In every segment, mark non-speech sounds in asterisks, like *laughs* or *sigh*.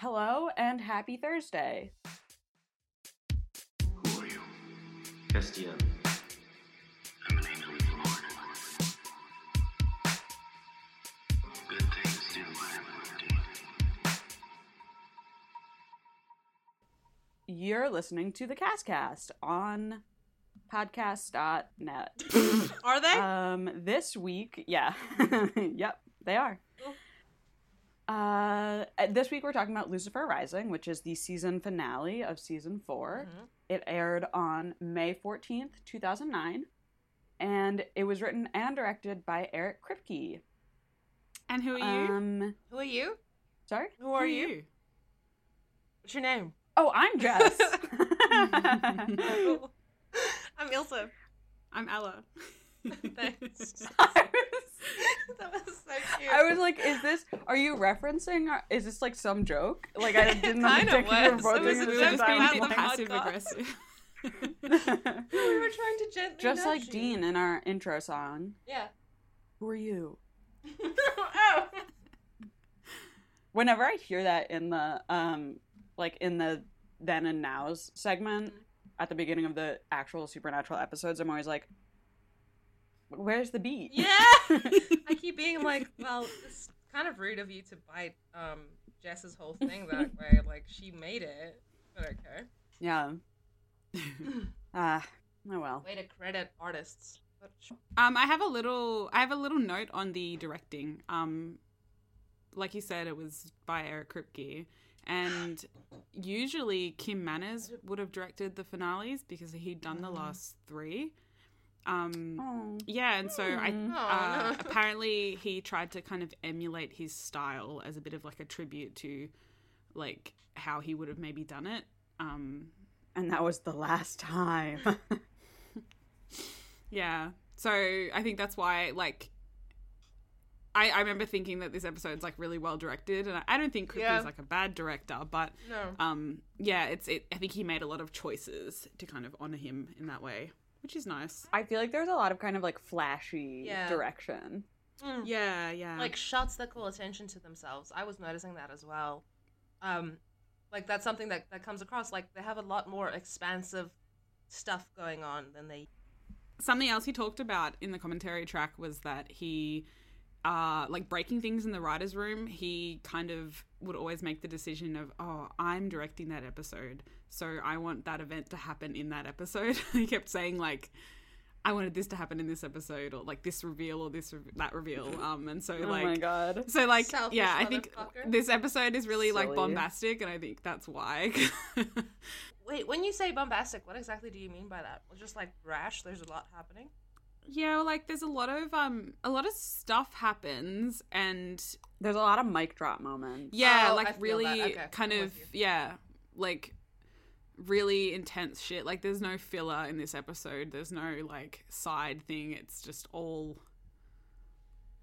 Hello and happy Thursday. Who are you? Castiel. I'm an angel of the Lord. Good things do happen to you. You're listening to the CasCast on podcast.net. *laughs* Are they? um, this week, yeah. *laughs* yep, they are. Cool. Uh, this week we're talking about Lucifer Rising, which is the season finale of season 4 Mhm. It aired on May 14th, 2009, and it was written and directed by Eric Kripke. And who are you? Um, Who are you? sorry? Who are you? What's your name? Oh, I'm Jess. *laughs* *laughs* I'm Ilsa. I'm Ella. *laughs* Thanks. I *laughs* that was so cute. I was like, "Is this? Are you referencing? Or is this like some joke? Like I *laughs* didn't kind of think you were was. It was a the we same just being a time. bit Like- passive aggressive. *laughs* we were trying to gently. Just like you. Dean in our intro song. Yeah. Who are you? oh. Whenever I hear that in the um, like in the then and nows segment at the beginning of the actual supernatural episodes, I'm always like, "Where's the beat?" Yeah. *laughs* I keep being like, well, it's kind of rude of you to bite um Jess's whole thing that *laughs* way. Like she made it, but okay. yeah. *clears throat* Ah, oh well. Way to credit artists. Um, I have a little. I have a little note on the directing. Um, like you said, it was by Eric Kripke, and usually Kim Manners would have directed the finales because he'd done the last three. Um, Oh. yeah, and so I Hmm. uh, *laughs* apparently he tried to kind of emulate his style as a bit of like a tribute to like how he would have maybe done it. Um, And that was the last time. *laughs* Yeah. So I think that's why, like, I, I remember thinking that this episode's like really well directed, and I, I don't think Kripke's Yeah. like a bad director, but no. um, yeah, it's it. I think he made a lot of choices to kind of honor him in that way, which is nice. I feel like there's a lot of kind of like flashy Yeah. direction. Mm. Yeah, yeah. like shots that call attention to themselves. I was noticing that as well. Um, like that's something that that comes across. Like they have a lot more expansive stuff going on than they. something else he talked about in the commentary track was that he uh like breaking things in the writers room he kind of would always make the decision of oh i'm directing that episode so i want that event to happen in that episode *laughs* he kept saying like i wanted this to happen in this episode or like this reveal or this re- that reveal um and so *laughs* like, oh like my god. so like Selfish yeah i think this episode is really like bombastic and i think that's why *laughs* Wait, when you say bombastic, what exactly do you mean by that? Well, just like brash. There's a lot happening. Yeah, well, like there's a lot of um a lot of stuff happens and There's a lot of mic drop moments. yeah, Oh, like feel really. Okay, kind I'm of yeah, like really intense shit. Like there's no filler in this episode. There's no like side thing. It's just all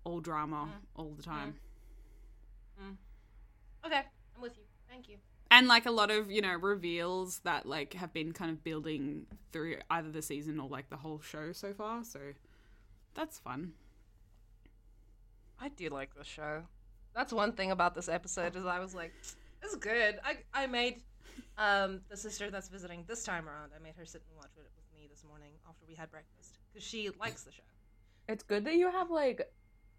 all drama Mm. all the time. Okay, I'm with you. Thank you. And like a lot of, you know, reveals that like have been kind of building through either the season or like the whole show so far. So that's fun. I do like the show. That's one thing about this episode is I was like, this is good. I I made um the sister that's visiting this time around. I made her sit and watch it with me this morning after we had breakfast because she likes the show. It's good that you have like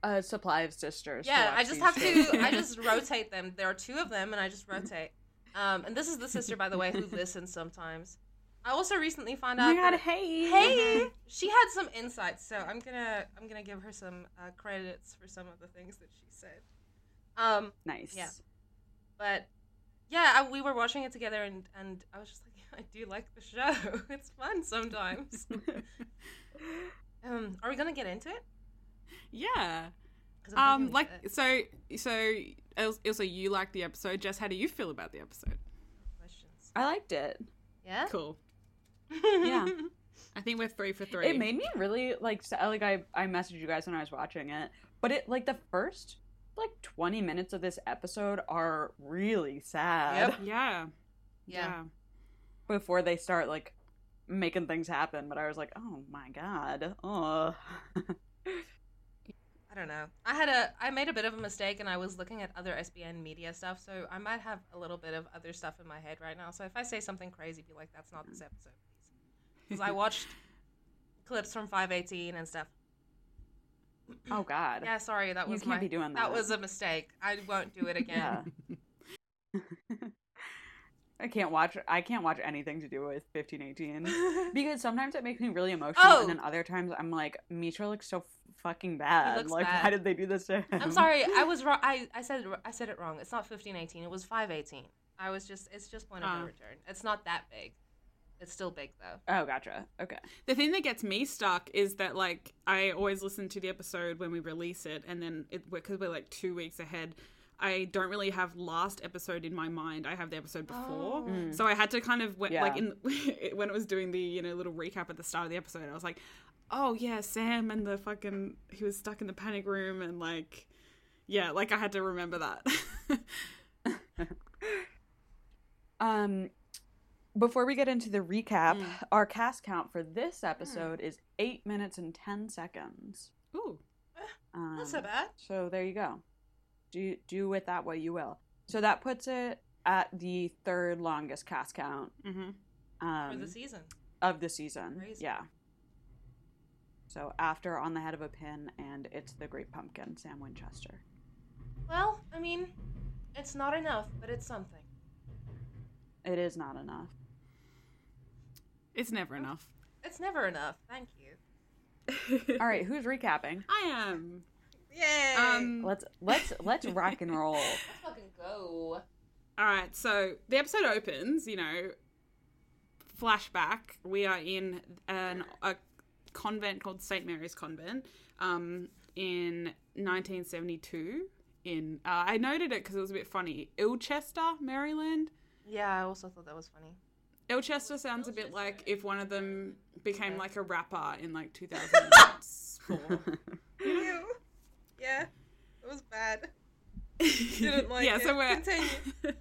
a supply of sisters. to Yeah, watch I just have shows. to. I just rotate them. There are two of them, and I just rotate. Um, and this is the sister, by the way, who *laughs* listens sometimes. I also recently found Oh out. my god, that- hey. hey, she had some insights, so I'm gonna I'm gonna give her some uh, credits for some of the things that she said. Um, Nice. Yeah. but yeah, I, we were watching it together, and and I was just like, *laughs* I do like the show. *laughs* it's fun sometimes. um, are we gonna get into it? Yeah. Um, like so, so Els- also you like the episode. Jess, how do you feel about the episode? questions. I liked it. Yeah. Cool. *laughs* Yeah. I think we're three for three. It made me really like s- like I I messaged you guys when I was watching it, but it like the first like 20 minutes of this episode are really sad Yep. yeah. Yeah. before they start like making things happen, but I was like, "Oh my god." Oh. *laughs* I don't know. I had a I made a bit of a mistake and I was looking at other SPN media stuff, so I might have a little bit of other stuff in my head right now. So if I say something crazy, be like, "That's not this episode," please. Because I watched clips from 518 and stuff. Oh God. Yeah, sorry, that You was can't my be doing that that. was a mistake. I won't do it again. Yeah. *laughs* I can't watch. I can't watch anything to do with fifteen eighteen *laughs* because sometimes it makes me really emotional, Oh. and then other times I'm like, Misha looks so fucking bad. looks like, bad. why did they do this to him? I'm sorry, I *laughs* was wrong. I, I said I said it wrong. It's not 1518. It was 518. I was just it's just point of no return. It's not that big. It's still big though. Oh, gotcha. Okay. The thing that gets me stuck is that like I always listen to the episode when we release it, and then it because we're like two weeks ahead. I don't really have last episode in my mind. I have the episode before, Oh. Mm. so I had to kind of when, Yeah. like in *laughs* when it was doing the you know little recap at the start of the episode. I was like, oh yeah, Sam and the fucking he was stuck in the panic room, and like yeah, like I had to remember that. *laughs* Um, before we get into the recap, Mm. our cast count for this episode is eight minutes and ten seconds. Ooh, Um, Not so bad. So there you go. Do do with that what you will. So that puts it at the third longest cast count hmm um, For the season. of the season. Crazy. Yeah. So after on the head of a pin, and it's the Great Pumpkin, Sam Winchester. Well, I mean, it's not enough, but it's something. It is not enough. it's never enough. It's never enough. Thank you. *laughs* All right, who's recapping? I am. Yay! Um, Let's let's let's rock and roll. *laughs* Let's fucking go. All right, so the episode opens, you know, flashback. We are in an, a convent called St. Mary's Convent um, in 1972. In uh, I noted it because it was a bit funny. Ilchester, Maryland. Yeah, I also thought that was funny. Ilchester sounds a bit like if one of them became Yeah. like a rapper in like *laughs* 2004. Ew. Yeah, it was bad. Didn't like *laughs* yeah, so we're Continue. *laughs*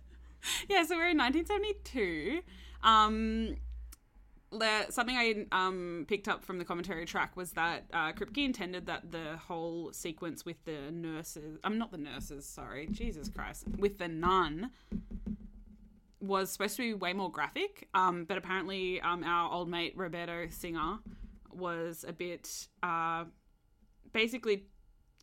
yeah, so we're in 1972. Um, le- something I um picked up from the commentary track was that uh, Kripke intended that the whole sequence with the nurses, I'm not the nurses, sorry, Jesus Christ, with the nun was supposed to be way more graphic. Um, but apparently, um, our old mate Roberto Singer was a bit uh, basically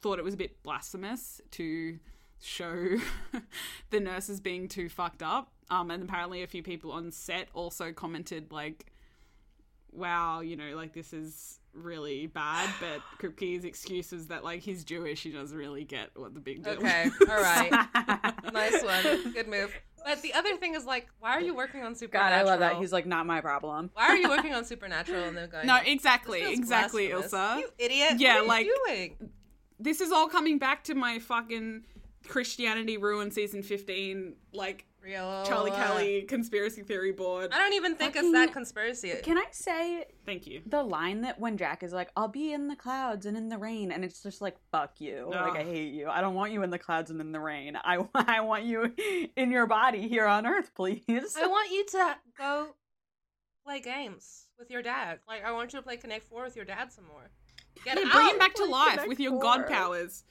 thought it was a bit blasphemous to show *laughs* the nurses being too fucked up. Um, and apparently, a few people on set also commented like, "Wow, you know, like this is really bad." But Kripke's excuse is that like he's Jewish, he doesn't really get what the big deal. Okay, is. all right. *laughs* nice one. Good move. But the other thing is like, why are you working on Supernatural? God, Supernatural? I love that. He's like, not my problem. Why are you *laughs* working on Supernatural and they're going? No, exactly, exactly. Ilsa. You idiot. Yeah, what are like- you doing? this is all coming back to my fucking Christianity Ruin season 15, like Real. Uh, Charlie Kelly conspiracy theory board. I don't even think Fucking- it's that conspiracy. Can I say Thank you. the line that when Jack is like, "I'll be in the clouds and in the rain," and it's just like, "Fuck you! Like I Ugh. hate you. I don't want you in the clouds and in the rain. I *laughs* I want you in your body here on Earth, please." I want *laughs* you to go play games with your dad. Like I want you to play Connect Four with your dad some more. Get Yeah, out. bring him back to life with your Four. god powers.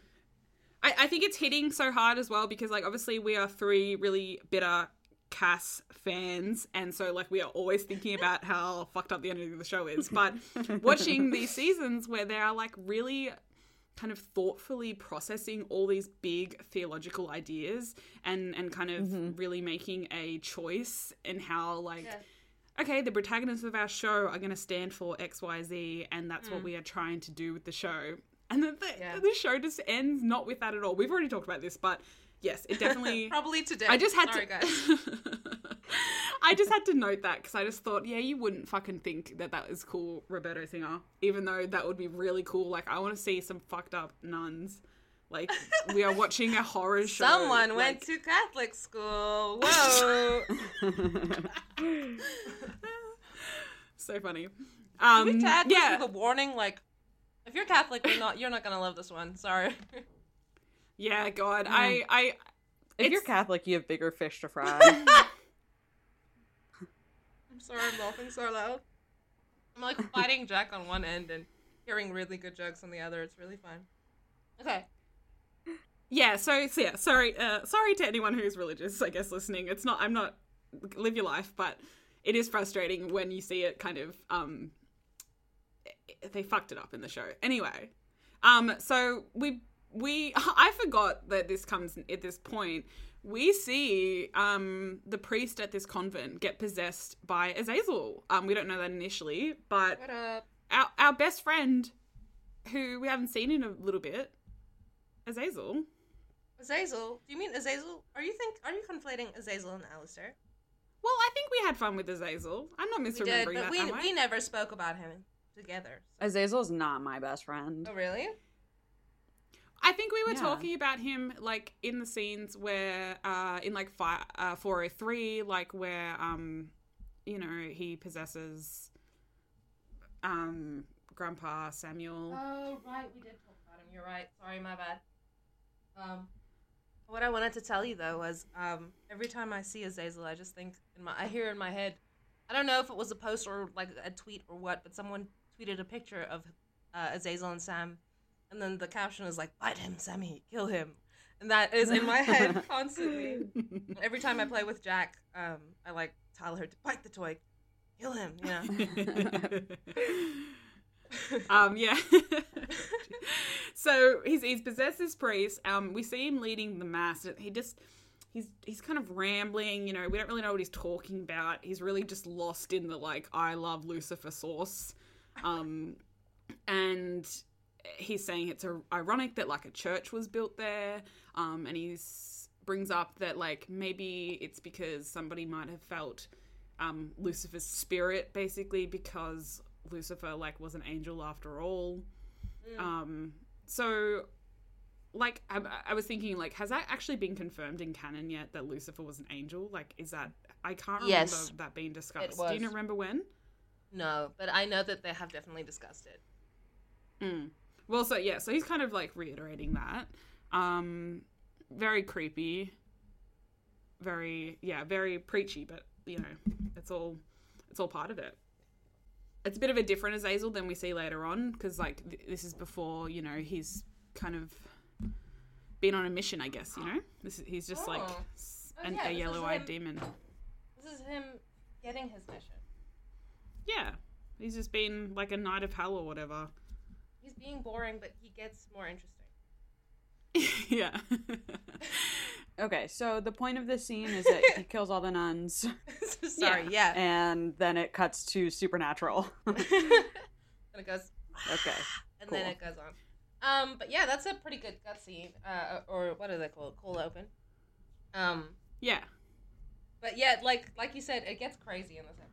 I, I think it's hitting so hard as well because, like, obviously we are three really bitter Cas fans, and so like we are always thinking about *laughs* how fucked up the ending of the show is. But watching these *laughs* seasons where they are like really kind of thoughtfully processing all these big theological ideas and and kind of Mhm. really making a choice in how like Yeah. okay the protagonists of our show are going to stand for xyz and that's what Mm. we are trying to do with the show and then the, Yeah. the show just ends not with that at all we've already talked about this but yes it definitely *laughs* Probably today. I just had Sorry, to. guys. *laughs* I just had to note that because I just thought, yeah, you wouldn't fucking think that that is cool, Roberto Singer. Even though that would be really cool. Like, I want to see some fucked up nuns. Like, we are watching a horror show. Someone went like- to Catholic school. Whoa. *laughs* so funny. Can Um, we tag yeah, with a warning? Like, if you're Catholic, you're not. You're not gonna love this one. Sorry. yeah. God, Yeah. I, I, if you're Catholic, you have bigger fish to fry. *laughs* I'm sorry, I'm laughing so loud. I'm like fighting Jack on one end and hearing really good jokes on the other. It's really fun. Okay. Yeah, so, so yeah, sorry, uh, sorry to anyone who's religious, I guess listening. It's not, I'm not live your life, but it is frustrating when you see it kind of, um, they fucked it up in the show. Anyway, um, so we we *laughs* I forgot that this comes at this point. We see um the priest at this convent get possessed by Azazel. Um, we don't know that initially, but our our best friend, who we haven't seen in a little bit, Azazel. Azazel. Do you mean Azazel? Are you think are you conflating Azazel and Alistair? Well, I think we had fun with Azazel. I'm not We did, misremembering but that. we we never spoke about him together. Azazel's not my best friend. Oh really? I think we were Yeah. talking about him like in the scenes where uh in like fi- uh 403 like where um you know he possesses um grandpa Samuel. Oh right, we did talk about him. You're right. Sorry, my bad. Um, what I wanted to tell you though was um every time I see Azazel, I just think in my I hear in my head. I don't know if it was a post or like a tweet or what, but someone tweeted a picture of uh, Azazel and Sam, and then the caption is like, "Bite him, Sammy, kill him," and that is in my head *laughs* constantly. Every time I play with Jack, um, I like tell her to bite the toy, kill him. You know. *laughs* um yeah *laughs* so he's he's possessed this priest um we see him leading the mass he just he's he's kind of rambling you know we don't really know what he's talking about he's really just lost in the like i love lucifer sauce um and he's saying it's a, ironic that like a church was built there. Um and he brings up that like maybe it's because somebody might have felt um lucifer's spirit basically because lucifer like was an angel after all. Um so like I, I was thinking like has that actually been confirmed in canon yet that lucifer was an angel? Like is that i can't remember Yes, that being discussed. Do you remember when no, but I know that they have definitely discussed it. Mm. Well, so yeah, so he's kind of like reiterating that. Um, very creepy, very yeah, very preachy, but you know, it's all it's all part of it. It's a bit of a different Azazel than we see later on because like th- this is before you know he's kind of been on a mission, I guess. You know, this is, he's just like Oh. s- Oh, yeah, a yellow-eyed him. demon. This is him getting his mission. Yeah, he's just been like a knight of hell or whatever. He's being boring, but he gets more interesting. *laughs* yeah. *laughs* Okay, so the point of this scene is that he *laughs* kills all the nuns, Sorry, yeah. and then it cuts to supernatural. and it goes, *sighs* okay. and then it goes on. Um, but yeah, that's a pretty good gut scene, Uh, or what do they call it? Cold open. Um, yeah. but yeah, like like you said, it gets crazy in this episode.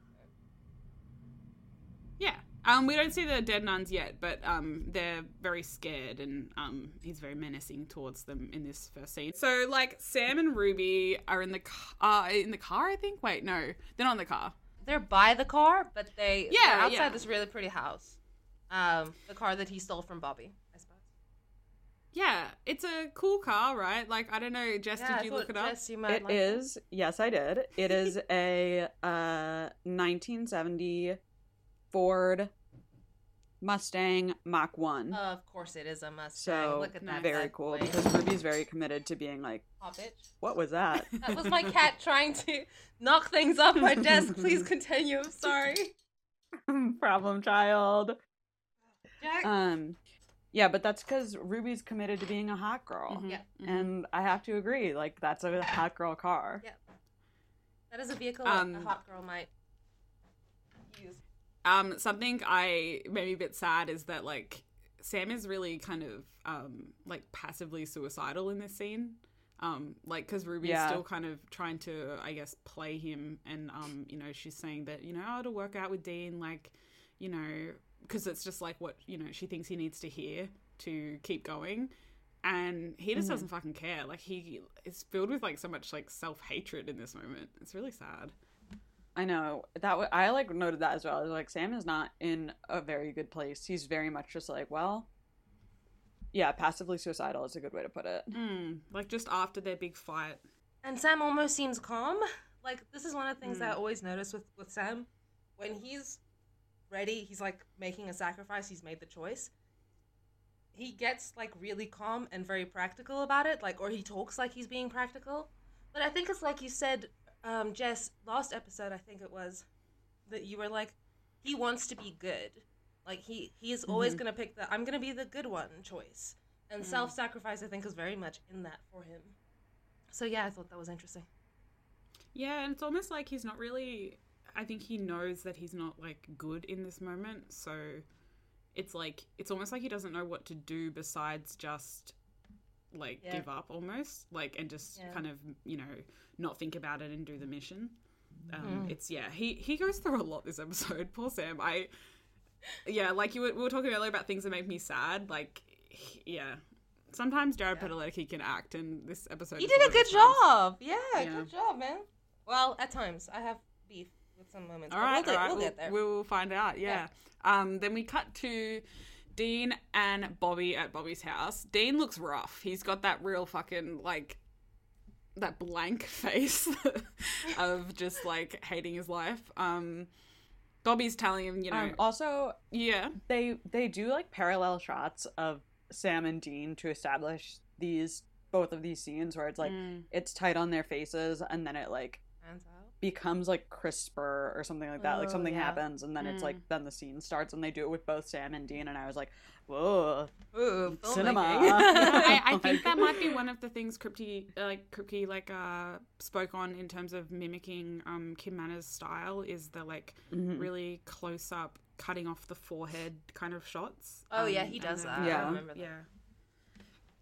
Yeah. Um, we don't see the dead nuns yet, but um, they're very scared, and um, he's very menacing towards them in this first scene. So, like, Sam and Ruby are in the car. Uh, in the car, I think. Wait, no, they're not in the car. They're by the car, but they Yeah, they're outside yeah. this really pretty house. Um, the car that he stole from Bobby, I suppose. Yeah, it's a cool car, right? Like I don't know, Jess, yeah, did you look it up? Jess, you might It like is, yes, I did. It is *laughs* a uh, 1970 Ford Mustang Mach 1. Uh, of course, it is a Mustang. so, Look at that. very bad cool boy. because Ruby's very committed to being like, Aw, bitch. what was that? *laughs* That was my cat trying to knock things off my desk. Please continue. I'm sorry. *laughs* Problem child. Jack. Um, yeah, but that's because Ruby's committed to being a hot girl. Mhm, Yeah. mhm. And I have to agree, like, that's a hot girl car. Yeah. that is a vehicle um, a hot girl might use. Um, something I made me a bit sad is that like Sam is really kind of um like passively suicidal in this scene. Um, like because Ruby's Yeah. still kind of trying to, I guess, play him, and um, you know, she's saying that you know, oh, to work out with Dean, like, you know, because it's just like what you know she thinks he needs to hear to keep going, and he just Mhm. doesn't fucking care. Like he is filled with like so much like self hatred in this moment. It's really sad. I know that. W- I like noted that as well. I was like, Sam is not in a very good place. He's very much just like, well, yeah, passively suicidal is a good way to put it. Mm, like just after their big fight. And Sam almost seems calm. Like this is one of the things that I Mm. always notice with with Sam. When he's ready, he's like making a sacrifice. He's made the choice. he gets like really calm and very practical about it, like or he talks like he's being practical. But I think it's like you said, um, Jess, last episode I think it was that you were like, he wants to be good. Like he he is always Mhm. gonna pick the I'm gonna be the good one choice. And self sacrifice I think is very much in that for him. So yeah, I thought that was interesting. Yeah, and it's almost like he's not really. I think he knows that he's not like good in this moment, so it's like it's almost like he doesn't know what to do besides just like Yeah. give up almost like and just Yeah. kind of you know not think about it and do the mission. Um, Mm. It's yeah, he he goes through a lot this episode. *laughs* Poor Sam. I yeah, like you were, we were talking earlier about things that make me sad. Like he- yeah, sometimes Jared Yeah. Padalecki can act, and this episode You did a good job. Yeah, Yeah. good job, man. Well, at times I have beef with some moments. All right, we'll, get, all right. we'll we'll, get there. we'll find out. Yeah. Um. Then we cut to Dean and Bobby at Bobby's house. Dean looks rough. He's got that real fucking like that blank *laughs* face of just like hating his life. Um. Bobby's telling him, you know, Um, also, yeah, they they do like parallel shots of Sam and Dean to establish these both of these scenes where it's like Mm. it's tight on their faces and then it like Hands out. Becomes like crisper or something like that. like Oh, something yeah. happens and then it's Mm. like then the scene starts and they do it with both Sam and Dean and I was like, whoa, Ooh, Cinema. *laughs* I, I *laughs* think that might be one of the things Kripke, uh, like Kripke, like uh, spoke on in terms of mimicking um, Kim Manners' style is the like Mhm. really close up, cutting off the forehead kind of shots. Oh, yeah, Um, he does then- that. Yeah. I remember that. yeah.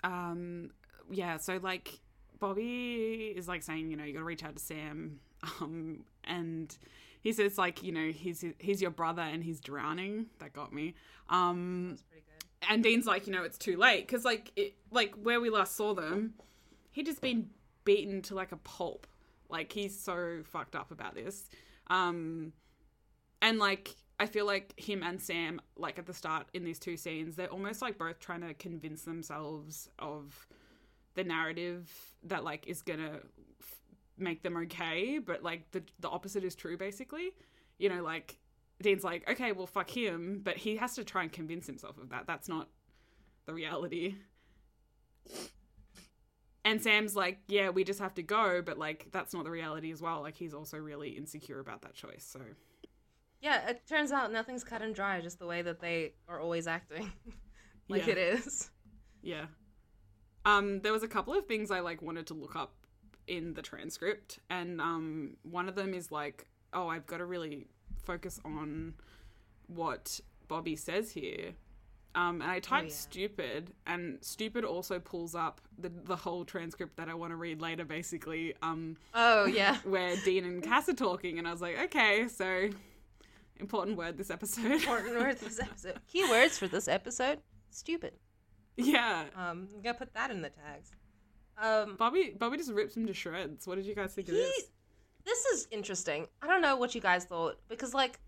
Um, yeah. So like, Bobby is like saying, you know, you got to reach out to Sam, um, and he says like, you know, he's he's your brother and he's drowning. That got me. Um, good. and Dean's like, you know, it's too late because like it, like where we last saw them, he'd just been beaten to like a pulp. Like he's so fucked up about this. Um, and like I feel like him and Sam, like at the start in these two scenes, they're almost like both trying to convince themselves of the narrative that like is gonna make them okay, but like the the opposite is true basically. You know, like Dean's like, okay, well, fuck him, but he has to try and convince himself of that. That's not the reality. And Sam's like, yeah, we just have to go, but like, that's not the reality as well. Like, he's also really insecure about that choice. So, Yeah, it turns out nothing's cut and dry, just the way that they are always acting. *laughs* like Yeah. it is. yeah. Um, there was a couple of things I like wanted to look up in the transcript, and um, one of them is like, oh, I've got to really focus on what Bobby says here. Um, and I typed yeah. stupid, and stupid also pulls up the the whole transcript that I want to read later, basically. Um, Oh, yeah. *laughs* where Dean and Cas are talking, and I was like, okay, so important word this episode. *laughs* Important words this episode. Keywords for this episode: stupid. *laughs* yeah, Um, you gotta put that in the tags. Um, Bobby Bobby just rips him to shreds. What did you guys think of this? this is interesting. I don't know what you guys thought because, like,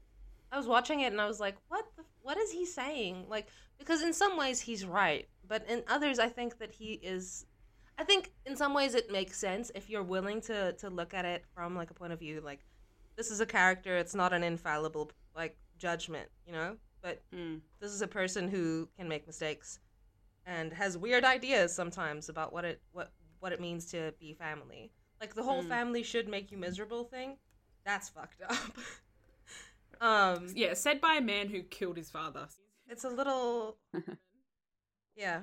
I was watching it and I was like, what the, what is he saying? Like, because in some ways he's right, but in others I think that he is. I think in some ways it makes sense if you're willing to to look at it from like a point of view like this is a character. It's not an infallible like judgment, you know. But Mm. this is a person who can make mistakes and has weird ideas sometimes about what it what what it means to be family. Like the whole Mm. family should make you miserable thing. That's fucked up. *laughs* um Yeah, said by a man who killed his father. it's a little *laughs* Yeah,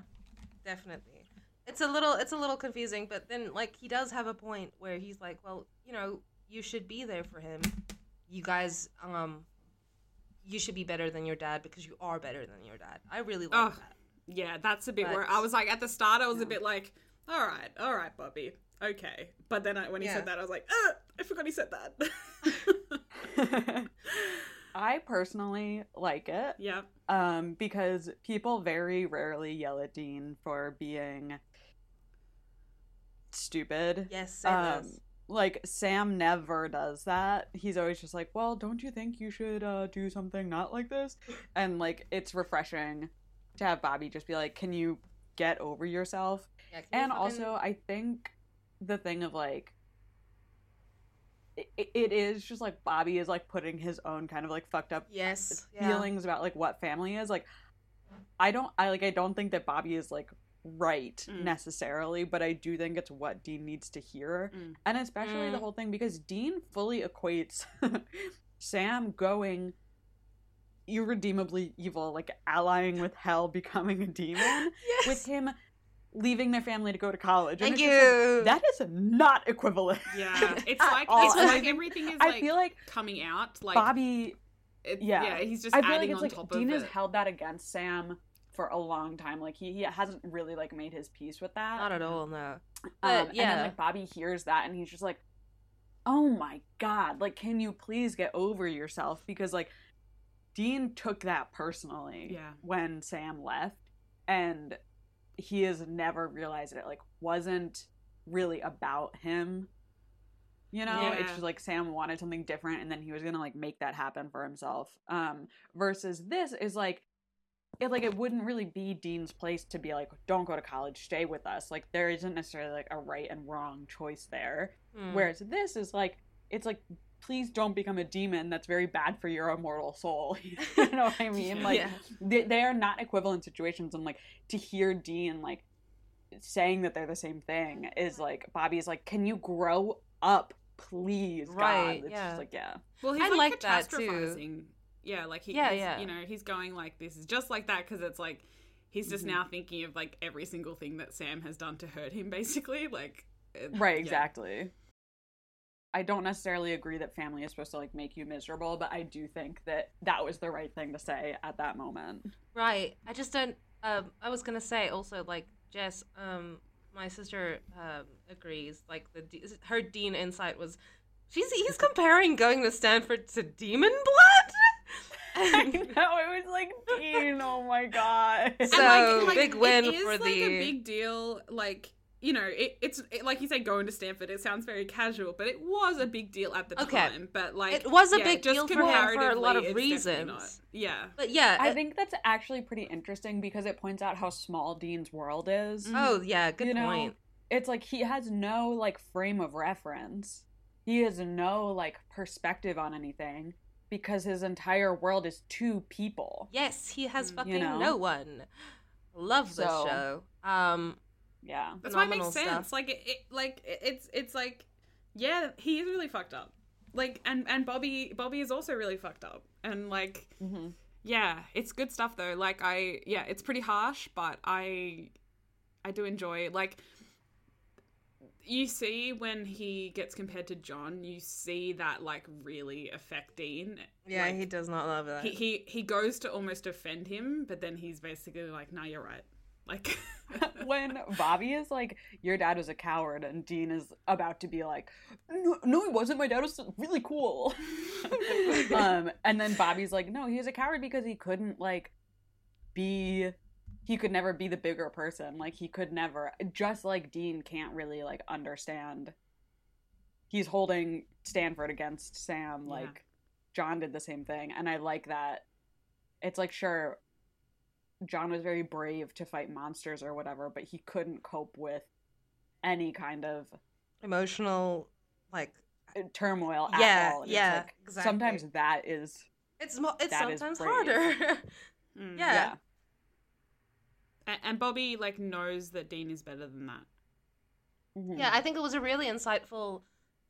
definitely. It's a little it's a little confusing, but then like he does have a point where he's like, well, you know, you should be there for him. You guys um you should be better than your dad because you are better than your dad. I really like Ugh. that. Yeah, that's a bit where I was like, at the start, I was a bit like, all right, all right, Bobby, okay. But then I, when he Yeah. said that, I was like, uh, I forgot he said that. *laughs* I personally like it. yeah. Um, because people very rarely yell at Dean for being stupid. Yes, Um, like Sam never does that. He's always just like, "Well, don't you think you should uh, do something not like this?" And like, it's refreshing to have Bobby just be like, "Can you get over yourself?" Yeah, you And fucking- also, I think the thing of like, it, it is just like Bobby is like putting his own kind of like fucked up yes, yeah. feelings about like what family is. Like, I don't I like I don't think that Bobby is like right Mm. necessarily, but I do think it's what Dean needs to hear. Mm. And especially the Mm. whole thing because Dean fully equates *laughs* Sam going irredeemably evil, like allying with hell, *laughs* becoming a demon, Yes. with him leaving their family to go to college. And Thank it's just like, you. that is not equivalent. *laughs* Yeah, *laughs* it's like all. it's And like everything is I like feel like coming out. Like Bobby it, yeah. yeah, he's just I feel like adding it's on like top Dean of has it. held that against Sam for a long time. Like he, he hasn't really like made his peace with that. Not at all, no. Um, But, And then yeah. like Bobby hears that and he's just like, "Oh my god! Like, can you please get over yourself?" Because like Dean took that personally Yeah. when Sam left, and he has never realized it like wasn't really about him. You know, it's just like Sam wanted something different, and then he was gonna like make that happen for himself. Um, versus this is like it like it wouldn't really be Dean's place to be like, don't go to college, stay with us. Like there isn't necessarily like a right and wrong choice there. Hmm. Whereas this is like it's like please don't become a demon that's very bad for your immortal soul. *laughs* you know what I mean? *laughs* Like Yeah. they, they are not equivalent situations and like to hear Dean like saying that they're the same thing is like Bobby's like, Can you grow up, please? God?" Right, It's yeah. just like yeah. Well, he's I like, like that, too. catastrophizing. Yeah, like he, Yeah, he's, yeah. you know, he's going like this is just like that because it's like he's just Mhm. now thinking of like every single thing that Sam has done to hurt him, basically. Like, Right, yeah. exactly. I don't necessarily agree that family is supposed to like make you miserable, but I do think that that was the right thing to say at that moment. Right. I just don't. Um, I was gonna say also like Jess. Um, my sister um agrees. Like the de- her dean insight was, she's he's comparing going to Stanford to demon blood. *laughs* I blood. know it was like Dean. Oh my god. *laughs* And, So, big win it is, for like the- a big deal. Like you know, it, it's it, like you say, going to Stanford. It sounds very casual, but it was a big deal at the Okay. time. But like, It was a yeah, big just deal for him for a lot of comparatively, it's definitely not. reasons. Yeah. but yeah. I it- think that's actually pretty interesting because it points out how small Dean's world is. oh yeah. Good you know, point. It's like he has no like frame of reference. He has no like perspective on anything because his entire world is two people. Yes, he has Mm. fucking You know? no one. Love this So- show. Um, Yeah. That's why it phenomenal makes sense. stuff. Like it, it like it's it's like yeah, he is really fucked up. Like and and Bobby Bobby is also really fucked up. And like hmm yeah, it's good stuff though. Like I yeah, it's pretty harsh, but I I do enjoy like you see when he gets compared to John, you see that like really affect Dean. yeah, Like, he does not love that. he, he he goes to almost offend him, but then he's basically like, "No, you're right." Like *laughs* *laughs* when Bobby is like, "Your dad was a coward," and Dean is about to be like, "No, no he wasn't. My dad was really cool." *laughs* um, and then Bobby's like, "No, he was a coward because he couldn't like be. He could never be the bigger person. Like he could never. Just like Dean can't really like understand. He's holding Stanford against Sam. Yeah. Like John did the same thing, and I like that. It's like sure John was very brave to fight monsters or whatever, but he couldn't cope with any kind of Emotional, like uh, turmoil at Yeah, all. And yeah, like, exactly. Sometimes that is it's mo- it's sometimes harder. *laughs* Mm. Yeah. yeah. A- and Bobby like knows that Dean is better than that. Mhm. Yeah, I think it was a really insightful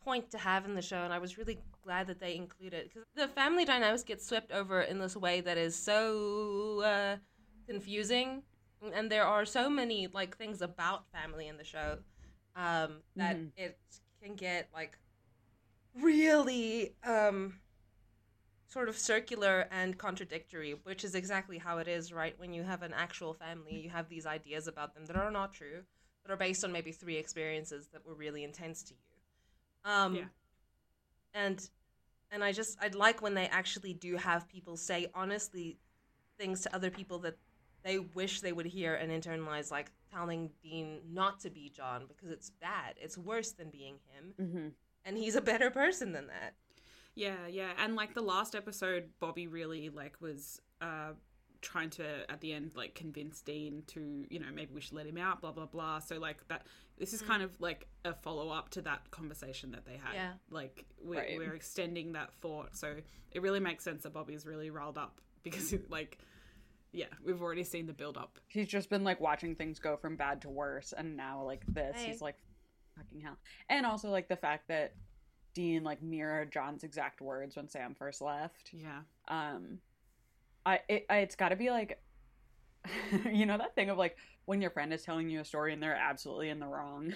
point to have in the show, and I was really glad that they included it because the family dynamics get swept over in this way that is so uh, confusing, and there are so many like things about family in the show um, that Mhm. it can get like really um, sort of circular and contradictory, which is exactly how it is, right? When you have an actual family, you have these ideas about them that are not true, that are based on maybe three experiences that were really intense to you. Um, Yeah. And and I just I'd like when they actually do have people say honestly things to other people that they wish they would hear and internalize, like telling Dean not to be John because it's bad. It's worse than being him, Mhm. and he's a better person than that. Yeah, yeah, and like the last episode, Bobby really like was uh trying to at the end like convince Dean to you know maybe we should let him out, blah blah blah. So like that, this is kind of like a follow up to that conversation that they had. Yeah. like we're, Right. we're extending that thought, so it really makes sense that Bobby's really riled up because *laughs* like yeah, we've already seen the build up. He's just been like watching things go from bad to worse, and now like this, Hey. he's like, fucking hell. And also like the fact that Dean like mirrored John's exact words when Sam first left. Yeah. Um, I it, I it's got to be like, *laughs* you know that thing of like when your friend is telling you a story and they're absolutely in the wrong.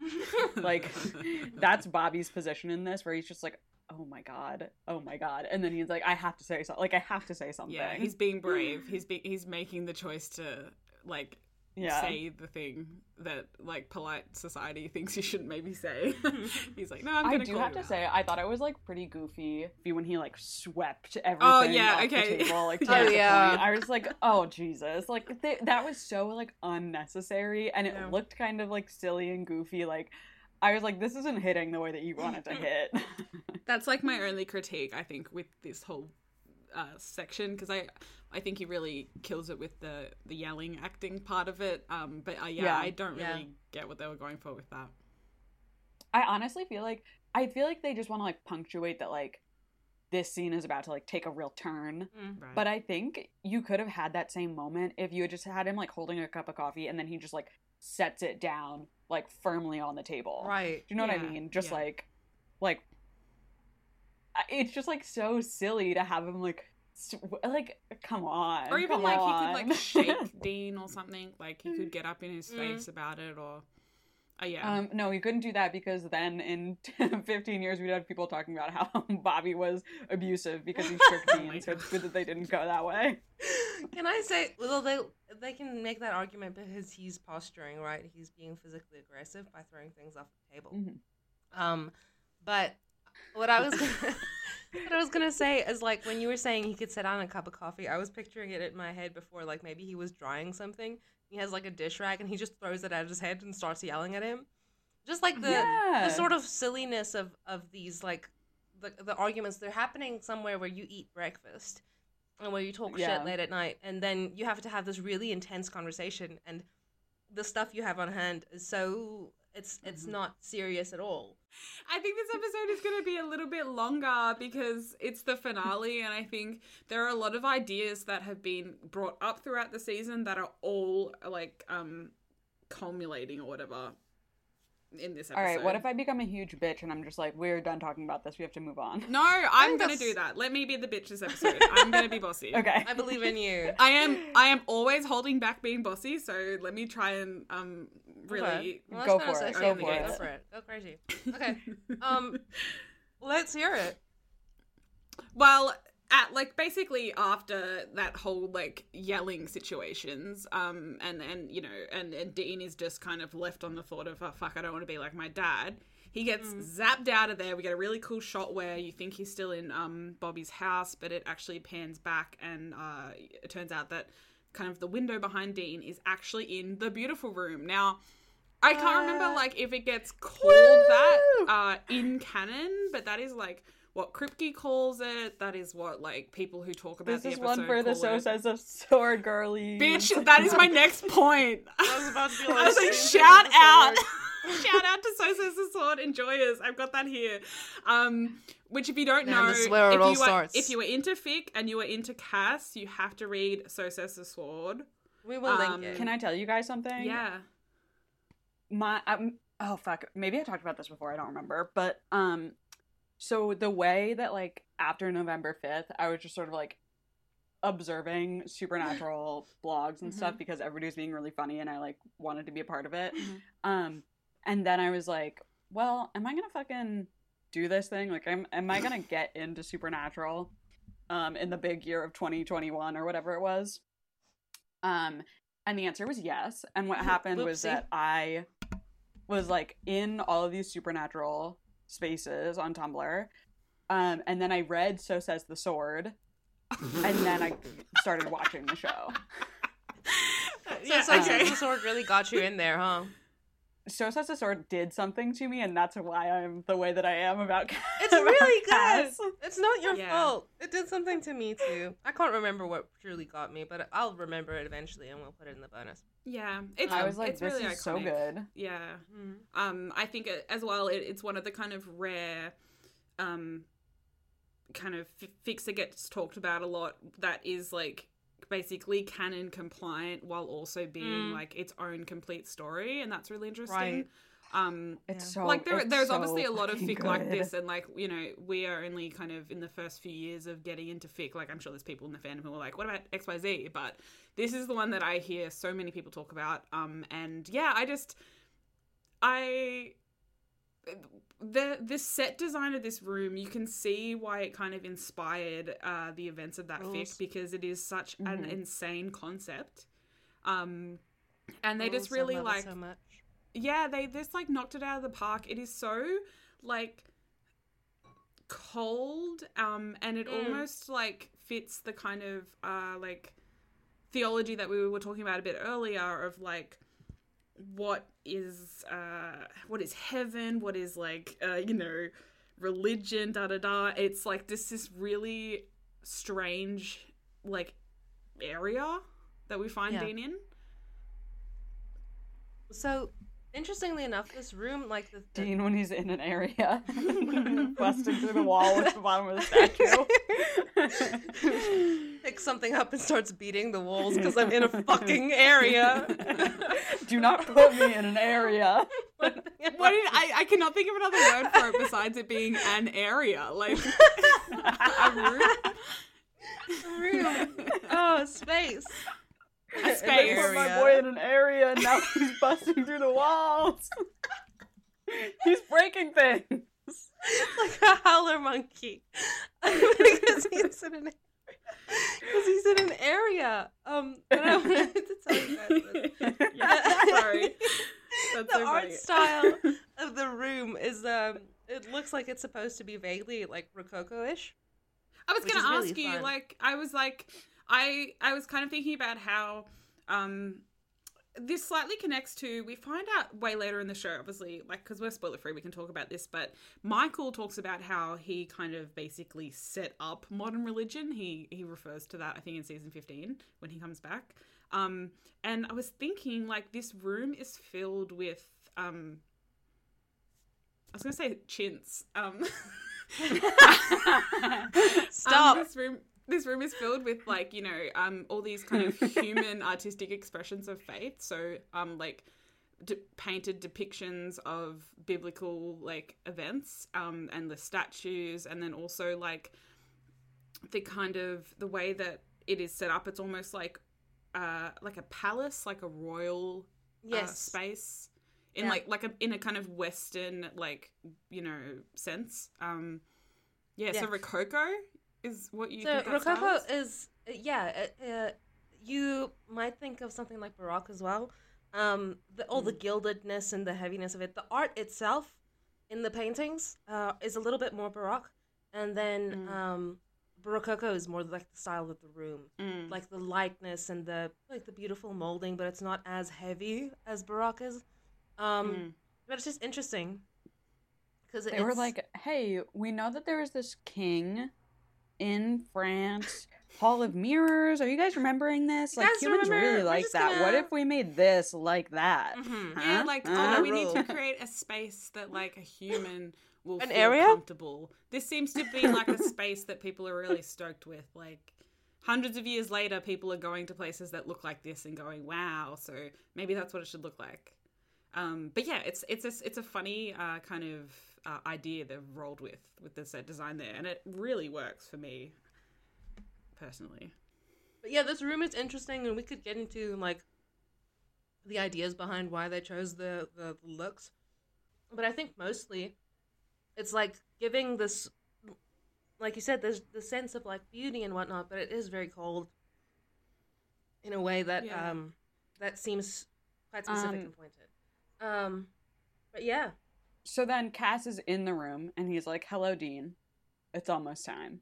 *laughs* like *laughs* that's Bobby's position in this, where he's just like, oh my god, oh my god, and then he's like, I have to say something. Like I have to say something. Yeah, he's being brave. He's be- he's making the choice to like yeah. say the thing that like polite society thinks you shouldn't maybe say. *laughs* he's like, no, I'm gonna do call have to out." say, I thought it was like pretty goofy when he like swept everything. Oh, yeah, off okay. *laughs* Oh, the table, like, Oh, make yeah. I was like, oh Jesus, like th- that was so like unnecessary, and it Yeah. looked kind of like silly and goofy. Like, I was like, this isn't hitting the way that you want it to hit. *laughs* That's like my only critique, I think, with this whole uh, section because I, I think he really kills it with the the yelling acting part of it. Um, but uh, yeah, Yeah. I don't Yeah. really get what they were going for with that. I honestly feel like I feel like they just want to like punctuate that like this scene is about to like take a real turn. Mm. Right. But I think you could have had that same moment if you had just had him like holding a cup of coffee and then he just like sets it down like firmly on the table. Right. Do you know what I mean? Just yeah. like, like, it's just like so silly to have him like, like, come on, or even like on. he could like shake *laughs* Dean or something. Like he could get up in his Mm. face about it, or uh, yeah. Um, no, he couldn't do that because then in *laughs* 15 years we'd have people talking about how *laughs* Bobby was abusive because he tricked me, *laughs* my so it's good that they didn't go that way. Can I say, well, they they can make that argument because he's posturing, right? He's being physically aggressive by throwing things off the table. Mhm. Um, but what I was gonna, what I was gonna say is like when you were saying he could sit down a cup of coffee, I was picturing it in my head before, like maybe he was drying something. He has like a dish rag and he just throws it at his head and starts yelling at him. Just like the Yeah. the sort of silliness of of these like the the arguments they're happening somewhere where you eat breakfast and where you talk Yeah. shit late at night and then you have to have this really intense conversation and the stuff you have on hand is so it's it's Mhm. not serious at all. *laughs* I think this episode is going to be a little bit longer because it's the finale, and I think there are a lot of ideas that have been brought up throughout the season that are all like um culminating or whatever in this episode. All right, what if I become a huge bitch and I'm just like, we're done talking about this. We have to move on. No, I'm going to do that. Let me be the bitch this episode. I'm going to be bossy. *laughs* Okay. I believe in you. *laughs* I am I am always holding back being bossy, so let me try and um really Okay. Well, Go that's for it, go of you. for Go for it. Go crazy. Okay. Um, *laughs* let's hear it. Well, at like basically after that whole like yelling situations, um, and and you know, and and Dean is just kind of left on the thought of, oh fuck, I don't want to be like my dad. He gets zapped out of there. We get a really cool shot where you think he's still in um Bobby's house, but it actually pans back, and uh, it turns out that kind of the window behind Dean is actually in the beautiful room. Now, I can't remember Uh, like if it gets called that uh, in canon, but that is like what Kripke calls it. That is what like people who talk about This the is one for the call so it. says of sword girly. Bitch, that is my next point. *laughs* I was about to be *laughs* I was like, like, shout out, *laughs* shout out to So Says the Sword Enjoyers. I've got that here. Um, which, if you don't Man, know, where it if all you are starts. if you were into fic and you were into Cas, you have to read So Says the Sword. We will link Um, it. Can I tell you guys something? Yeah. my um, oh fuck maybe i talked about this before i don't remember but um so the way that like after november 5th i was just sort of like observing supernatural *laughs* blogs and stuff because everybody was being really funny and i like wanted to be a part of it. Mhm. um and then i was like well am i gonna fucking do this thing? Like am, am i gonna *laughs* get into supernatural um in the big year of 2021 or whatever it was? Um and the answer was yes. And what happened was that i was like in all of these supernatural spaces on tumblr um and then i read so says the sword and then i *laughs* started watching the show So, yeah, so okay. the sword really got you in there, huh? So says the sword did something to me and that's why i'm the way that i am about *laughs* It's about really good. Cas. It's not your Yeah. fault. It did something to me too. I can't remember what truly got me, but I'll remember it eventually, and we'll put it in the bonus. Yeah. It's, i was like it's this really is so good Yeah. um i think as well it, it's one of the kind of rare um kind of f- fics that gets talked about a lot that is like basically canon compliant while also being Mm. like its own complete story, and that's really interesting. Right. Um, It's Yeah. so like there, it's there's so obviously a lot of fucking fic like this, and like you know, we are only kind of in the first few years of getting into fic. Like I'm sure there's people in the fandom who are like, "What about X Y Z?" But this is the one that I hear so many people talk about. Um, and yeah, I just, I, the the set design of this room, you can see why it kind of inspired uh, the events of that Rules. fic because it is such an Mhm. insane concept. Um, and they Rules, just really like so much. yeah, they just like knocked it out of the park. It is so like cold, um, and it Mm. almost like fits the kind of uh like theology that we were talking about a bit earlier of like what is uh what is heaven, what is like uh you know religion, da da da. It's like this this really strange like area that we find Yeah. Dean in. So, interestingly enough, this room, like the, the Dean when he's in an area, *laughs* busting through the wall at the bottom of the statue. *laughs* picks something up and starts beating the walls because I'm in a fucking area. Do not put me in an area. *laughs* What did, I, I cannot think of another word for it besides it being an area. Like a room. room. Oh, space. A They space. put my boy in an area and now *laughs* he's busting through the walls. *laughs* he's breaking things. *laughs* like a howler monkey because he's in an area. because he's in an area. Um, but I wanted to tell you guys this. Yeah, sorry. That's the so art style of the room is um, it looks like it's supposed to be vaguely like rococo-ish. I was gonna is really ask you, fun. like, I was like, I I was kind of thinking about how um this slightly connects to we find out way later in the show obviously like because we're spoiler free we can talk about this but michael talks about how he kind of basically set up modern religion. He he refers to that i think in season 15 when he comes back. Um and i was thinking like this room is filled with um i was gonna say chintz um. *laughs* Stop. *laughs* um, this room this room is filled with like you know um all these kind of *laughs* human artistic expressions of faith so um like de- painted depictions of biblical like events um and the statues and then also like the kind of the way that it is set up it's almost like uh like a palace like a royal uh, yes. space in Yeah. like like a, in a kind of western like you know sense um yeah, so rococo is what you so think rococo is? is uh, yeah uh, uh, you might think of something like baroque as well um the, all the gildedness and the heaviness of it the art itself in the paintings uh, is a little bit more baroque and then Mm. um rococo is more like the style of the room Mm. like the lightness and the like the beautiful molding but it's not as heavy as baroque is um Mm. but it's just interesting because They were like, hey, we know that there was this king in France, Hall of Mirrors. Are you guys remembering this? You Like guys humans remember? really like that. What gonna- if we made this like that? Mhm. yeah like Huh? oh we need to create a space that like a human will An feel area? comfortable this seems to be like a *laughs* space that people are really stoked with like hundreds of years later people are going to places that look like this and going wow so maybe that's what it should look like um, but yeah, it's it's a it's a funny uh, kind of uh, idea they've rolled with with the set design there, and it really works for me personally. But yeah, this room is interesting, and we could get into like the ideas behind why they chose the the looks. But I think mostly, it's like giving this, like you said, there's the sense of like beauty and whatnot, but it is very cold. In a way that Yeah. um, that seems quite specific Um, and pointed. Um, but yeah, So then Cas is in the room and he's like, hello, Dean. It's almost time.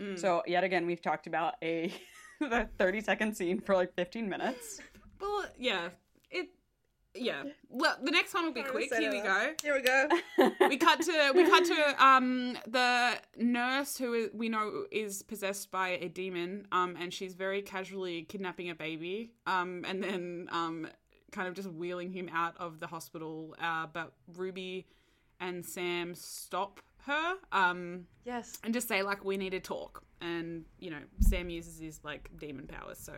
Mm. So, yet again, we've talked about a *laughs* the 30 second scene for like 15 minutes. well, yeah, it yeah. Well, the next one will be quick. Here we go. here we go. we cut to we cut to um the nurse who is, we know is possessed by a demon um and she's very casually kidnapping a baby um and then um kind of just wheeling him out of the hospital uh but Ruby and Sam stop her um Yes. and just say like we need to talk and you know Sam uses his like demon powers. So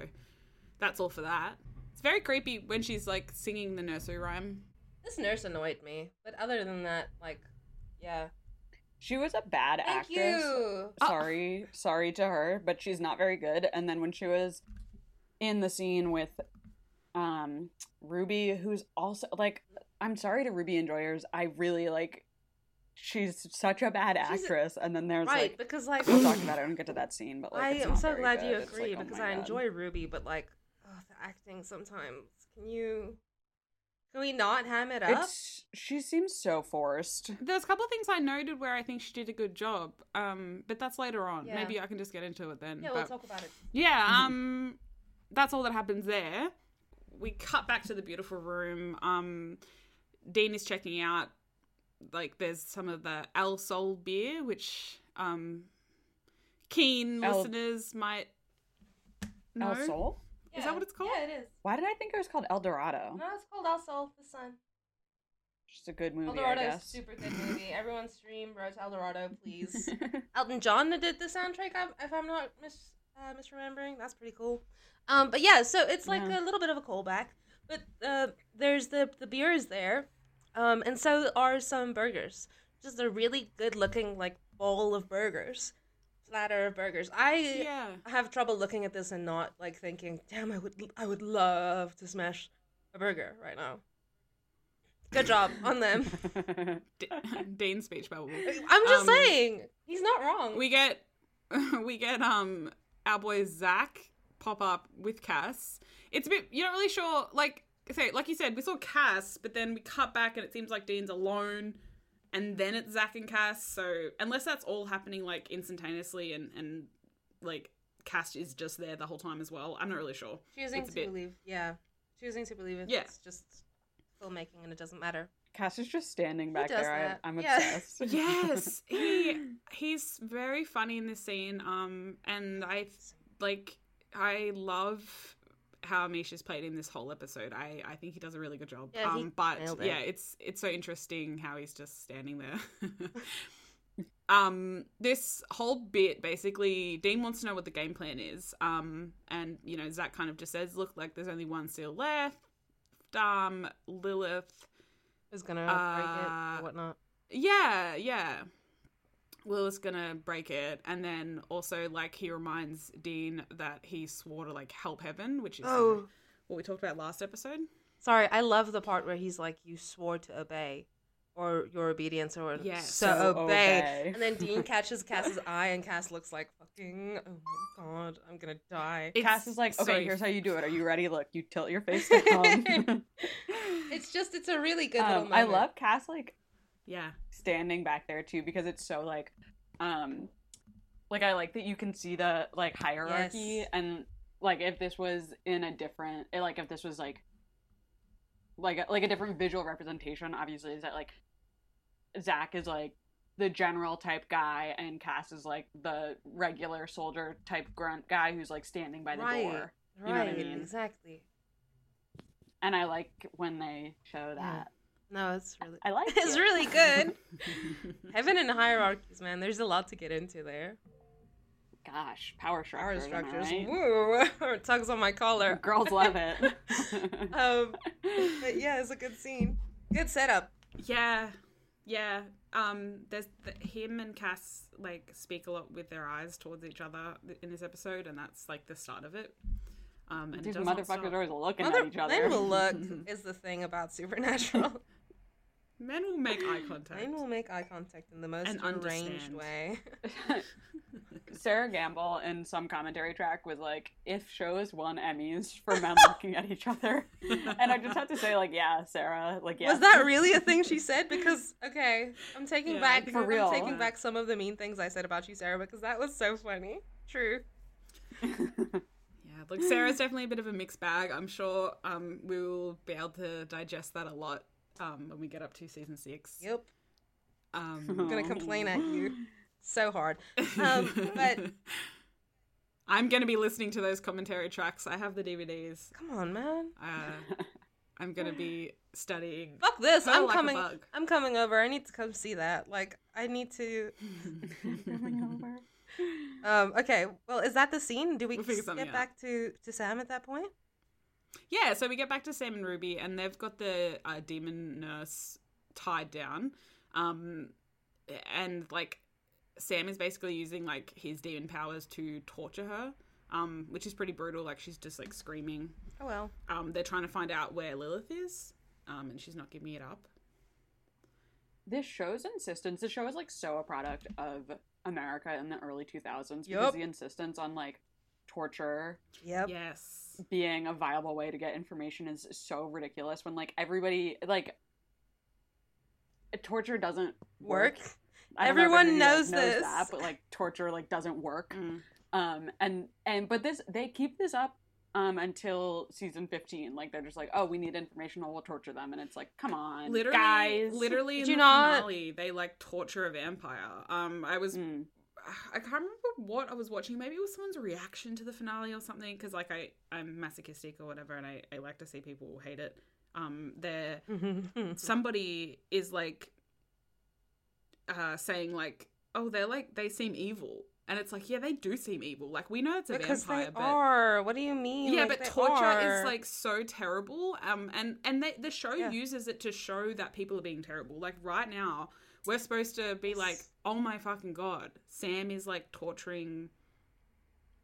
that's all for that. It's very creepy when she's like singing the nursery rhyme. This nurse annoyed me, but other than that, like, yeah. She was a bad Thank actress. you. Sorry, sorry to her, but she's not very good. And then when she was in the scene with um Ruby, who's also like, I'm sorry to Ruby enjoyers. I really like. She's such a bad She's a- actress, and then there's Right, like because like we'll talk about it. and get to that scene, but like i am so glad you good. It's agree like, oh because my I God. enjoy Ruby, but like oh, the acting sometimes. Can you? Can we not ham it up? It's she seems so forced. There's a couple of things I noted where I think she did a good job, um, but that's later on. Yeah. Maybe I can just get into it then. yeah, we'll talk about it. Yeah, um that's all that happens there. We cut back to the beautiful room. Um Dean is checking out like there's some of the El Sol beer, which um keen El- listeners might know. El Sol. Is that what it's called? Yeah, it is. Why did I think it was called El Dorado? No, it's called El Sol, the sun. Just a good movie, El I Dorado is a super good movie. *laughs* Everyone stream Road to El Dorado, please. *laughs* Elton John did the soundtrack, if- if I'm not mis uh, misremembering. That's pretty cool. Um, but yeah, so it's like Yeah. a little bit of a callback. But uh, there's the the beer is there, um, and so are some burgers. Just a really good looking like bowl of burgers, platter of burgers. I Yeah. have trouble looking at this and not like thinking, damn, I would I would love to smash a burger right now. Good job on them. *laughs* D- Dean's *laughs* speech bubble. I'm just Um, saying, he's not wrong. We get *laughs* we get um our boy Zach pop up with Cas. It's a bit you're not really sure like say like you said we saw Cas, but then we cut back and it seems like Dean's alone, and then it's Zach and Cas. So unless that's all happening like instantaneously and and like Cas is just there the whole time as well, I'm not really sure. choosing it's to bit- believe, yeah, choosing to believe it's Yeah. just filmmaking and it doesn't matter. Cas is just standing back there. I, I'm Yeah. obsessed. *laughs* yes *laughs* he he's very funny in this scene um and i like i love how Misha's played in this whole episode. I, I think he does a really good job. Yeah, um, but it. yeah, it's it's so interesting how he's just standing there. *laughs* um, this whole bit basically, Dean wants to know what the game plan is. Um, and you know, Zach kind of just says, "Look, like there's only one seal left." Um, Lilith is gonna break it Uh, or whatnot? yeah, yeah. Lilith's gonna break it, and then also like he reminds Dean that he swore to like help Heaven, which is Oh, what we talked about last episode. sorry. I love the part where he's like, "You swore to obey, or your obedience, or Yes. so, So obey. obey. And then Dean catches Cas's eye, and Cas looks like, "Fucking, oh my god, I'm gonna die." It's Cas is like, so okay, here's how you do it. Are you ready? Look, you tilt your face down. *laughs* *laughs* *laughs* It's just, it's a really good little um, I love Cas like Yeah, standing back there too because it's so like, um, like I like that you can see the like hierarchy Yes. and like if this was in a different eh, like if this was like like a, like a different visual representation obviously is that like Zach is like the general type guy and Cas is like the regular soldier type grunt guy who's like standing by the Right. door right, you know what I mean? exactly. and I like when they show that No, it's really, I like *laughs* it's it. really good. *laughs* Heaven and hierarchies, man. There's a lot to get into there. gosh power Power structures, am I structures. right? Woo! *laughs* Tugs on my collar. girls love it Um, but yeah, it's a good scene. Good setup. yeah, yeah. Um, there's the, him and Cas like speak a lot with their eyes towards each other in this episode, and that's like the start of it. Um, and it These does motherfuckers are always looking Mother, at each other. men will look is the thing about Supernatural. Men will make eye contact. men will make eye contact in the most And arranged understand. way. *laughs* Sarah Gamble in some commentary track was like, if shows won Emmys for men *laughs* looking at each other. And I just have to say, like, yeah, Sarah, like, yeah. Was that really a thing she *laughs* said? Because okay, I'm taking Yeah, back for real. I'm taking back some of the mean things I said about you, Sarah, because that was so funny. True. Yeah, look, Sarah's definitely a bit of a mixed bag. I'm sure um, we will be able to digest that a lot um, when we get up to season six. Yep. Um, I'm gonna complain at you *laughs* so hard. Um, but *laughs* I'm going to be listening to those commentary tracks. I have the DVDs. come on, man. Uh, I'm going to be studying. Fuck this. I'm like coming. I'm coming over. I need to come see that. Like, I need to. *laughs* Um, okay. Well, is that the scene? Do we We'll figure get back to to Sam at that point? Yeah, so we get back to Sam and Ruby, and they've got the uh, demon nurse tied down. Um, and like, Sam is basically using like his demon powers to torture her, um, which is pretty brutal. Like, she's just like screaming. Oh well. Um, they're trying to find out where Lilith is, um, and she's not giving it up. This show's insistence. The show is like so a product of America in the early 2000s because Yup. the insistence on like torture Yep. Yes. Being a viable way to get information is so ridiculous when like everybody like torture doesn't Work. work. I don't know if Everyone knows this. that, but like torture like doesn't work. Mm. Um and and but this they keep this up um until season 15 like they're just like oh we need information or we'll torture them and it's like come on Literally, guys literally in you the not- finale, they like torture a vampire. Um, I was Mm. I can't remember what I was watching. Maybe it was someone's reaction to the finale or something. Because like I, I'm masochistic or whatever, and I, I like to see people hate it. Um, there, *laughs* somebody is like, uh, saying like, oh, they're like they seem evil, and it's like, yeah, they do seem evil. Like we know it's a because vampire, they but are. What do you mean? yeah, Like, but torture are. is like so terrible. Um, and and they, the show Yeah. uses it to show that people are being terrible. Like right now, we're supposed to be like, oh my fucking god, Sam is like torturing.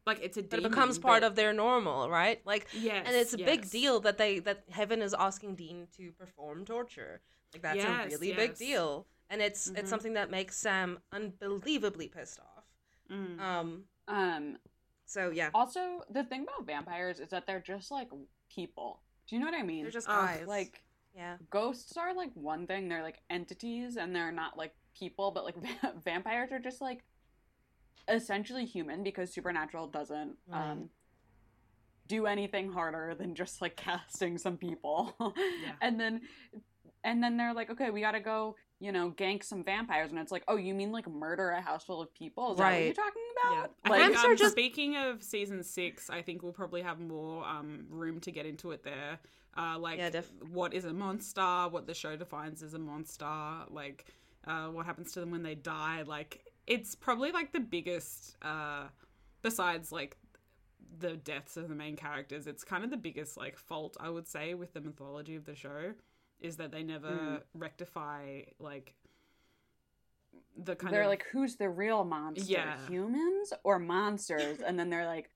Like it's a But it becomes part but- of their normal, right? Like, yes, and it's a big deal that they that Heaven is asking Dean to perform torture. Like that's Yes, a really big deal, and it's Mhm. it's something that makes Sam unbelievably pissed off. Mm. Um. um So yeah, also the thing about vampires is that they're just like people do you know what i mean they're just Ugh, guys. like yeah, ghosts are like one thing they're like entities and they're not like people but like *laughs* va- vampires are just like essentially human because supernatural doesn't Right. um do anything harder than just like casting some people Yeah. *laughs* and then and then they're like okay we gotta go you know gank some vampires and it's like oh you mean like murder a house full of people is that what Right. you're talking Yeah. about I like think, Vamps um, just- speaking of season six, I think we'll probably have more um, room to get into it there. Uh, like, Yeah, def- what is a monster? What the show defines as a monster? Like, uh, what happens to them when they die? Like, it's probably like the biggest, uh, besides like the deaths of the main characters. It's kind of the biggest like fault I would say with the mythology of the show is that they never Mm. rectify like the kind they're of like who's the real monster Yeah. humans or monsters and then they're like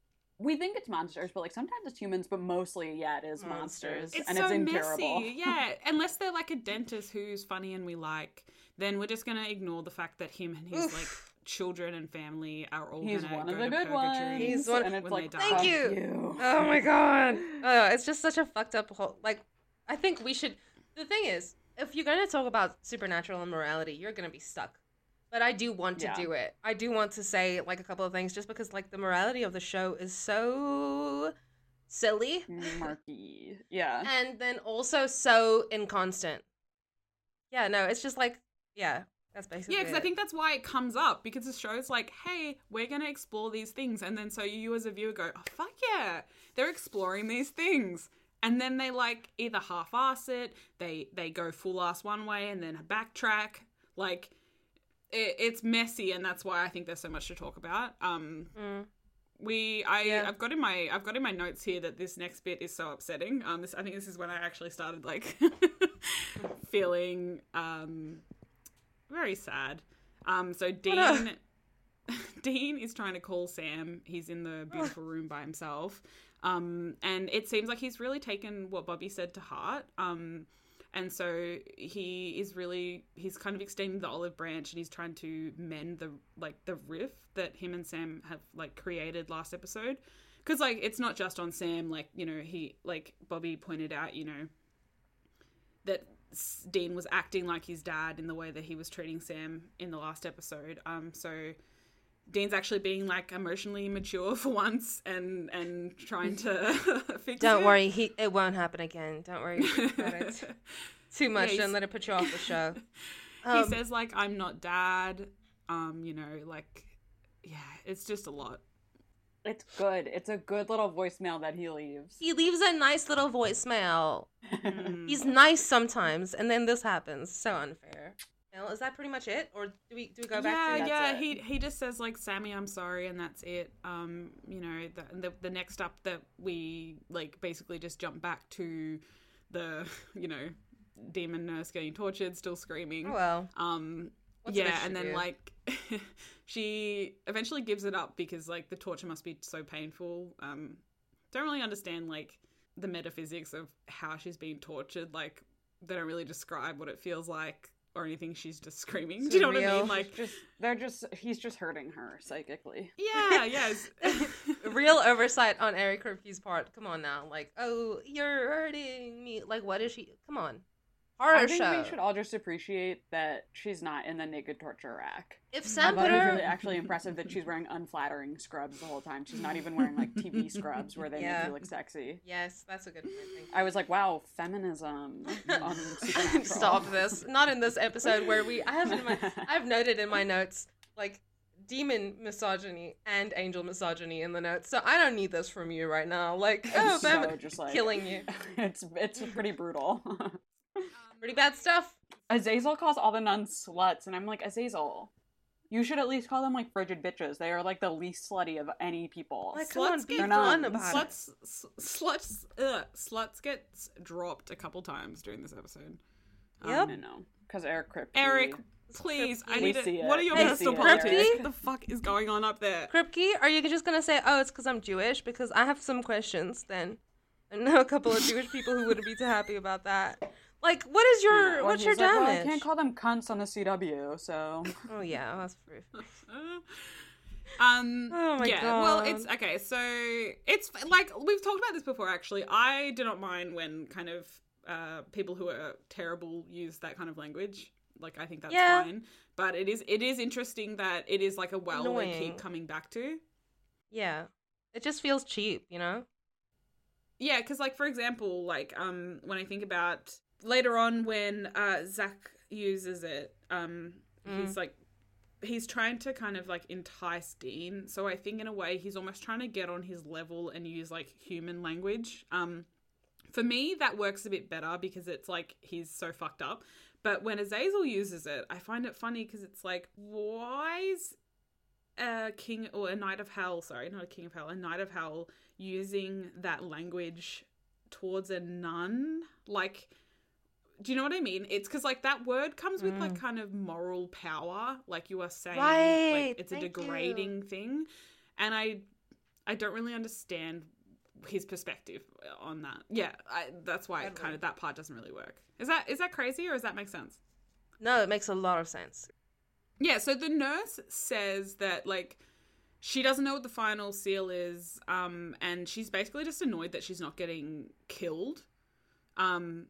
we think it's monsters but like sometimes it's humans but mostly yeah it is monsters, Monsters. It's and so it's messy. *laughs* Yeah, unless they're like a dentist who's funny and we like, then we're just gonna ignore the fact that him and his Oof. like children and family are all he's gonna one go of the good ones He's one- and it's when like Thank fuck you. Oh my god. Uh, it's just such a fucked up whole. Like, I think we should. The thing is, if you're gonna talk about supernatural and morality, you're gonna be stuck. But I do want to Yeah. do it. I do want to say like a couple of things, just because like the morality of the show is so silly, murky yeah *laughs* and then also so inconstant. Yeah, no, it's just like yeah, that's basically. Yeah, because I think that's why it comes up because the show's like, hey, we're gonna explore these things, and then so you as a viewer go, oh fuck yeah, they're exploring these things, and then they like either half-ass it, they they go full ass one way and then backtrack, like it, it's messy, and that's why I think there's so much to talk about. Um, Mm. we I Yeah. I've got in my I've got in my notes here that this next bit is so upsetting. Um, this I think this is when I actually started like *laughs* feeling um very sad. Um, so Dean *laughs* Dean is trying to call Sam. He's in the beautiful room by himself. Um, and it seems like he's really taken what Bobby said to heart. Um, and so he is really he's kind of extending the olive branch and he's trying to mend the like the riff that him and Sam have like created last episode. Cause like it's not just on Sam, like, you know, he like Bobby pointed out, you know, that Dean was acting like his dad in the way that he was treating Sam in the last episode. Um, so Dean's actually being like emotionally mature *laughs* for once and and trying to *laughs* fix Don't it. worry, he it won't happen again. Don't worry about it. *laughs* Too much, he's- don't let it put you off the show. he Um, says like I'm not dad. Um, you know, like yeah, it's just a lot. it's good it's a good little voicemail that he leaves he leaves a nice little voicemail. Mm. He's nice sometimes, and then this happens. So unfair. Mel, is that pretty much it, or do we do we go back yeah, to? Yeah. it. He he just says like Sammy, I'm sorry, and that's it. Um, you know, the, the the next up that we like basically just jump back to the *laughs* you know demon nurse getting tortured, still screaming. Oh, well, Um, What's yeah, and then do? like *laughs* she eventually gives it up because like the torture must be so painful. Um, don't really understand like the metaphysics of how she's being tortured. Like they don't really describe what it feels like or anything. She's just screaming. Do you know what I mean? Like just they're just he's just hurting her psychically. yeah, *laughs* yes. *laughs* real oversight on Eric Kripke's part. Come on now, like, oh, you're hurting me. Like, what is she? Come on, horror I think show. we should all just appreciate that she's not in the naked torture rack. If Sam put her, really actually impressive that she's wearing unflattering scrubs the whole time. She's not even wearing like TV *laughs* scrubs where they Yeah. make you look sexy. yes, that's a good point. I was like, wow, feminism. *laughs* Stop this. Not in this episode where we. I have in my. *laughs* I've noted in my notes like demon misogyny and angel misogyny in the notes. So I don't need this from you right now. Like, oh, so just like killing you. it's it's pretty brutal. Pretty bad stuff. Azazel calls all the nuns sluts, and I'm like, Azazel, you should at least call them like frigid bitches. They are like the least slutty of any people. Like, come Sluts get fun nuns. about it. sluts, s- sluts, ugh, sluts gets dropped a couple times during this episode. Yep. I know, because Eric Kripke. Eric, please, I We need see it. it. What are your Hey, personal see it, politics? What the fuck is going on up there? Kripke, are you just gonna say, "Oh, it's because I'm Jewish"? Because I have some questions. Then I know a couple of Jewish people who wouldn't be too happy about that. Like, what is your Well, what's your like, well, I can't call them cunts on the CW, so oh yeah, that's proof. *laughs* um Oh my yeah well it's okay so it's like we've talked about this before actually i do not mind when kind of uh people who are terrible use that kind of language like i think that's Yeah. fine but it is it is interesting that it is like a well they Annoying. keep coming back to Yeah, it just feels cheap, you know. Yeah, because like for example, like um when I think about later on when uh Zach uses it, um he's like he's trying to kind of like entice Dean. So I think in a way he's almost trying to get on his level and use like human language. Um for me that works a bit better because it's like he's so fucked up. But when Azazel uses it, I find it funny because it's like, why is a king or a knight of hell, sorry, not a king of hell, a knight of hell using that language towards a nun? Like, do you know what I mean? It's because like that word comes with like kind of moral power, like you are saying, Right, like it's a thank you. degrading thing, and I, I don't really understand his perspective on that. Yeah, I, that's why it kind of that part doesn't really work. Is that is that crazy or does that make sense? No, it makes a lot of sense. Yeah, so the nurse says that like she doesn't know what the final seal is, um, and she's basically just annoyed that she's not getting killed. Um,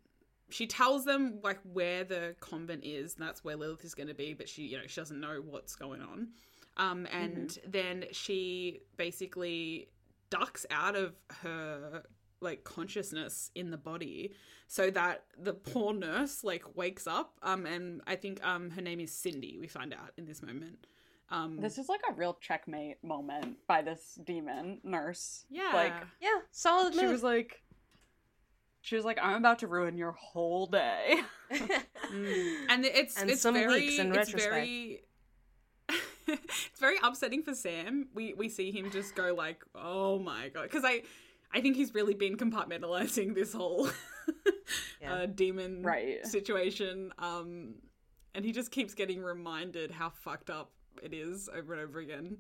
she tells them like where the convent is, and that's where Lilith is going to be, but she, you know, she doesn't know what's going on. Um, and then she basically ducks out of her like consciousness in the body so that the poor nurse like wakes up um and i think um her name is cindy we find out in this moment um this is like a real checkmate moment by this demon nurse. yeah Like Yeah, solid she move. was like she was like, I'm about to ruin your whole day. *laughs* Mm. and it's And it's some very weeks in it's very *laughs* it's very upsetting for Sam. We we see him just go like, "Oh my god," because I I think he's really been compartmentalizing this whole *laughs* Yeah. uh, demon Right. situation. Um, and he just keeps getting reminded how fucked up it is over and over again.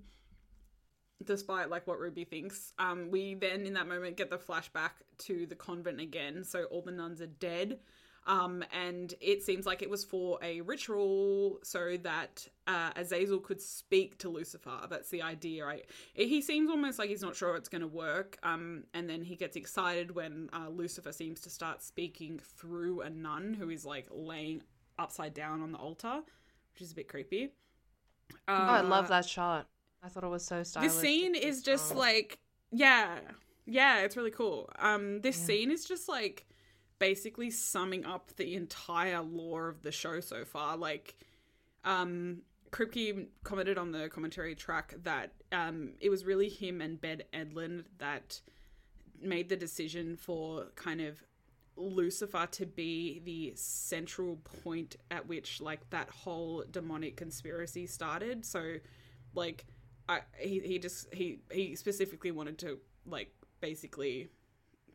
Despite like what Ruby thinks, um, we then in that moment get the flashback to the convent again. So all the nuns are dead, um, and it seems like it was for a ritual so that uh, Azazel could speak to Lucifer. That's the idea, right? He seems almost like he's not sure it's going to work, um, and then he gets excited when uh, Lucifer seems to start speaking through a nun who is like laying upside down on the altar, which is a bit creepy. oh, I love that shot. I thought it was so the stylish. scene and is just like yeah yeah it's really cool um this scene is just like basically summing up the entire lore of the show so far like um Kripke commented on the commentary track that um it was really him and Ben Edlund that made the decision for kind of Lucifer to be the central point at which like that whole demonic conspiracy started. So like I he, he just he he specifically wanted to like basically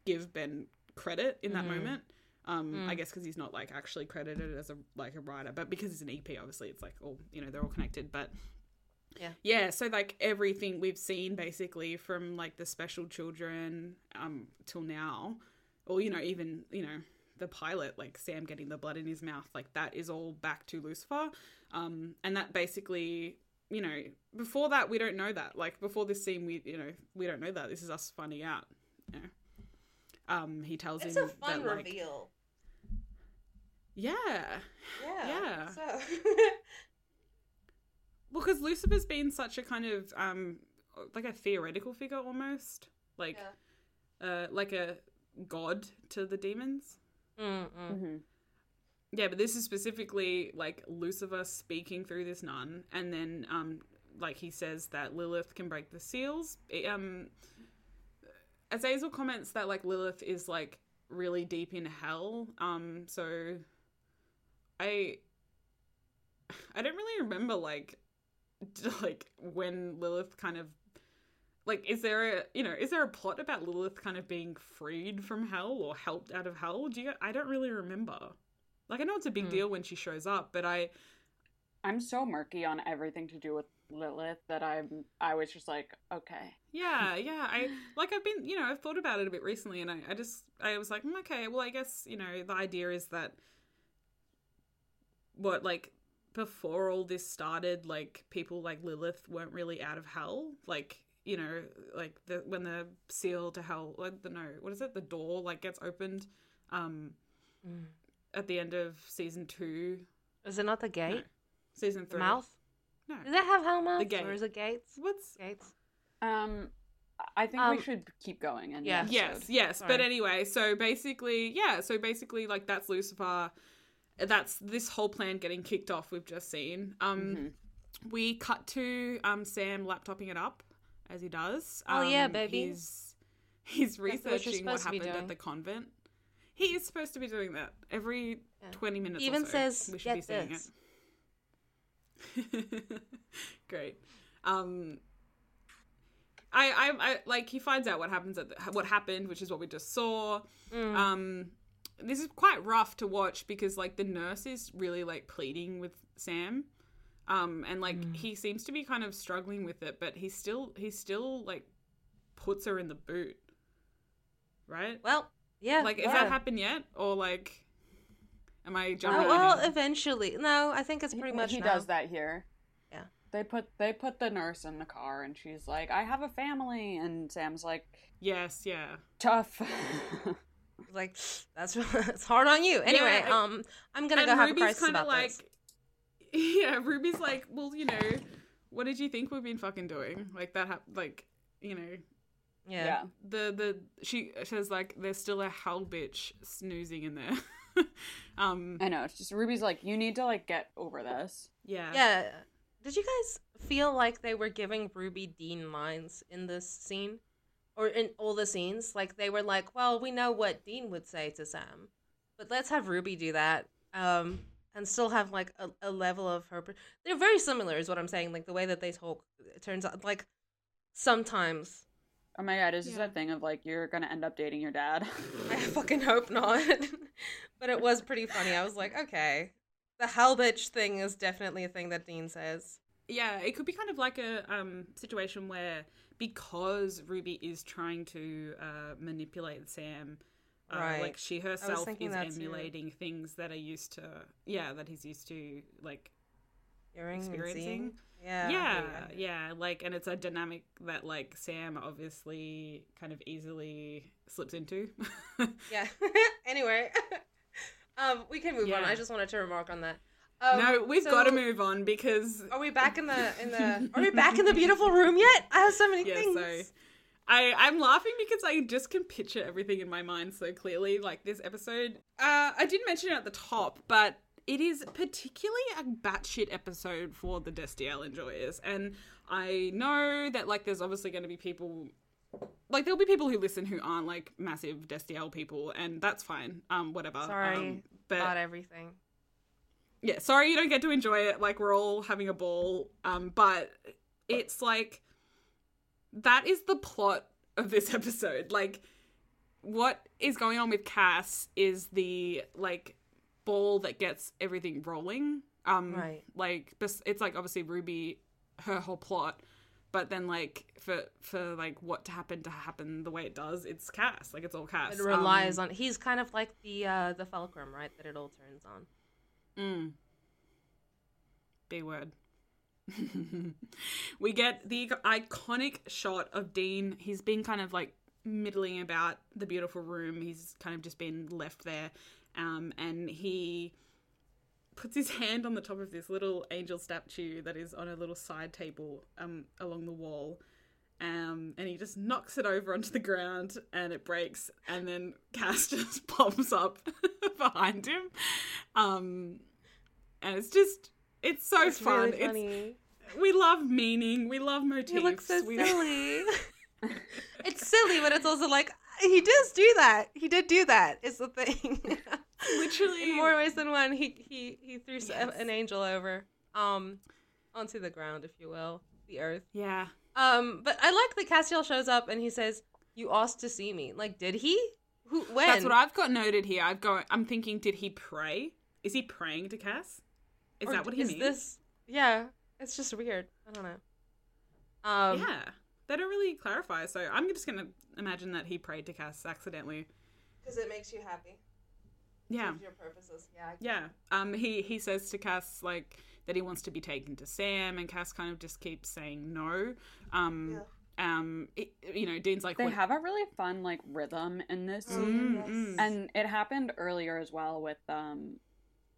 give Ben credit in that Mhm. moment. Um, Mm. I guess because he's not like actually credited as a like a writer, but because it's an EP, obviously it's like all you know they're all connected. But Yeah. yeah. So like everything we've seen basically from like the special children um till now, or you know even you know the pilot like Sam getting the blood in his mouth, like that is all back to Lucifer. Um, and that basically you know before that we don't know that like before this scene we you know we don't know that this is us finding out. You know. Um, he tells It's him It's a fun that, like, reveal. yeah. Yeah. Yeah. So. *laughs* Well, because Lucifer's been such a kind of um, like a theoretical figure almost, like uh, like a god to the demons. Mm-mm. Yeah, but this is specifically like Lucifer speaking through this nun, and then um, like he says that Lilith can break the seals. It, um, Azazel comments that like Lilith is like really deep in hell. Um, so I I don't really remember like *laughs* like when Lilith kind of like is there a you know is there a plot about Lilith kind of being freed from hell or helped out of hell? Do you I don't really remember. Like I know it's a big Hmm. deal when she shows up, but I I'm so murky on everything to do with Lilith that I'm. I was just like, okay. yeah *laughs* yeah I like I've been you know I've thought about it a bit recently, and I I just I was like "Mm, okay well I guess you know the idea is that what like before all this started like people like Lilith weren't really out of hell like you know like the when the seal to hell like the no what is it the door like gets opened um Mm. At the end of season two Is it not the gate? season The three mouth? no Does that have hell The gate. Or is it gates? what's Gates. Um, I think Um, we should keep going. And yeah. yes yes Sorry. but anyway so basically yeah so basically like that's lucifer that's this whole plan getting kicked off we've just seen um Mhm. we cut to um sam laptoping it up as he does Oh, yeah, Um, baby. he's he's That's what researching what supposed to be happened at the convent he is supposed to be doing that every Yeah. 20 minutes Even or so, says, we should be seeing this." it *laughs* great um I, I, I like he finds out what happens at the, what happened, which is what we just saw. Mm. Um, this is quite rough to watch because like the nurse is really like pleading with Sam, um, and like Mm. he seems to be kind of struggling with it, but he still he still like puts her in the boot, right? well, yeah. like, has yeah. that happened yet, or like, am I jumping? Oh, jumping? well, ahead? eventually. No, I think it's He- pretty much he now. does that here. Yeah. They put they put the nurse in the car, and she's like, "I have a family," and Sam's like, yes, yeah. "Tough." *laughs* Like that's *laughs* it's hard on you. Anyway, Yeah, I- um, I'm gonna and go have Ruby's a crisis about like, this. *laughs* yeah, Ruby's like, well, you know, what did you think we've been fucking doing? Like that, hap- like, you know, Yeah. yeah. the the she says like there's still a hell bitch snoozing in there. *laughs* um, I know. It's just Ruby's like, "You need to like get over this." yeah, Yeah. Did you guys feel like they were giving Ruby Dean lines in this scene? Or in all the scenes? Like they were like, well, we know what Dean would say to Sam, but let's have Ruby do that. Um, and still have like a, a level of her. They're very similar, is what I'm saying. Like the way that they talk, it turns out like sometimes. Oh my god, is this Yeah. that thing of like you're gonna end up dating your dad? *laughs* I fucking hope not. *laughs* but it was pretty funny. I was like, okay. The hell bitch thing is definitely a thing that Dean says. yeah. It could be kind of like a um situation where because Ruby is trying to uh, manipulate Sam. Uh, Right. Like she herself is that too. emulating things that are used to, yeah, that he's used to, like Hearing Experiencing? seeing. Yeah. yeah, yeah, like, and it's a dynamic that like Sam obviously kind of easily slips into. *laughs* Yeah. *laughs* anyway, *laughs* um, we can move on. I just wanted to remark on that. Um, no, we've so- got to move on because Are we back in the in the? Are we back in the beautiful room yet? I have so many Yeah, things. so I I'm laughing because I just can picture everything in my mind so clearly. Like this episode, uh, I did mention it at the top, but it is particularly a batshit episode for the Destiel enjoyers, and I know that like there's obviously going to be people like there'll be people who listen who aren't like massive Destiel people, and that's fine. Um, whatever. Sorry um, but About everything. yeah, sorry you don't get to enjoy it. Like we're all having a ball. Um, but it's like that is the plot of this *laughs* episode. Like what is going on with Cas is the like ball that gets everything rolling. Um, Right. Like it's like obviously Ruby, her whole plot. But then, like for for like what to happen to happen the way it does, it's Cas. Like it's all Cas. It relies Um, on. He's kind of like the uh the fulcrum, right? That it all turns on. Mm. B word. *laughs* we get the iconic shot of Dean. He's been kind of like middling about the beautiful room. He's kind of just been left there. Um, and he puts his hand on the top of this little angel statue that is on a little side table um, along the wall. Um, and he just knocks it over onto the ground and it breaks. And then Cas *laughs* just pops up *laughs* behind him. Um, and it's just, it's so It's fun. really funny. It's, we love meaning. We love motifs. He looks so we, silly. *laughs* it's silly, but it's also like he does do that. He did do that. Is the thing. Literally. in more ways than one, he he he threw s- Yes. an angel over, um, onto the ground, if you will, the earth. Yeah. Um, but I like that Castiel shows up and he says, "You asked to see me." Like, did he? Who? When? That's what I've got noted here. I've got. I'm thinking, did he pray? Is he praying to Cas? Is Or that what he is means? This? Yeah, it's just weird. I don't know. Um, yeah, they don't really clarify. So I'm just gonna imagine that he prayed to Cas accidentally. because it makes you happy. Yeah, your purposes. Yeah. yeah. Um, he he says to Cas like that he wants to be taken to Sam, and Cas kind of just keeps saying no. Um, um, it- you know, Dean's like, They "What- have a really fun like rhythm in this Mm, scene, yes. mm. and it happened earlier as well with um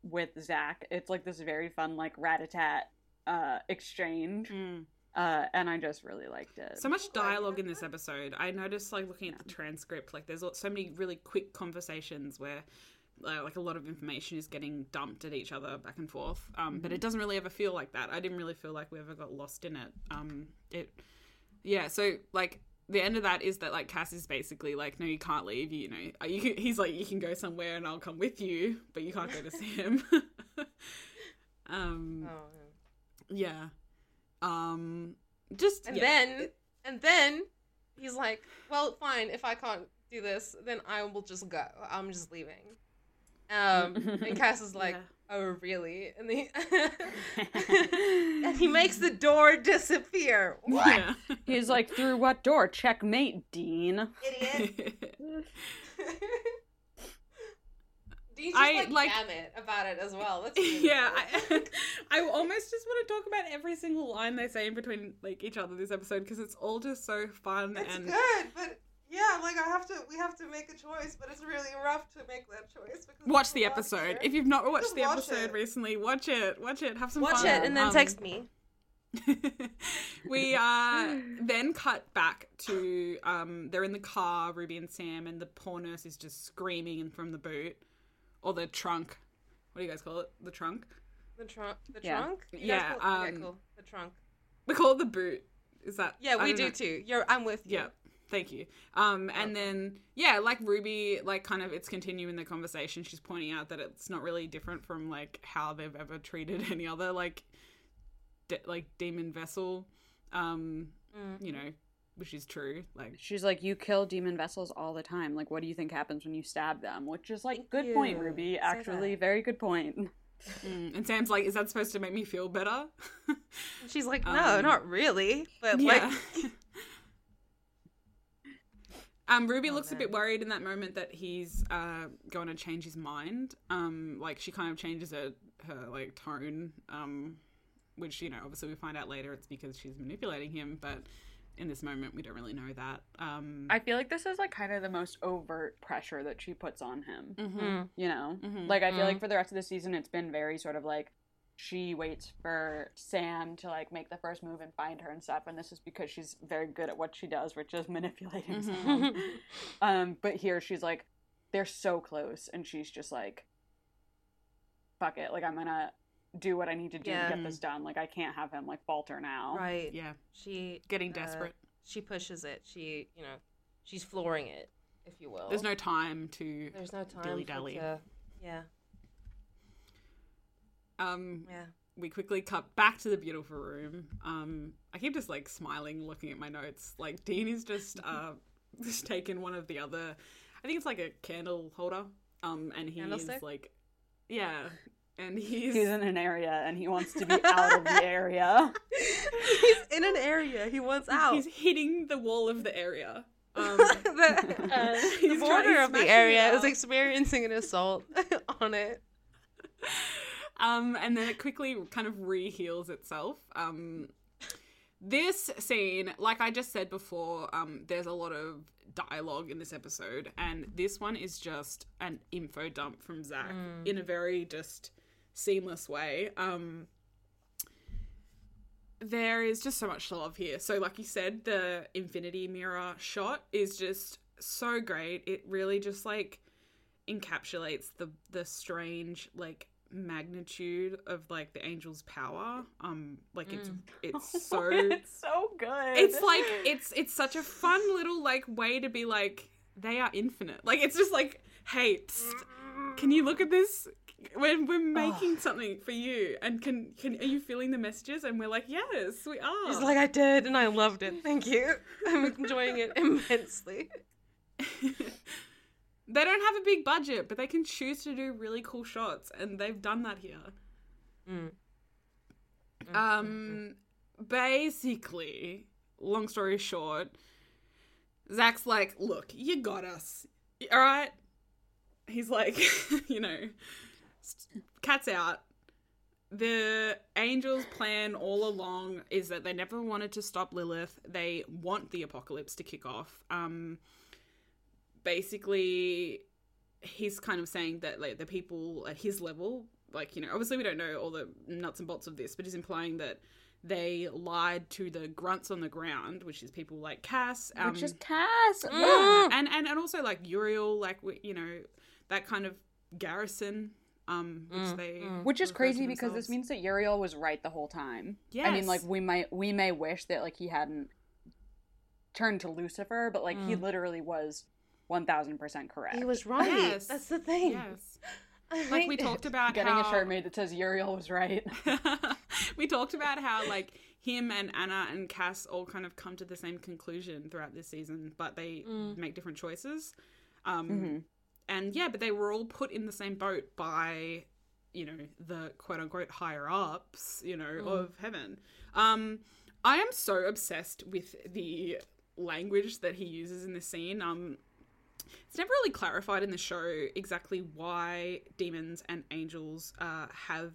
with Zach. It's like this very fun like rat a tat uh exchange, Mm. uh, and I just really liked it. So much dialogue in this episode. I noticed, like looking at the transcript, like there's so many really quick conversations where, uh, like, a lot of information is getting dumped at each other back and forth. Um, But it doesn't really ever feel like that. I didn't really feel like we ever got lost in it. Um, it, yeah. So like the end of that is that like Cas is basically like, no, you can't leave. You know, Uh, you can, *laughs* he's like, you can go somewhere and I'll come with you, but you can't go to *laughs* see him. *laughs* um, Oh, yeah. Um, just And yeah. then, and then he's like, "Well, fine. If I can't do this, then I will just go. I'm just leaving." Um, and *laughs* Cas is like, Yeah. "Oh, really?" And he *laughs* *laughs* and he makes the door disappear. What? Yeah. He's like, through what door? Checkmate, Dean. Idiot. Dean's just I, like, like- damn it about it as well. That's really yeah. I, I almost just want to talk about every single line they say in between like each other this episode because it's all just so fun It's and good, but yeah, like I have to, we have to make a choice, but it's really rough to make that choice because watch the it's a lot episode. here. If you've not watched Just the watch episode it. recently, watch it. Watch it. Have some watch fun. Watch it and then Um, text me. *laughs* we uh then cut back to um they're in the car, Ruby and Sam, and the poor nurse is just screaming from the boot or the trunk. What do you guys call it? The trunk. The trunk, the Yeah. trunk. You guys Yeah, call- okay, um, cool. The trunk. We call it the boot. Is that? Yeah, we don't do know. too. You're, I'm with you. Yeah. Thank you. Um, and then yeah, like Ruby, like kind of it's continuing the conversation. She's pointing out that it's not really different from like how they've ever treated *laughs* any other like, de- like demon vessel. Um, Mm. you know, which is true. Like, She's like, you kill demon vessels all the time. Like, what do you think happens when you stab them? Which is like, Thank good point. Ruby. Say Actually, that. very good point. *laughs* mm. and Sam's like, is that supposed to make me feel better? *laughs* She's like, no, Um, not really. But yeah. like, Um, Ruby Oh, looks a bit worried in that moment that he's uh, going to change his mind. Um, like she kind of changes her, her like tone, um, which you know obviously we find out later it's because she's manipulating him. But in this moment, we don't really know that. Um, I feel like this is like kind of the most overt pressure that she puts on him. mhm, mm, You know, mhm. like I feel Mm. like for the rest of the season, it's been very sort of like she waits for Sam to like make the first move and find her and stuff, and this is because she's very good at what she does, which is *laughs* manipulating. Mhm. Sam. Um, but here she's like, they're so close, and she's just like, fuck it, like I'm gonna do what I need to do Yeah. to get this done. Like I can't have him like falter now. right. yeah, She getting uh, desperate. she pushes it. She, you know, she's flooring it, if you will. There's no time to There's no time dilly-dally. for to, yeah, um yeah. we quickly cut back to the beautiful room. Um, I keep just like smiling, looking at my notes. Like Dean is just *laughs* uh, just taken one of the other. I think it's like a candle holder. Um, and he is like, yeah, and he's, He's in an area and he wants to be out of the *laughs* area. He's in an area he wants out. he's hitting the wall of the area. *laughs* Um, the, the border of the area is experiencing an assault on it. Um, and then it quickly kind of re-heals itself. Um, this scene, like I just said before, um, there's a lot of dialogue in this episode, and this one is just an info dump from Zach in a very just seamless way. Um, there is just so much to love here. So, like you said, the infinity mirror shot is just so great. It really just like encapsulates the the strange like magnitude of like the angel's power. Um, like it's it's *laughs* so *laughs* it's so good. it's like it's it's such a fun little like way to be like they are infinite. Like it's just like hey, psst, can you look at this? When we're making something for you, and can can are you feeling the messages? And we're like, yes, we are. He's like, I did, and I loved it. Thank you. I'm enjoying it *laughs* immensely. They don't have a big budget, but they can choose to do really cool shots, and they've done that here. Mm. Um, basically, long story short, Zach's like, "Look, you got us, all right." He's like, *laughs* you know, cat's out. The angels' plan all along is that they never wanted to stop Lilith. They want the apocalypse to kick off. Um, basically, he's kind of saying that like the people at his level, like you know, obviously we don't know all the nuts and bolts of this, but he's implying that they lied to the grunts on the ground, which is people like Cass, um, which is Cass. Mm. and and and also like Uriel, like you know, that kind of garrison, um, which Mm, they mm. Which is crazy because this means that Uriel was right the whole time. yes, I mean, like we might we may wish that like he hadn't turned to Lucifer, but like he Mm. literally was one thousand percent correct. He was right. Yes. That's the thing. yes, *laughs* like we talked about Getting how... a shirt made that says Uriel was right. *laughs* we talked about how like him and Anna and Cass all kind of come to the same conclusion throughout this season, but they Mm. make different choices. Um, Mhm. And yeah, but they were all put in the same boat by, you know, the quote unquote higher ups, you know, of heaven. Um, I am so obsessed with the language that he uses in this scene. Um, it's never really clarified in the show exactly why demons and angels uh, have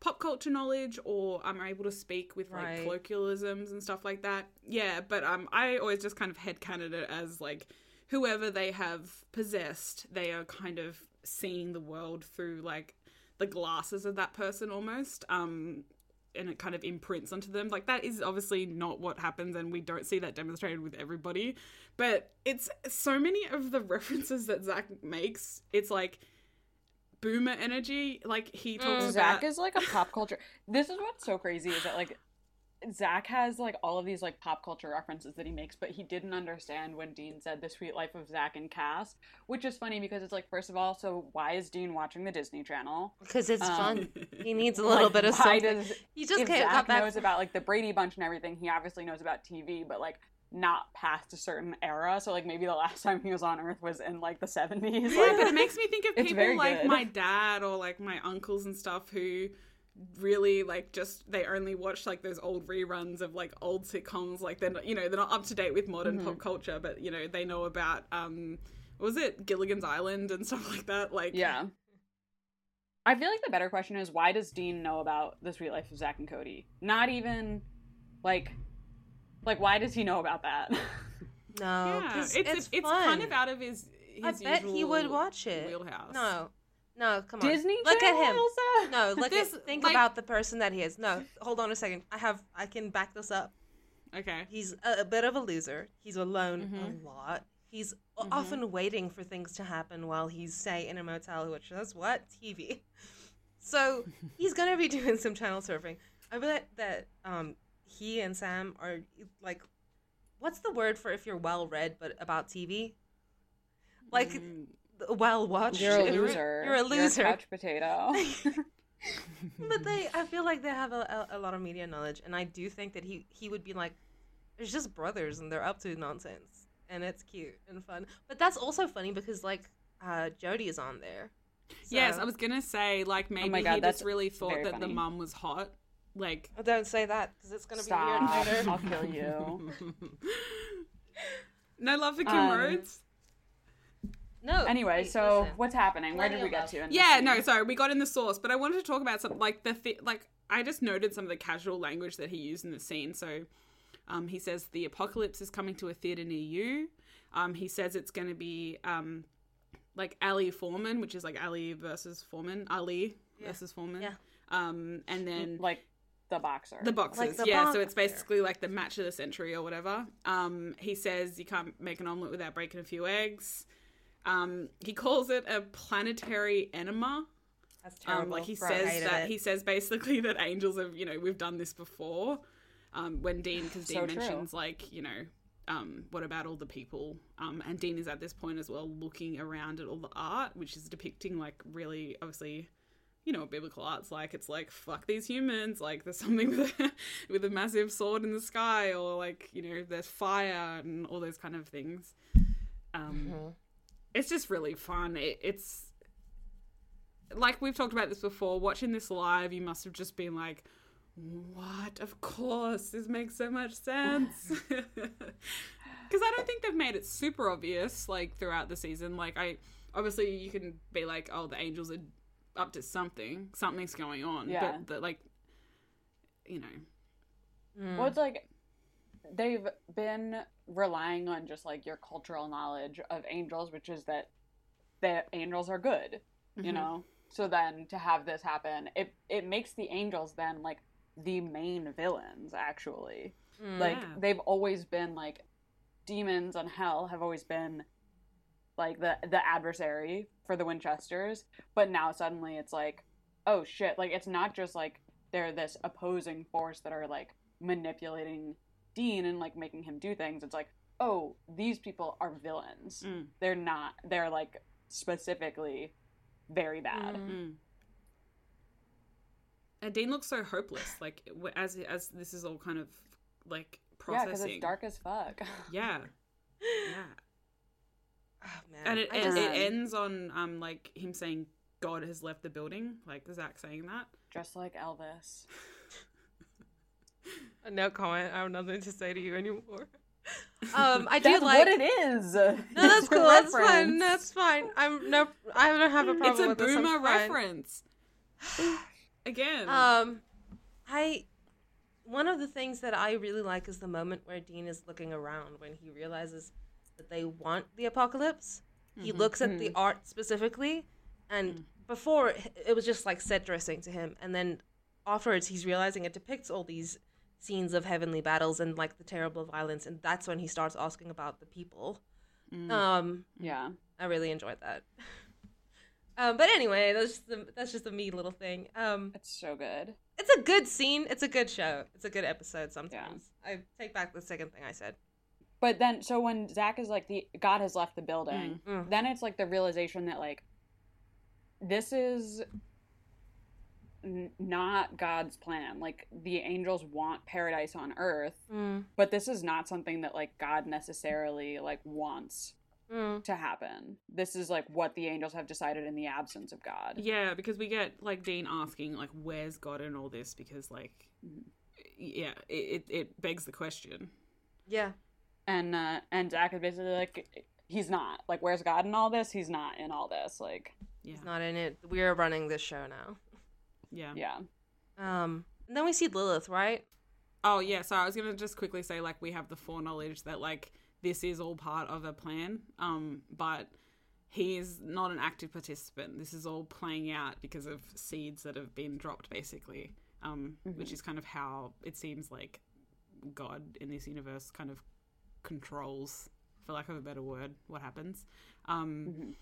pop culture knowledge or are able to speak with like Right. colloquialisms and stuff like that. Yeah, but um, I always just kind of headcanon it as like whoever they have possessed, they are kind of seeing the world through like the glasses of that person almost. Um, and it kind of imprints onto them. Like that is obviously not what happens, and we don't see that demonstrated with everybody. But it's so many of the *laughs* references that Zach makes. It's like boomer energy. Like he talks mm. about. Zach is like a pop culture. This is what's so crazy is that like Zach has like all of these like pop culture references that he makes, but he didn't understand when Dean said the sweet life of Zach and Cass, which is funny because it's like first of all, so why is Dean watching the Disney Channel? because it's Um, fun. He needs a little Like, bit of why something. does he just if can't Zach got back. knows about like the Brady Bunch and everything, he obviously knows about TV, but like not past a certain era. So like maybe the last *laughs* time he was on Earth was in like the seventies. Yeah, but it makes me think of *laughs* people like good. my dad or like my uncles and stuff who really like just they only watch like those old reruns of like old sitcoms like they're not, you know they're not up to date with modern Mm-hmm. pop culture but you know they know about um what was it Gilligan's Island and *laughs* stuff like that like Yeah. I feel like the better question is why does Dean know about the sweet life of Zach and Cody? Not even like like why does he know about that? no, yeah 'cause it's it's, it's, fun. kind of out of his I his bet he would watch it. wheelhouse No, no, come on. Disney Look Channel, at him. Elsa? No, *laughs* look This, at think like- about the person that he is. No, hold on a second. I have I can back this up. okay He's a, a bit of a loser. He's alone Mhm. a lot. He's Mhm. often waiting for things to happen while he's say in a motel, which does what TV. *laughs* So he's gonna be *laughs* doing some channel surfing. I bet that um he and Sam are like what's the word for if you're well read but about TV? Like Mm, well watched. You're a loser. You're a loser. couch potato. *laughs* but they, I feel like they have a, a, a lot of media knowledge, and I do think that he he would be like, it's just brothers, and they're up to nonsense, and it's cute and fun. But that's also funny because like uh, Jodie is on there. yes, I was gonna say like maybe Oh God, he just really thought very that the funny. mum was hot. Like Oh, don't say that because it's gonna Stop. be weird later. I'll kill you. *laughs* no love for Kim Um, Rhodes. No. Anyway, wait, so listen. what's happening? Where did we get to? In Yeah, no, sorry, we got in the source, but I wanted to talk about something like the thi- like I just noted some of the casual language that he used in the scene. So, um, he says the apocalypse is coming to a theater near you. Um, he says it's going to be um, like Ali Foreman, which is like Ali versus Foreman, Ali Yeah. versus Foreman. Yeah. Um, and then like the boxer. the boxers, Like the yeah. So it's basically like the match of the century or whatever. Um, he says you can't make an omelet without breaking a few eggs. Um, he calls it a planetary enema. That's terrible. Um, like he says that it. he says basically *laughs* that angels have you know we've done this before. Um, when Dean because Dean So true. mentions like you know um, what about all the people? Um, and Dean is at this point as well looking around at all the art, which is depicting like really obviously. You know what biblical art's like. It's like fuck these humans. Like there's *laughs* something with a, with a massive sword in the sky, or like you know there's fire and all those kind of things. Um, Mhm. It's just really fun. It, it's like we've talked about this before. Watching this live, you must have just been like, "What? Of course, this makes so much sense." *laughs* *laughs* Because I don't think they've made it super obvious like throughout the season. Like I obviously you can be like, "Oh, the angels are up to something. Something's going on." Yeah. But the, like, you know, Mm. Well, it's like they've been relying on just like your cultural knowledge of angels, which is that the angels are good, you Mhm. know. So then to have this happen, it it makes the angels then like the main villains actually. Mm. Like Yeah. they've always been like demons and hell have always been like the the adversary for the Winchesters, but now suddenly it's like, oh shit, like it's not just like they're this opposing force that are like manipulating Dean and like making him do things. It's like, oh, these people are villains. Mm. They're not they're like specifically very bad. Mm. Mm. And Dean looks so hopeless, like as as this is all kind of like Yeah, processing. because it's dark as fuck. *laughs* Yeah, yeah. Oh, man. And it, it, it ends on um like him saying God has left the building, like Zach saying that. Just like Elvis. *laughs* no comment. I have nothing to say to you anymore. *laughs* Um, I do That's like. what it is. No, that's *laughs* cool. That's fine. That's fine. I'm no. I don't have a problem It's a boomer reference. *sighs* Again. Um, I one of the things that I really like is the moment where Dean is looking around when he realizes that they want the apocalypse. He Mhm. looks at the art specifically, and Mm. before it was just like set dressing to him, and then afterwards he's realizing it depicts all these scenes of heavenly battles and like the terrible violence, and that's when he starts asking about the people. Mm. Um, Yeah. I really enjoyed that. *laughs* Um, but anyway, that's just the, that's just a me little thing. Um, It's so good. it's a good scene. It's a good show. It's a good episode. Sometimes I take back the second thing I said. But then, so when Zach is like, the God has left the building, Mm. then it's like the realization that, like, this is n- not God's plan. Like, the angels want paradise on earth, Mm. but this is not something that, like, God necessarily, like, wants Mm. to happen. This is, like, what the angels have decided in the absence of God. yeah, because we get like Dean asking like, "Where's God in all this?" Because like, Mhm. yeah, it it, it begs the question. Yeah. And, uh, and Zach is basically like, he's not. Like, where's God in all this? He's not in all this. Like, Yeah, He's not in it. We're running this show now. Yeah. yeah. Um, and then we see Lilith, right? Oh yeah, so I was gonna just quickly say like we have the foreknowledge that like this is all part of a plan, um, but he is not an active participant. This is all playing out because of seeds that have been dropped, basically, um, which is kind of how it seems like God in this universe kind of controls, for lack of a better word, what happens. Um, Mhm.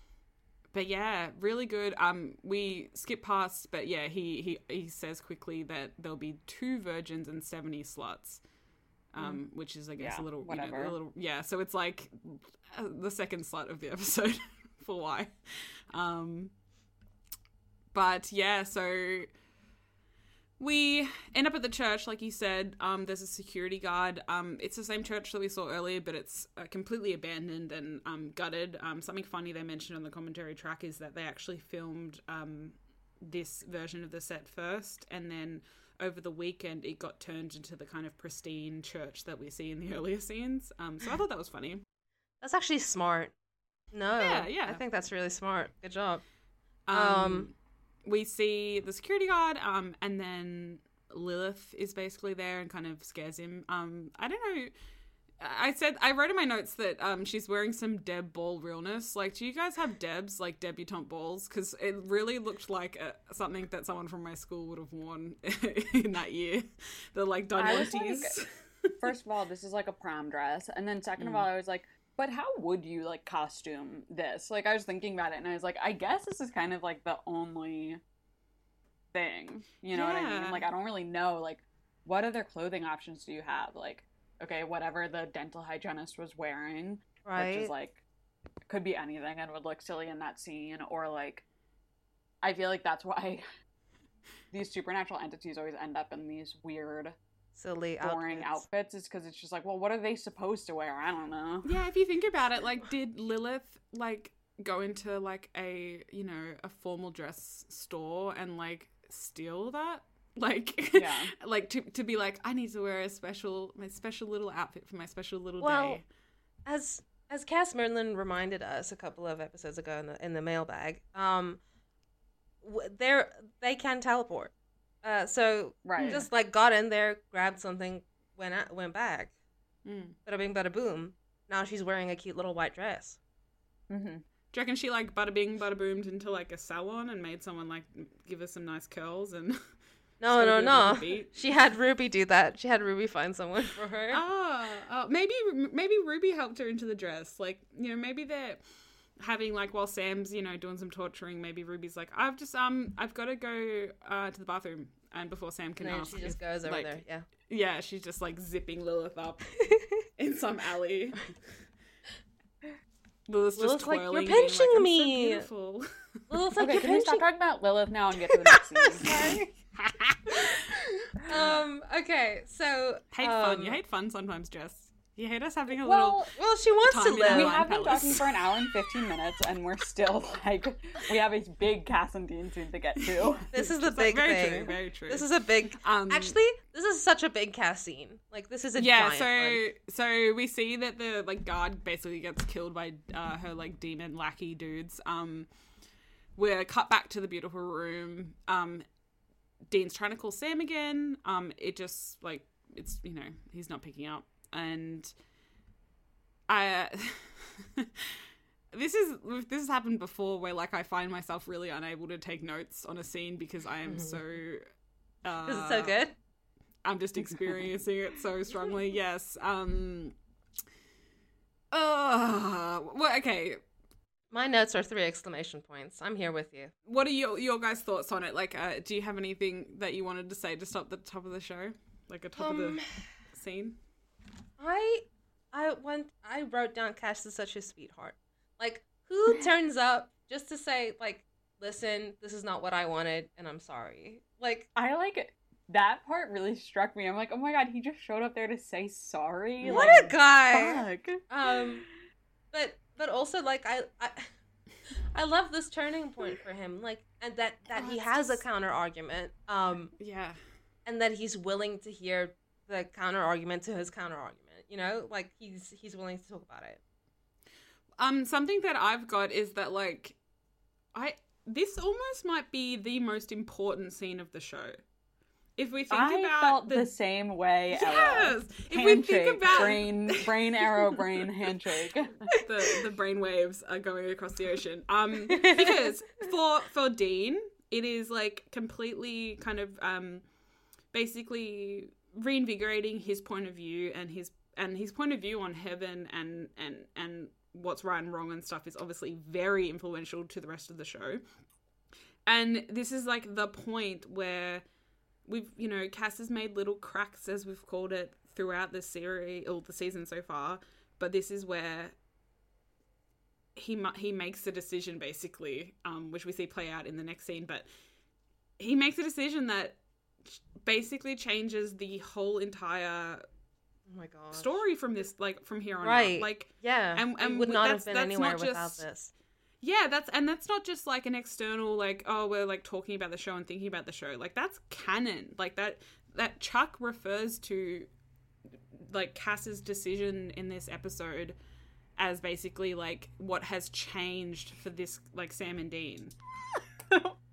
But yeah, really good. Um, we skip past, but yeah, he he he says quickly that there'll be two virgins and seventy sluts. um, which is I guess Yeah, a little you know, a little yeah. So it's like uh, the second slut of the *laughs* episode for why. Um, but yeah, so we end up at the church, like you said. Um, there's a security guard. Um, it's the same church that we saw earlier, but it's uh, completely abandoned and um, gutted. Um, something funny they mentioned on the commentary track is that they actually filmed um, this version of the set first, and then over the weekend it got turned into the kind of pristine church that we see in the *laughs* earlier scenes. Um, so I thought that was funny. That's actually smart. No. Yeah, yeah. I think that's really smart. Good job. Um, Um, we see the security guard, um, and then Lilith is basically there and kind of scares him. Um, I don't know. I said I wrote in my notes that um, she's wearing some Deb ball realness. Like, do you guys have Debs like debutante balls? Because it really looked like a, something that someone from my school would have worn *laughs* in that year. The like was Doniantes. *laughs* First of all, this is like a prom dress, and then second of Mm. all, I was like, but how would you like costume this? Like, I was thinking about it, and I was like, I guess this is kind of like the only thing. You know what I mean? Like, I don't really know. Like, what other clothing options do you have? Like, okay, whatever the dental hygienist was wearing, Right. which is like could be anything and would look silly in that scene, or like, I feel like that's why. *laughs* These supernatural entities always end up in these weird Silly boring outfits. outfits is because it's just like, well, what are they supposed to wear? I don't know. Yeah, if you think about it, like, *laughs* did Lilith like go into like a you know a formal dress store and like steal that? Like, Yeah. *laughs* like to to be like, I need to wear a special my special little outfit for my special little Well, day. as as Cass Merlin reminded us a couple of episodes ago in the in the mailbag, um, w- they're they can teleport. Uh, so Right. just like got in there, grabbed something, went out, went back. Mm. Bada bing, bada boom. Now she's wearing a cute little white dress. Mm-hmm. Do you reckon she like bada bing bada boomed into like a salon and made someone like give her some nice curls and *laughs* No, no, gotta do it on no. She had Ruby do that. She had Ruby find someone for her. oh, oh maybe maybe Ruby helped her into the dress. Like you know maybe they're having like while Sam's you know doing some torturing. Maybe Ruby's like I've just um I've got to go uh, to the bathroom and before Sam can and ask she just if, goes over like, there. Yeah. Yeah, she's just like zipping Lilith up *laughs* in some alley. Lilith's just Lilith's like, "You're twirling, being pinching "I'm so me." beautiful." *laughs* Lilith's like, Okay, "You're can we stop talking *laughs* about Lilith now and get to the next scene? Um. Okay. So. hate um, fun. You hate fun sometimes, Jess. You hate us having a little well, Well, she wants to live. we have been Palace. talking for an hour and 15 minutes, and we're still *laughs* like, we have a big Cass and Dean scene to get to. *laughs* This is the little. big very thing. true. Very true. This is a big. um, Actually, this is such a big cast scene. Like this is a yeah. giant So one. so we see that the like guard basically gets killed by uh, her like demon lackey dudes. Um, we're cut back to the beautiful room. Um, Dean's trying to call Sam again. Um, it just like it's you know he's not picking up, and I. *laughs* this is this has happened before where like I find myself really unable to take notes on a scene because I am so. Uh, This is so good. I'm just experiencing it so strongly. *laughs* Yes. Um. Uh, well, okay. My notes are three exclamation points. I'm here with you. What are your your guys' thoughts on it? Like, uh, do you have anything that you wanted to say to stop the top of the show, like a top of Um, the scene? I I went I wrote down Cass is such a sweetheart. Like who turns up just to say like, listen, this is not what I wanted, and I'm sorry. Like I like that part really struck me. I'm like, oh my god, he just showed up there to say sorry. what like, a guy. fuck. Um, but but also like I. I I love this turning point for him, like, and that that Oh, he has a counter argument, um, Yeah. and that he's willing to hear the counter argument to his counter argument. You know, like he's he's willing to talk about it. Um, something that I've got is that like, I this almost might be the most important scene of the show. If we think I about felt the, the same way. Ella. yes, if we think about brain, brain arrow, brain *laughs* handshake. the the brain waves are going across the ocean. Um, *laughs* because for for Dean, it is like completely kind of um, basically reinvigorating his point of view and his and his point of view on heaven and and and what's right and wrong and stuff is obviously very influential to the rest of the show. And this is like the point where we've you know Cass has made little cracks as we've called it throughout the series or the season so far, but this is where he he makes the decision basically, um, which we see play out in the next scene. But he makes a decision that basically changes the whole entire Oh my god. story from this, like from here on Right. out. Like, Yeah. And- And, and would not have been that's anywhere not without just- this. yeah, that's and that's not just like an external like oh we're like talking about the show and thinking about the show. Like that's canon. Like that that Chuck refers to like Cass's decision in this episode as basically like what has changed for this like Sam and Dean. *laughs*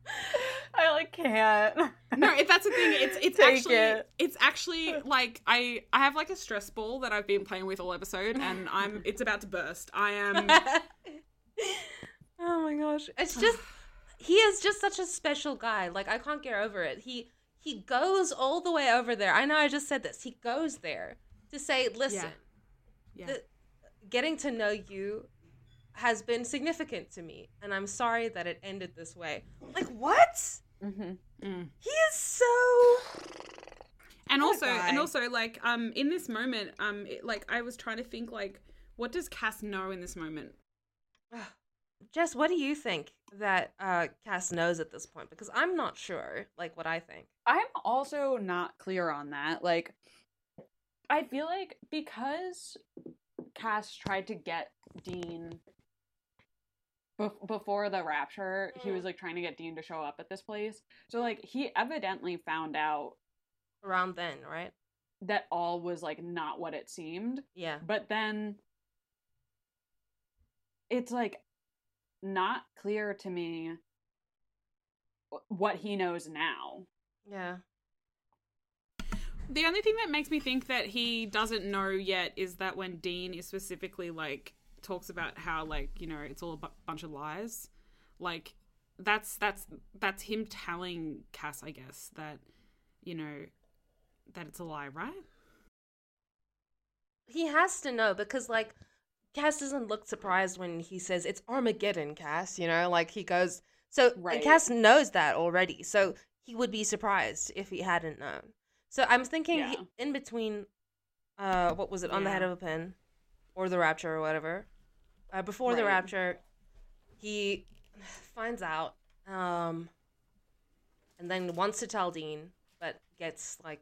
I like can't. No, if that's the thing, it's it's *laughs* Take actually it. it's actually like I I have like a stress ball that I've been playing with all episode and I'm it's about to burst. I am *laughs* oh my gosh. It's just he is just such a special guy. Like I can't get over it. He he goes all the way over there. I know I just said this. He goes there to say, "Listen, yeah. the- getting to know you has been significant to me, and I'm sorry that it ended this way." Like what? hmm Mm. He is so and What also and also like um in this moment um it, like i was trying to think like what does cass know in this moment *sighs* Jess, what do you think that uh Cass knows at this point? Because I'm not sure, like what I think. I'm also not clear on that. Like, I feel like because Cass tried to get Dean bef- before the rapture, he mm. was like trying to get Dean to show up at this place. So, like, he evidently found out Around then, right? that all was like not what it seemed. Yeah. But then it's like not clear to me what he knows now. Yeah. the only thing that makes me think that he doesn't know yet is that when dean is specifically like talks about how like you know it's all a bu- bunch of lies like that's that's that's him telling cass i guess that you know that it's a lie right He has to know because like Cass doesn't look surprised when he says it's Armageddon, Cass, you know, like he goes so and Cass knows that already. So he would be surprised if he hadn't known. So I'm thinking he- in between uh what was it, on the head of a pin or the rapture or whatever. Uh, before the rapture, he finds out um and then wants to tell Dean, but gets like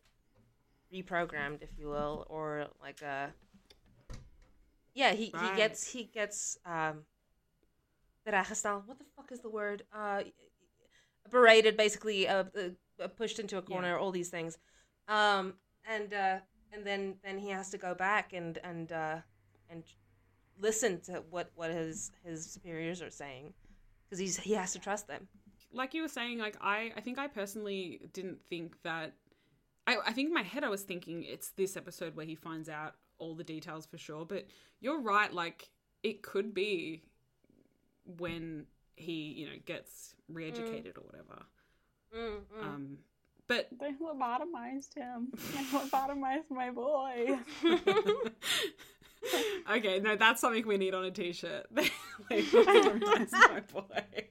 reprogrammed, if you will, or like a yeah, he, he gets he gets um. What the fuck is the word? Uh berated basically uh, uh pushed into a corner, all these things. Um and uh and then then he has to go back and and uh and listen to what what his his superiors are saying because he's he has to trust them. like you were saying, like I, I think I personally didn't think that. I, I think in my head I was thinking it's this episode where he finds out all the details for sure. But you're right, like it could be when he, you know, gets re-educated or whatever. Mm, Um, but They lobotomized him. *laughs* They lobotomized my boy. *laughs* *laughs* *laughs* okay, no, that's something we need on a t-shirt. *laughs* Like, *laughs* my boy.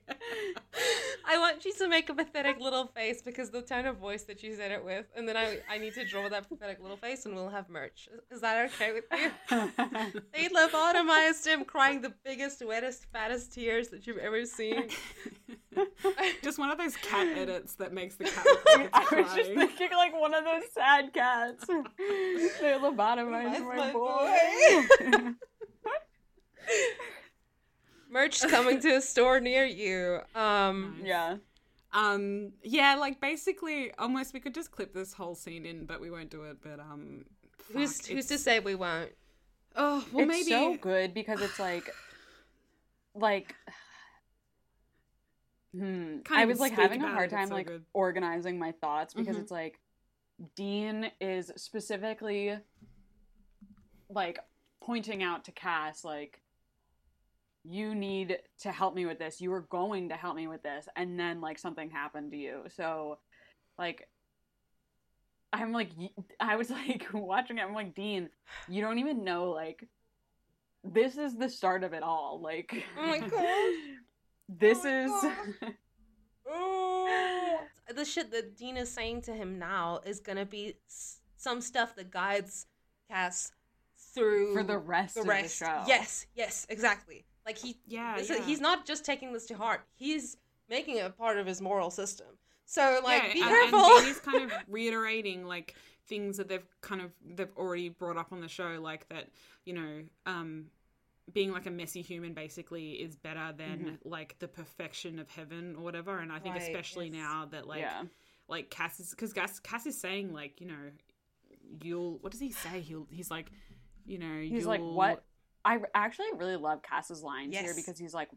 I want you to make a pathetic little face because the tone of voice that you said it with, and then I I need to draw that pathetic little face, and we'll have merch. Is that okay with you? *laughs* They lobotomized him, crying the biggest, wettest, fattest tears that you've ever seen. *laughs* Just one of those cat *laughs* edits that makes the cat look like I was just thinking like one of those sad cats. they lobotomized my, my boy. Merch coming to a store near you. Um, Nice. yeah. Um, yeah, like basically, almost we could just clip this whole scene in, but we won't do it. But um, who's fuck, who's to say we won't? Oh, well, it's maybe. so good because it's like *sighs* like *sighs* hmm. Can't I was like having a hard time so like good. organizing my thoughts because Mhm. it's like Dean is specifically like pointing out to Cass like you need to help me with this. You were going to help me with this and then like something happened to you. So like I'm like I was *laughs* like watching it I'm like Dean, you don't even know like this is the start of it all. Like Oh my *laughs* gosh. this Oh my is *laughs* the shit that Dean is saying to him now is gonna be some stuff that guides Cass through For the rest the of rest. the show. Yes, yes, exactly. Like he, Yeah, this yeah. Is, he's not just taking this to heart. He's making it a part of his moral system. So like, Yeah, be and, careful. And Dean is kind of *laughs* reiterating like things that they've kind of they've already brought up on the show, like that you know, um, being like a messy human basically is better than like the perfection of heaven or whatever. And I think Right, especially yes. now that like yeah. like Cass is because Cass, Cass is saying like you know you'll what does he say he'll he's like you know He's like, you'll- what? I actually really love Cass's lines here because he's like,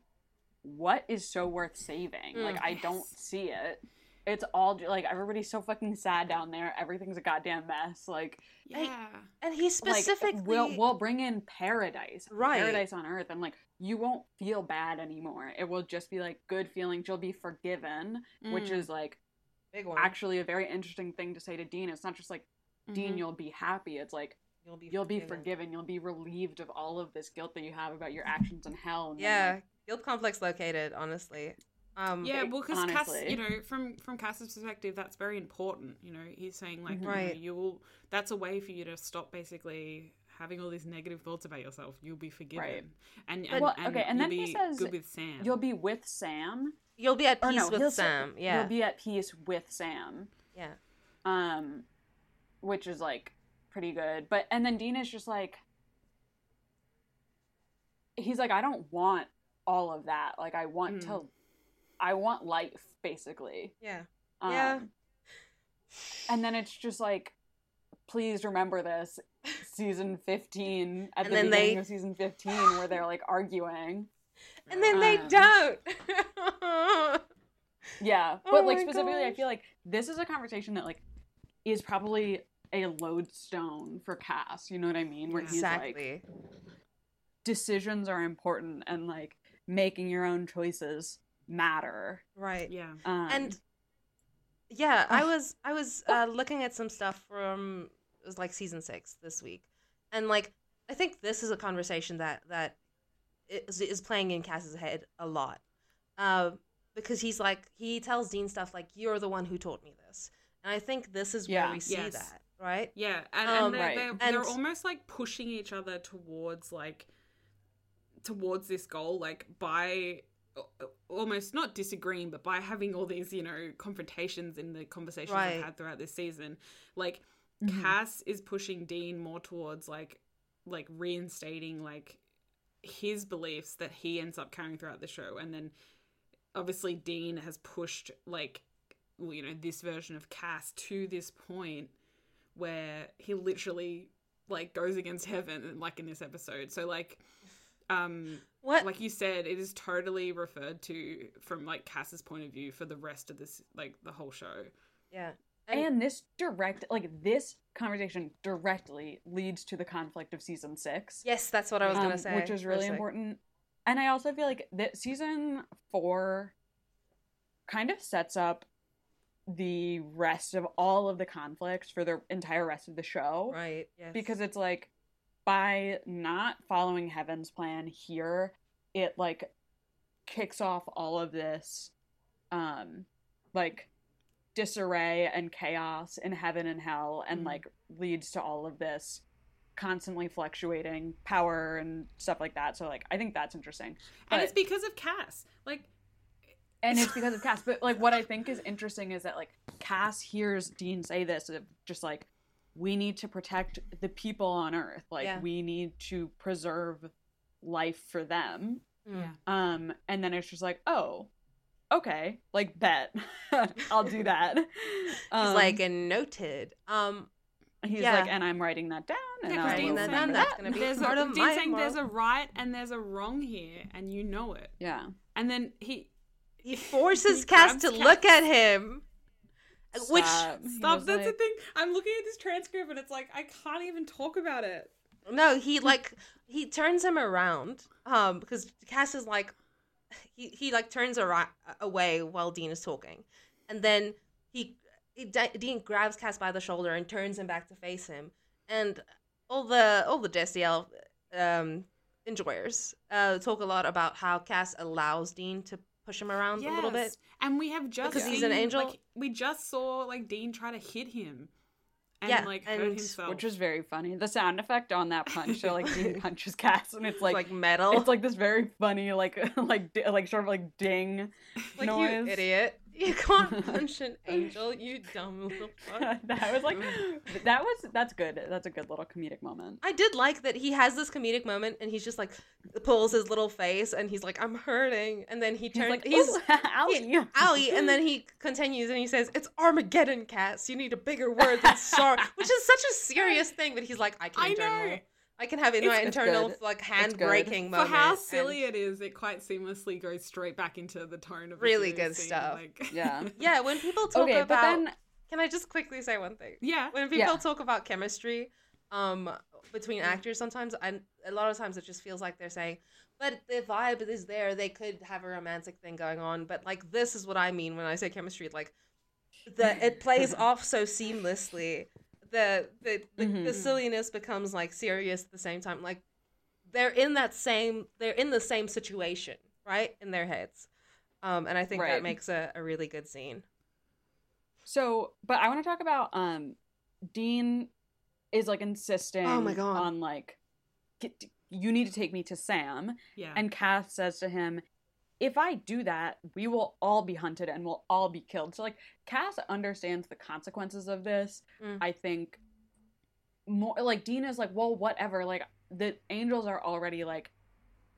what is so worth saving? Mm, like, I don't see it. It's all like everybody's so fucking sad down there. Everything's a goddamn mess. Like, yeah and he specifically like, we'll we'll bring in paradise, Right. Paradise on earth, and like you won't feel bad anymore. It will just be like good feelings. You'll be forgiven, which Mm. is like big one. actually a very interesting thing to say to Dean. It's not just like Dean, Mhm. you'll be happy. It's like you'll be you'll be forgiven. forgiven. You'll be relieved of all of this guilt that you have about your actions in hell. And Yeah, like, guilt complex located. Honestly, um, yeah, well, because Cass, you know, from from Cass's perspective, that's very important. You know, he's saying like, you know, Right. you will. That's a way for you to stop basically having all these negative thoughts about yourself. You'll be forgiven, Right. and and, Well, and okay, and you'll then he says good with Sam. you'll be with Sam. you'll be at peace no, with he'll say- Sam. Yeah, You'll be at peace with Sam. yeah. Um, which is like pretty good. But and then Dean is just like, he's like, I don't want all of that. Like, I want Mm. to, I want life, basically. Yeah. Um, Yeah. And then it's just like, please remember this, season fifteen at And the then beginning they- of season fifteen, where they're like arguing. And then they Um, don't. Yeah, *laughs* Oh but like my specifically, I feel like this is a conversation that like is probably a lodestone for Cass. You know what I mean? Where he's like, exactly. decisions are important and like making your own choices matter. right. yeah, Um, and yeah i was i was uh, looking at some stuff from it was like season six this week and like i think this is a conversation that that is, is playing in cass's head a lot uh, because he's like he tells dean stuff like you're the one who taught me this and i think this is Yeah. where we see Yes. that right yeah, and, Um, and, they're, right. they're, And- they're almost like pushing each other towards like towards this goal, like by almost not disagreeing, but by having all these, you know, confrontations in the conversations Right. I've had throughout this season. Like Mhm. Cass is pushing Dean more towards like like reinstating like his beliefs that he ends up carrying throughout the show and then obviously Dean has pushed like you know this version of Cass to this point where he literally like goes against heaven like in this episode. So like um what? like you said it is totally referred to from like Cass's point of view for the rest of this like the whole show. Yeah. And this direct like this conversation directly leads to the conflict of season six. yes that's what i was gonna um, say. which is really important. And I also feel like that season four kind of sets up the rest of all of the conflicts for the entire rest of the show. right yes Because it's like by not following Heaven's plan here, it like kicks off all of this um like disarray and chaos in heaven and hell and Mhm. like leads to all of this constantly fluctuating power and stuff like that. So like I think that's interesting. and it's because of Cass like and it's because of *laughs* Cass. But like, what I think is interesting is that like Cass hears Dean say this of just like, we need to protect the people on Earth. Like, Yeah. we need to preserve life for them. Yeah. Um, and then it's just like, oh, okay, like bet, *laughs* I'll do that. *laughs* he's Um, like and noted um he's yeah. like, and I'm writing that down. And Yeah, 'cause I will Dean's that saying down, that's gonna be there's part a, of Dean's my saying there's a right and there's a wrong here and you know it Yeah. and then he he forces He cass to Cass. look at him which Stop. He Stop. That's like- the thing. I'm looking at this transcript and it's like I can't even talk about it. No, he like he turns him around um because Cass is like he he like turns away while Dean is talking, and then he, he Dean grabs Cass by the shoulder and turns him back to face him, and all the all the Destiel um enjoyers uh talk a lot about how Cass allows Dean to push him around a little bit. And we have just Because seen, he's an angel? Like, we just saw like Dean try to hit him, and Yeah, like hurt himself. which was very funny. The sound effect on that punch, so like Dean *laughs* punches Cass, and it's It's like, like, metal. it's like this very funny, like *laughs* like like sort of like ding like noise. you idiot. You can't *laughs* punch an angel, you dumb little *laughs* fuck. that was like that was that's good. That's a good little comedic moment. I did like that he has this comedic moment and he's just like pulls his little face and he's like, I'm hurting. And then he turns like, he's "Ooh, *laughs* owie. owie, and then he continues and he says, It's Armageddon, Cass. You need a bigger word than sorry. Which is such a serious thing, but he's like, I can I internal know. I can have in my internal good. like It's hand good. breaking For moment. how and- silly it is, it quite seamlessly goes straight back into the tone of Really serious good scene, stuff. Like, *laughs* Yeah. Yeah, when people talk Okay, about but then can I just quickly say one thing? yeah, when people Yeah. talk about chemistry um between actors sometimes and a lot of times it just feels like they're saying but the vibe is there they could have a romantic thing going on but like this is what i mean when i say chemistry like the it plays *laughs* off so seamlessly the the the, the Mhm. silliness becomes like serious at the same time. Like they're in that same they're in the same situation right in their heads. Um and i think that makes a, a really good scene. So, but I want to talk about um Dean is like insisting Oh my God. on like get, you need to take me to Sam. Yeah, and Cass says to him if I do that, we will all be hunted and we'll all be killed. So like Cass understands the consequences of this. Mm. I think more like Dean is like, well, whatever. Like the angels are already like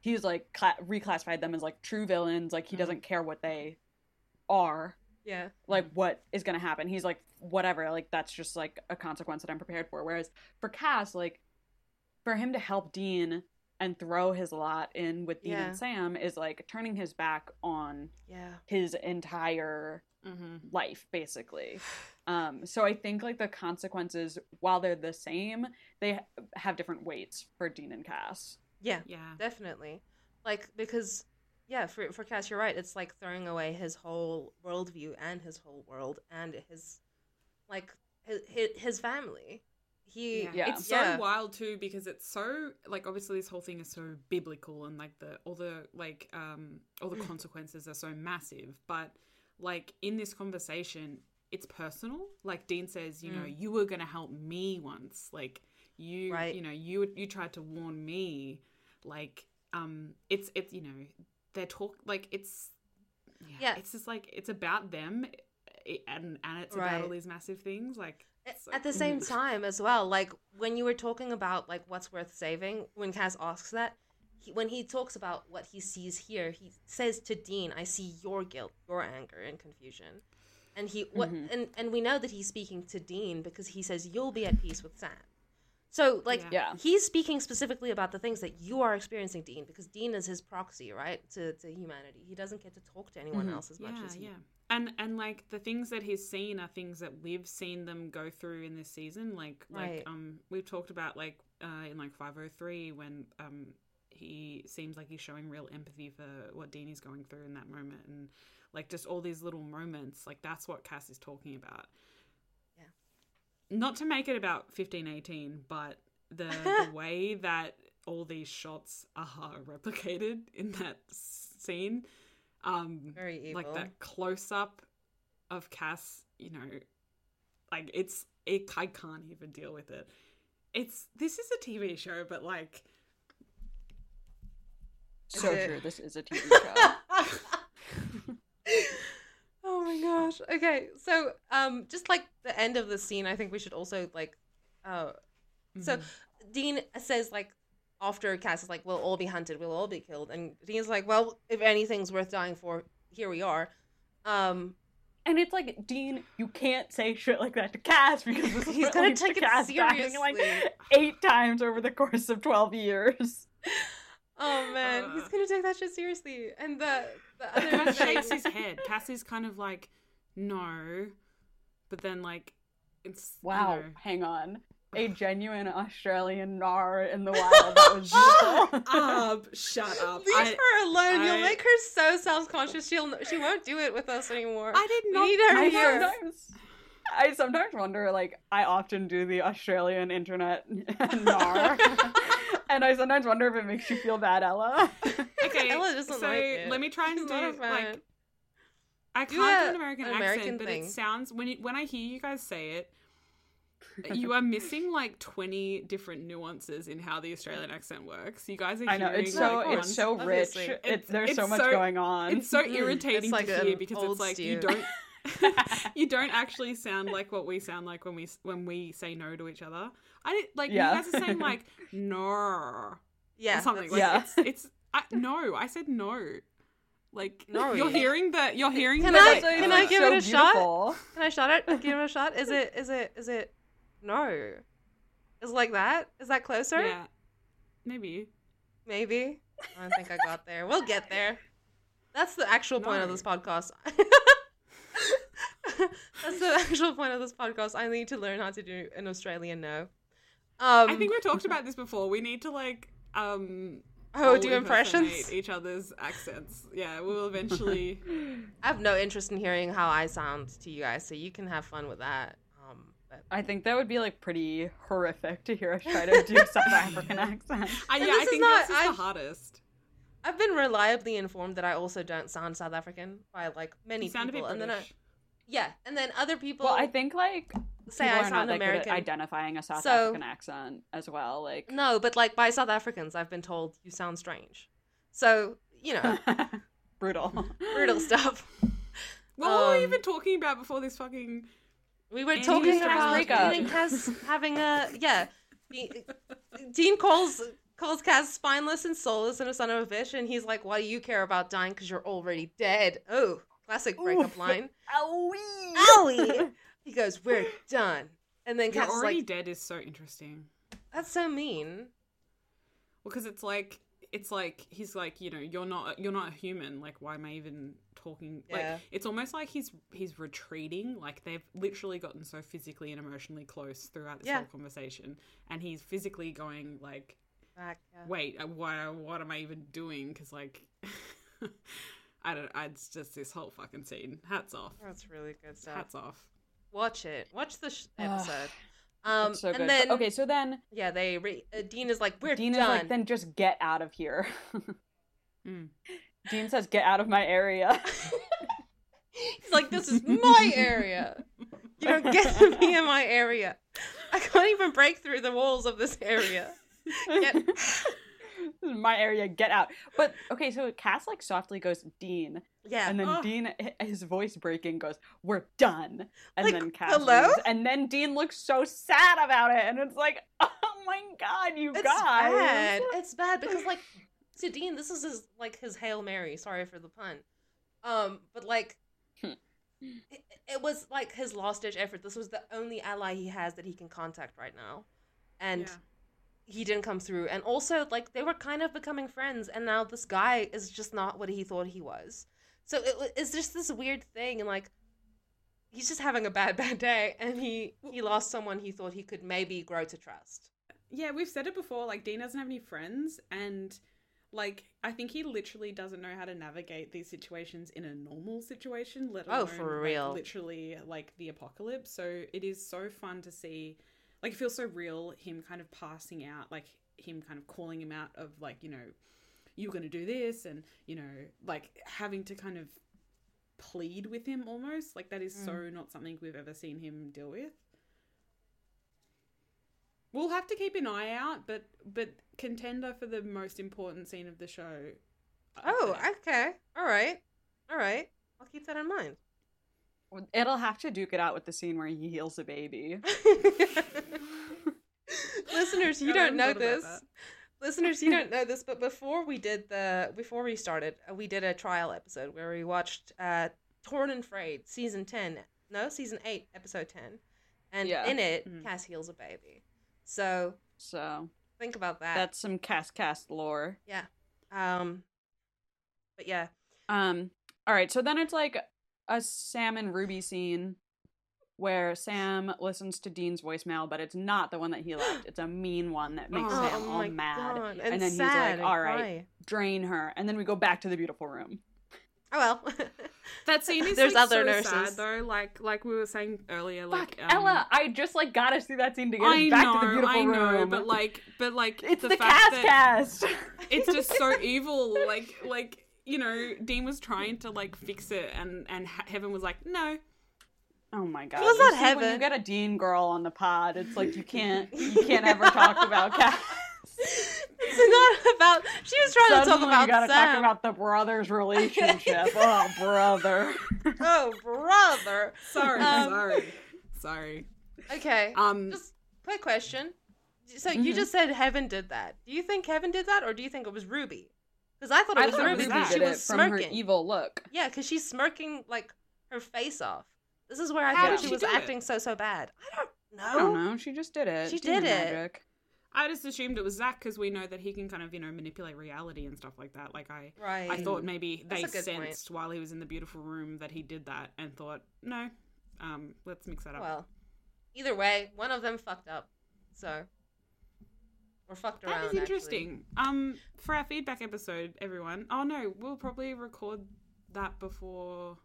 he's like cla- reclassified them as like true villains. Like he Mhm. doesn't care what they are yeah like what is gonna happen he's like whatever like that's just like a consequence that i'm prepared for whereas for cass like for him to help dean and throw his lot in with dean Yeah. and sam is like turning his back on yeah. his entire hmm life basically. Um so i think like the consequences while they're the same they ha- have different weights for dean and cass. Yeah yeah, definitely. Like because yeah for for cass you're right. It's like throwing away his whole worldview and his whole world and his like his his, his family he yeah. Yeah. It's so Yeah. wild too because it's so like obviously this whole thing is so biblical and like the all the like um all the consequences are so massive, but like in this conversation, it's personal. Like Dean says, you know, you were gonna help me once, like you, Right. you know, you you tried to warn me, like um, it's it's you know they're talk like it's yeah, Yeah. it's just like it's about them. And and it's about all these massive things, like At- so- at the same time as well like when you were talking about like what's worth saving when cass asks that he, when he talks about what he sees here he says to dean i see your guilt your anger and confusion and he what Mhm. and and we know that he's speaking to dean because he says you'll be at peace with sam so like Yeah. Yeah. he's speaking specifically about the things that you are experiencing dean because dean is his proxy right to, to humanity he doesn't get to talk to anyone Mhm. else as much yeah, as he yeah. And and like the things that he's seen are things that we've seen them go through in this season. Like like Right. um we've talked about like uh in like five oh three when um he seems like he's showing real empathy for what Dean is going through in that moment and like just all these little moments, like that's what Cass is talking about. Yeah. Not to make it about fifteen eighteen, but the the *laughs* way that all these shots are replicated in that scene. Um very evil like that close up of Cass, you know, like it's it I can't even deal with it. It's this is a TV show, but like so it- true this is a tv *laughs* show *laughs* oh my gosh. Okay, so um, just like the end of the scene, I think we should also like, uh, so mhm. Dean says like after Cass is like, "We'll all be hunted. We'll all be killed," and Dean's like, "Well, if anything's worth dying for, here we are." Um, And it's like, Dean, you can't say shit like that to Cass because this *laughs* is He's gonna leads to take it Cass dying, like seriously. eight times over the course of twelve years. *laughs* oh man, he's Uh. gonna take that shit seriously. And the the other Cass thing, *laughs* shakes his head. Cass is kind of like no, but then like it's you Wow, know, hang on. A genuine Australian nar in the wild. That was *laughs* beautiful. up, shut up. Leave I, her alone. I- You'll make her so self-conscious. She'll she won't do it with us anymore. I did we not. need her I here. sometimes, I sometimes wonder, like, I often do the Australian internet *laughs* nar, *laughs* and I sometimes wonder if it makes you feel bad, Ella. Okay, Ella doesn't so like it. let me try and She's do not like I can't do a- an American an accent, American but it sounds when you, when I hear you guys say it, you are missing like 20 different nuances in how the Australian accent works. You guys are I know hearing, it's so like, it's so rich. obviously. It, It's- there's so much so- going on. It's so Mm, irritating it's like to hear because it's like you don't *laughs* *laughs* you don't actually sound like what we sound like when we when we say no to each other. I did like Yeah. you guys are saying like *laughs* no Yeah, or something. Like Yeah. it's it's I, no. I said no. Like No. you're hearing that you're hearing Can the, I- like, can uh, I give so it a shot? Can I shot it? Give it a shot. Is it? Is it? Is it? No. Is it like that? Is that closer? Yeah, maybe. Maybe. I don't think I got there. We'll get there. That's the actual point of this podcast. *laughs* That's the actual point of this podcast. I need to learn how to do an Australian no. Um, I think we talked about this before. We need to like um oh, do impressions. each other's accents. Yeah, we'll eventually. *laughs* I have no interest in hearing how I sound to you guys, so you can have fun with that. Um, but I think that would be like pretty horrific to hear us try to do *laughs* South African accent. I, yeah, this I think not- this is I- the hottest. I've been reliably informed that I also don't sound South African by like many You sound a bit people, and then I, yeah, and then other people Well, I think like say I are not sound that good at American. identifying a South So- African accent as well. Like No, but like by South Africans, I've been told you sound strange. So you know, *laughs* brutal. brutal stuff. What were we Um, even talking about before this fucking? We were And talking about breakup. Dean and Cass having a yeah. Dean- Dean calls calls Cass spineless and soulless and a son of a bitch, and he's like, "Why do you care about dying? Because you're already dead." Oh, classic breakup Oof. line. Owie. Owie. *laughs* He goes, "We're done," and then You're Cass already like, dead is so interesting. "That's so mean." Well, because it's like it's like he's like you know you're not you're not a human. Like why am I even talking? Yeah. Like it's almost like he's he's retreating. Like they've literally gotten so physically and emotionally close throughout this Yeah. whole conversation, and he's physically going like, Back, yeah. wait, uh, what what am I even doing? Because like. *laughs* I don't. I, it's just this whole fucking scene. Hats off. That's really good stuff. Hats off. Watch it. Watch the sh- *sighs* episode. Um, so good. and But- then okay, so then yeah, they re- uh, Dean is like, "We're Dean is like, then just get out of here. *laughs* Mm. Dean says, get out of my area. *laughs* *laughs* He's like, "This is my area. You don't get to be in my area. I can't even break through the walls of this area." Get- *laughs* This is my area, get out. But okay, so Cass like softly goes, Dean, Yeah. and then Ugh. Dean, his voice breaking, goes, "We're done." And Like, then Cass, hello? leaves, and then Dean looks so sad about it, and it's like, "Oh my god, you it's guys!" bad. It's bad because like to Dean, this is his like his hail mary. Sorry for the pun. Um, but like. *laughs* It, it was like his last ditch effort. This was the only ally he has that he can contact right now. And Yeah. he didn't come through. And also, like, they were kind of becoming friends, and now this guy is just not what he thought he was. So it, it's just this weird thing, and like, he's just having a bad, *laughs* bad day, and he he lost someone he thought he could maybe grow to trust. Yeah, we've said it before. Like Dean doesn't have any friends, and like I think he literally doesn't know how to navigate these situations in a normal situation. Let alone Oh, alone for like, real. literally like the apocalypse. So it is so fun to see. Like it feels so real. Him kind of passing out, like him kind of calling him out of like you know, you're gonna do this, and you know, like having to kind of plead with him almost. Like that is so Mm. not something we've ever seen him deal with. We'll have to keep an eye out, but but contender for the most important scene of the show. Oh, okay. All right. All right. I'll keep that in mind. It'll have to duke it out with the scene where he heals a baby. *laughs* *laughs* Listeners, you I don't know this. Listeners, you don't *laughs* know this, but before we did the before we started, uh, we did a trial episode where we watched uh Torn and Frayed, season 10. No, season 8, episode 10. And Yeah. in it, Mhm. Cass heals a baby. So, So think about that. that's some CasCast lore. Yeah. Um But yeah. Um. All right. So then it's like a Sam and Ruby scene where Sam listens to Dean's voicemail, but it's not the one that he *gasps* left. It's a mean one that makes Oh, Sam all mad. God. And, then he's like, "All right, drain her," and then we go back to the beautiful room. Oh well. *laughs* That scene is There's like, other so nurses. sad though. Like like we were saying earlier. Like Fuck, um, Ella! I just like got to see that scene to get us I back know, to the beautiful I know, room. but like, but like, it's the, the, fact cast cast. it's just so *laughs* evil. Like, like you know, Dean was trying to like fix it, and and Heaven was like, no, Oh my god. was that see, When you heaven? get a Dean girl on the pod, it's like you can't you can't ever talk about *laughs* Cass. It's not about. She was trying to talk Suddenly about you gotta Sam. talk about the brothers' relationship. *laughs* oh, brother. oh, brother. Sorry, Um, sorry, sorry. Okay. Um, Just quick question. So you Mhm. just said Heaven did that. Do you think Heaven did that, or do you think it was Ruby? Because I thought it was thought Ruby Ruby because she was it from her smirking. evil look. Yeah, because she's smirking like her face off. This is where I How thought she she was do it? acting so so bad. I don't know. I don't know. She just did it. She Demon did it. Magic. I just assumed it was Zach because we know that he can kind of you know manipulate reality and stuff like that. Like I, Right. I thought maybe That's they a good point. sensed while he was in the beautiful room that he did that and thought, no, um, let's mix that up. Well, either way, one of them fucked up. So, or fucked around. that is actually. interesting. Um, for our feedback episode, everyone. Oh no, we'll probably record that before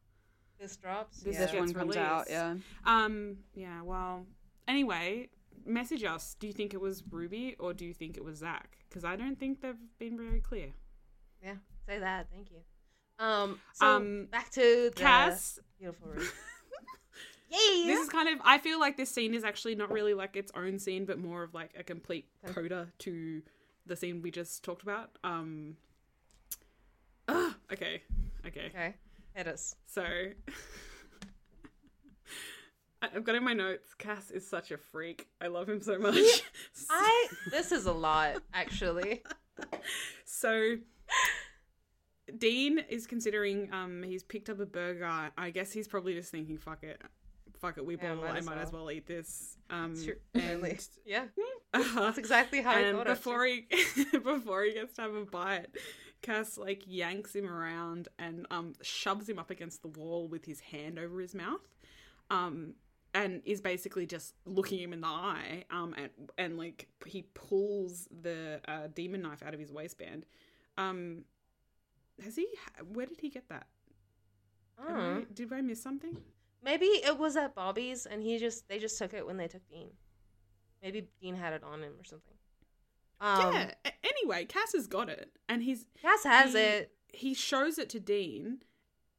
This drops. This yeah. This one gets comes out, yeah. Um, yeah, well, anyway, message us. Do you think it was Ruby or do you think it was Zach? Because I don't think they've been very clear. Yeah, say that. Thank you. Um. So Um, back to Cass, beautiful *laughs* room. Yay! this is kind of, I feel like this scene is actually not really like its own scene, but more of like a complete coda to the scene we just talked about. Um, okay, okay. okay. Hit us. So. I- I've got in my notes. Cass is such a freak. I love him so much. *laughs* I. This is a lot, actually. *laughs* So Dean is considering um he's picked up a burger. I guess he's probably just thinking, fuck it. Fuck it, we Yeah, ball. might I as might as well. well eat this. Um Sure, and. Yeah, *laughs* uh, that's exactly how I and thought before he before he gets to have a bite, Cass like yanks him around and um shoves him up against the wall with his hand over his mouth. Um and is basically just looking him in the eye um and and like he pulls the uh, demon knife out of his waistband um has he where did he get that I- Oh. did i miss something Maybe it was at Bobby's, and he just they just took it when they took Dean. Maybe Dean had it on him or something. Um, yeah anyway cass has got it and he's Cass has he- it, he shows it to dean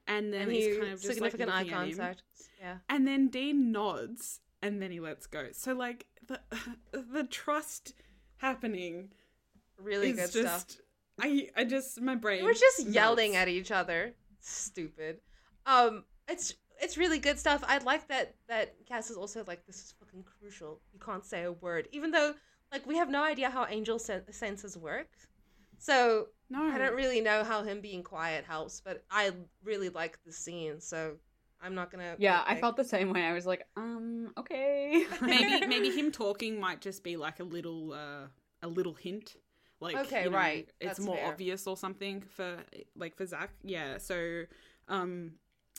and then and he's he kind of just significant like eye looking at him. contact. Yeah. and then dean nods and then he lets go so like the *laughs* the trust happening Really good just stuff. i i just my brain We're just yelling at each other. Stupid. Um, it's it's really good stuff. I like that that Cass is also like this is fucking crucial. You can't say a word, even though like we have no idea how angel sen- senses work. So no I don't really know how him being quiet helps, but I really like the scene. So I'm not gonna. Yeah, I felt the same way. I was like, um, okay. *laughs* maybe *laughs* maybe him talking might just be like a little uh a little hint like Okay, you know, right. it's That's more fair. obvious or something for like for zach yeah so um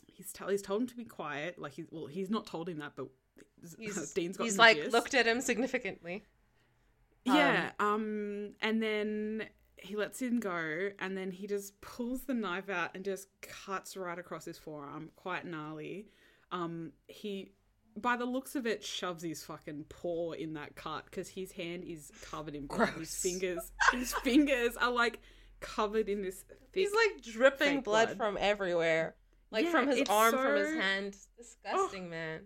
he's, tell he's told him to be quiet like he's well he's not told him that but *laughs* He's, dean's got he's like looked at him significantly. yeah um and then he lets him go and then he just pulls the knife out and just cuts right across his forearm quite gnarly um he by the looks of it shoves his fucking paw in that cut because his hand is covered in blood his Gross. fingers his *laughs* fingers are like covered in this thick He's like dripping blood, blood. from everywhere, like Yeah, from his arm, from his hand. Disgusting, man.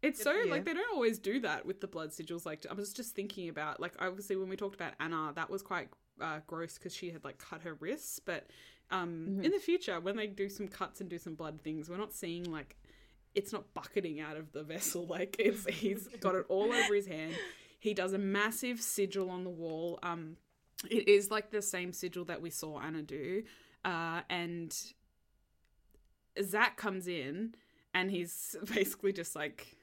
It's Good so like they don't always do that with the blood sigils. Like I was just thinking about like obviously when we talked about Anna, that was quite uh, gross because she had like cut her wrists. But um, Mhm. in the future, when they do some cuts and do some blood things, we're not seeing like it's not bucketing out of the vessel. *laughs* Like it's he's got it all over his hand. He does a massive sigil on the wall. Um, it is like the same sigil that we saw Anna do, uh, and Zach comes in and he's *laughs* basically just like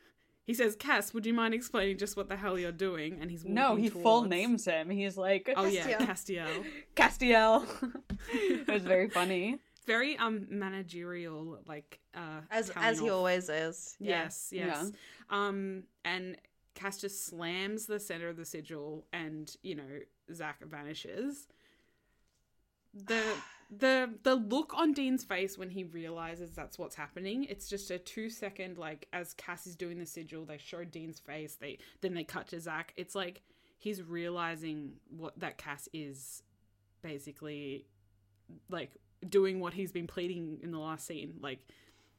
he says, "Cass, would you mind explaining just what the hell you're doing?" And he's no, walking he full names him. He's like, Oh yeah, Castiel. Castiel. *laughs* Castiel. *laughs* it was very funny. Very um managerial, like uh As telling as he always is. Yeah. Yes, yes. Um, and Cass just slams the center of the sigil, and you know Zach vanishes. The *sighs* *sighs* the the look on Dean's face when he realizes that's what's happening. It's just a two second like as Cass is doing the sigil, they show Dean's face. They then they cut to Zach. It's like he's realizing what that Cass is basically like doing what he's been pleading in the last scene. Like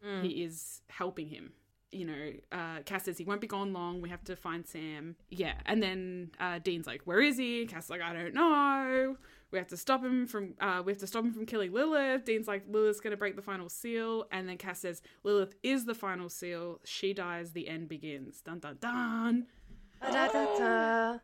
Mm. he is helping him you know, uh, Cass says he won't be gone long. We have to find Sam. Yeah, and then uh, Dean's like, "Where is he?" Cass like, "I don't know." We have to stop him from. Uh, we have to stop him from killing Lilith. Dean's like, "Lilith's gonna break the final seal," and then Cass says, "Lilith is the final seal. She dies. The end begins." Dun dun dun. Da-da-da-da.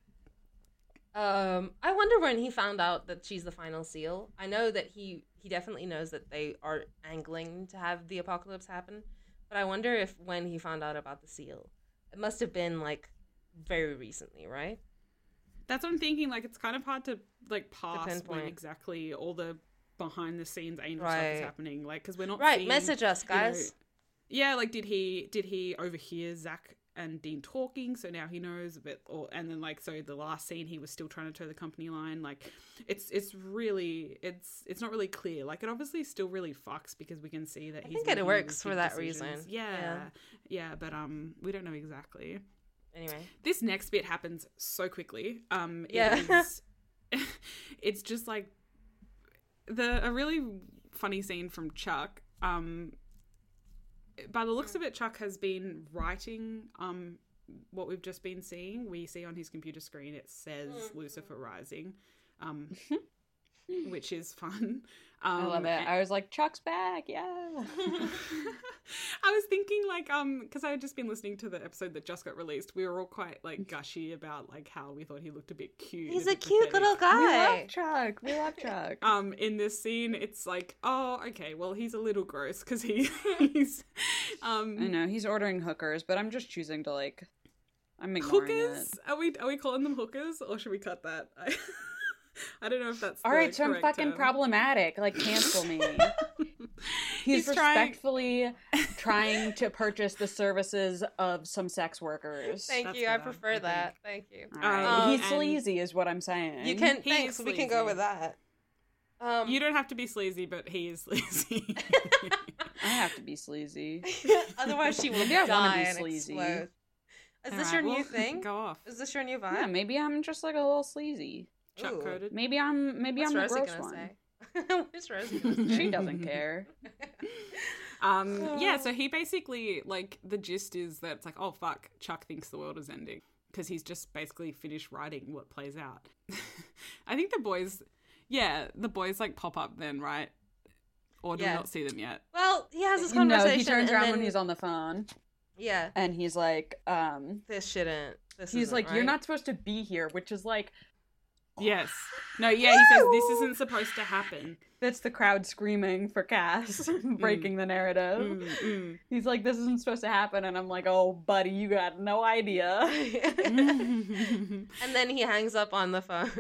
Um, I wonder when he found out that she's the final seal. I know that he he definitely knows that they are angling to have the apocalypse happen, but I wonder if when he found out about the seal, it must have been like very recently, right? That's what I'm thinking. Like, it's kind of hard to like pass when exactly all the behind the scenes angel stuff is happening. Like, because we're not Right. seeing, Message us, you know, guys. yeah, like did he did he overhear Zach and Dean talking? So now he knows a bit, or and then like so the last scene he was still trying to toe the company line. Like it's it's really it's it's not really clear. Like it obviously still really fucks because we can see that I he's think it works for that decisions. reason. Yeah, Yeah. yeah, but um we don't know exactly Anyway, this next bit happens so quickly. Um, Yeah. *laughs* it's just like the a really funny scene from Chuck. Um, by the looks of it, Chuck has been writing um what we've just been seeing. We see on his computer screen it says Mm-hmm. Lucifer Rising, um, *laughs* which is fun. Um, I love it. and- I was like, Chuck's back, yeah. *laughs* I was thinking like um because I had just been listening to the episode that just got released. We were all quite like gushy about like how we thought he looked a bit cute. he's a a cute pathetic. little we guy. love Chuck. We love Chuck. *laughs* Um, in this scene, it's like, oh, okay, well, he's a little gross because he, *laughs* he's, um, I know he's ordering hookers, but I'm just choosing to like. I'm ignoring hookers. it. Are we are we calling them hookers or should we cut that? I, I don't know if that's all right. the so I'm fucking term. problematic. Like, cancel me. *laughs* He's, He's respectfully trying to purchase the services of some sex workers. Thank That's you. I better, I prefer think. that. Thank you. All right. Um, He's sleazy, is what I'm saying. You can. He thanks. is We can go with that. Um, You don't have to be sleazy, but he is sleazy. *laughs* I have to be sleazy. *laughs* Otherwise, she will Maybe I wanna die be and sleazy. explode. Is this Alright, your new thing? Go off. Is this your new vibe? Yeah, maybe I'm just like a little sleazy. Chuck Ooh. coded. Maybe I'm maybe What's I'm the gross gonna one. say? *laughs* What's Rosie gonna say? She doesn't care. *laughs* Um, yeah, so he basically like the gist is that it's like, oh fuck, Chuck thinks the world is ending because he's just basically finished writing what plays out. *laughs* I think the boys, yeah, the boys like pop up then, right? Or do we not see them yet? Well, he has this You know, conversation. he turns around then, when he's on the phone Yeah, and he's like, um, this shouldn't. This he's isn't like, "You're not supposed to be here," which is like, Yes. No, yeah, he says this isn't supposed to happen. that's the crowd screaming for Cass, *laughs* breaking the narrative. Mm, mm. He's like, "This isn't supposed to happen," and I'm like, "Oh, buddy, you got no idea." *laughs* *laughs* and then he hangs up on the phone.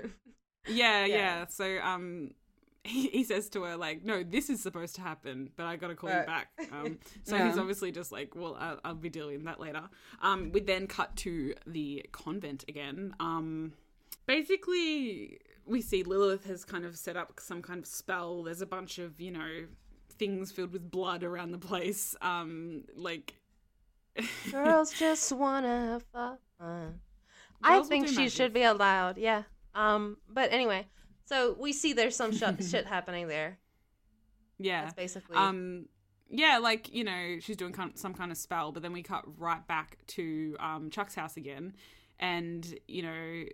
yeah, yeah, Yeah. So um he, he says to her like, "No, this is supposed to happen, but I got to call you back." Um so Yeah. he's obviously just like, "Well, I'll, I'll be dealing with that later." Um we then cut to the convent again. Um basically we see Lilith has kind of set up some kind of spell. There's a bunch of, you know, things filled with blood around the place. Um like *laughs* Girls just wanna have fun. I think she magic. should be allowed. Yeah. Um. But anyway, so we see there's some sh- *laughs* shit happening there. yeah. That's basically. um yeah like you know she's doing some kind of spell but then we cut right back to um chuck's house again and you know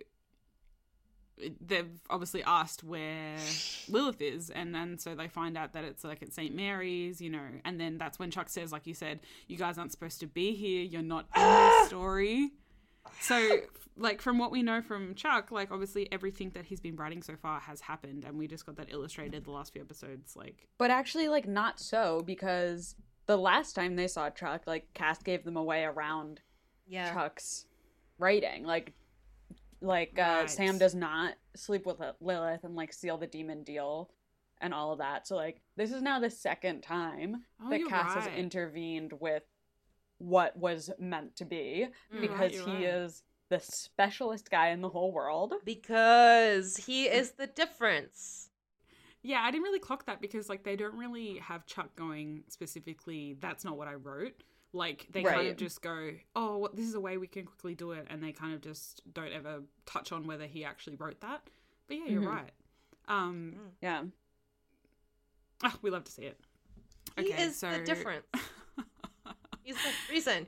they've obviously asked where *sighs* lilith is and then so they find out that it's like at st mary's you know and then that's when chuck says like you said you guys aren't supposed to be here you're not in this *gasps* story so like from what we know from chuck like obviously everything that he's been writing so far has happened and we just got that illustrated the last few episodes like But actually, like, not so because the last time they saw Chuck, like, Cass gave them away around yeah. Chuck's writing. Like, like uh, Right. Sam does not sleep with Lilith and like seal the demon deal and all of that. So like, this is now the second time Oh, that you're Cass has intervened with what was meant to be Mm. because you're he right. is the specialist guy in the whole world. Because he is the difference. Yeah, I didn't really clock that because like they don't really have Chuck going specifically. That's not what I wrote. Like they kind of just go, "Oh, what, this is a way we can quickly do it," and they kind of just don't ever touch on whether he actually wrote that. But yeah, you're Mhm. right. Um, Yeah. ah, we love to see it. He is so the difference. *laughs* He's the reason.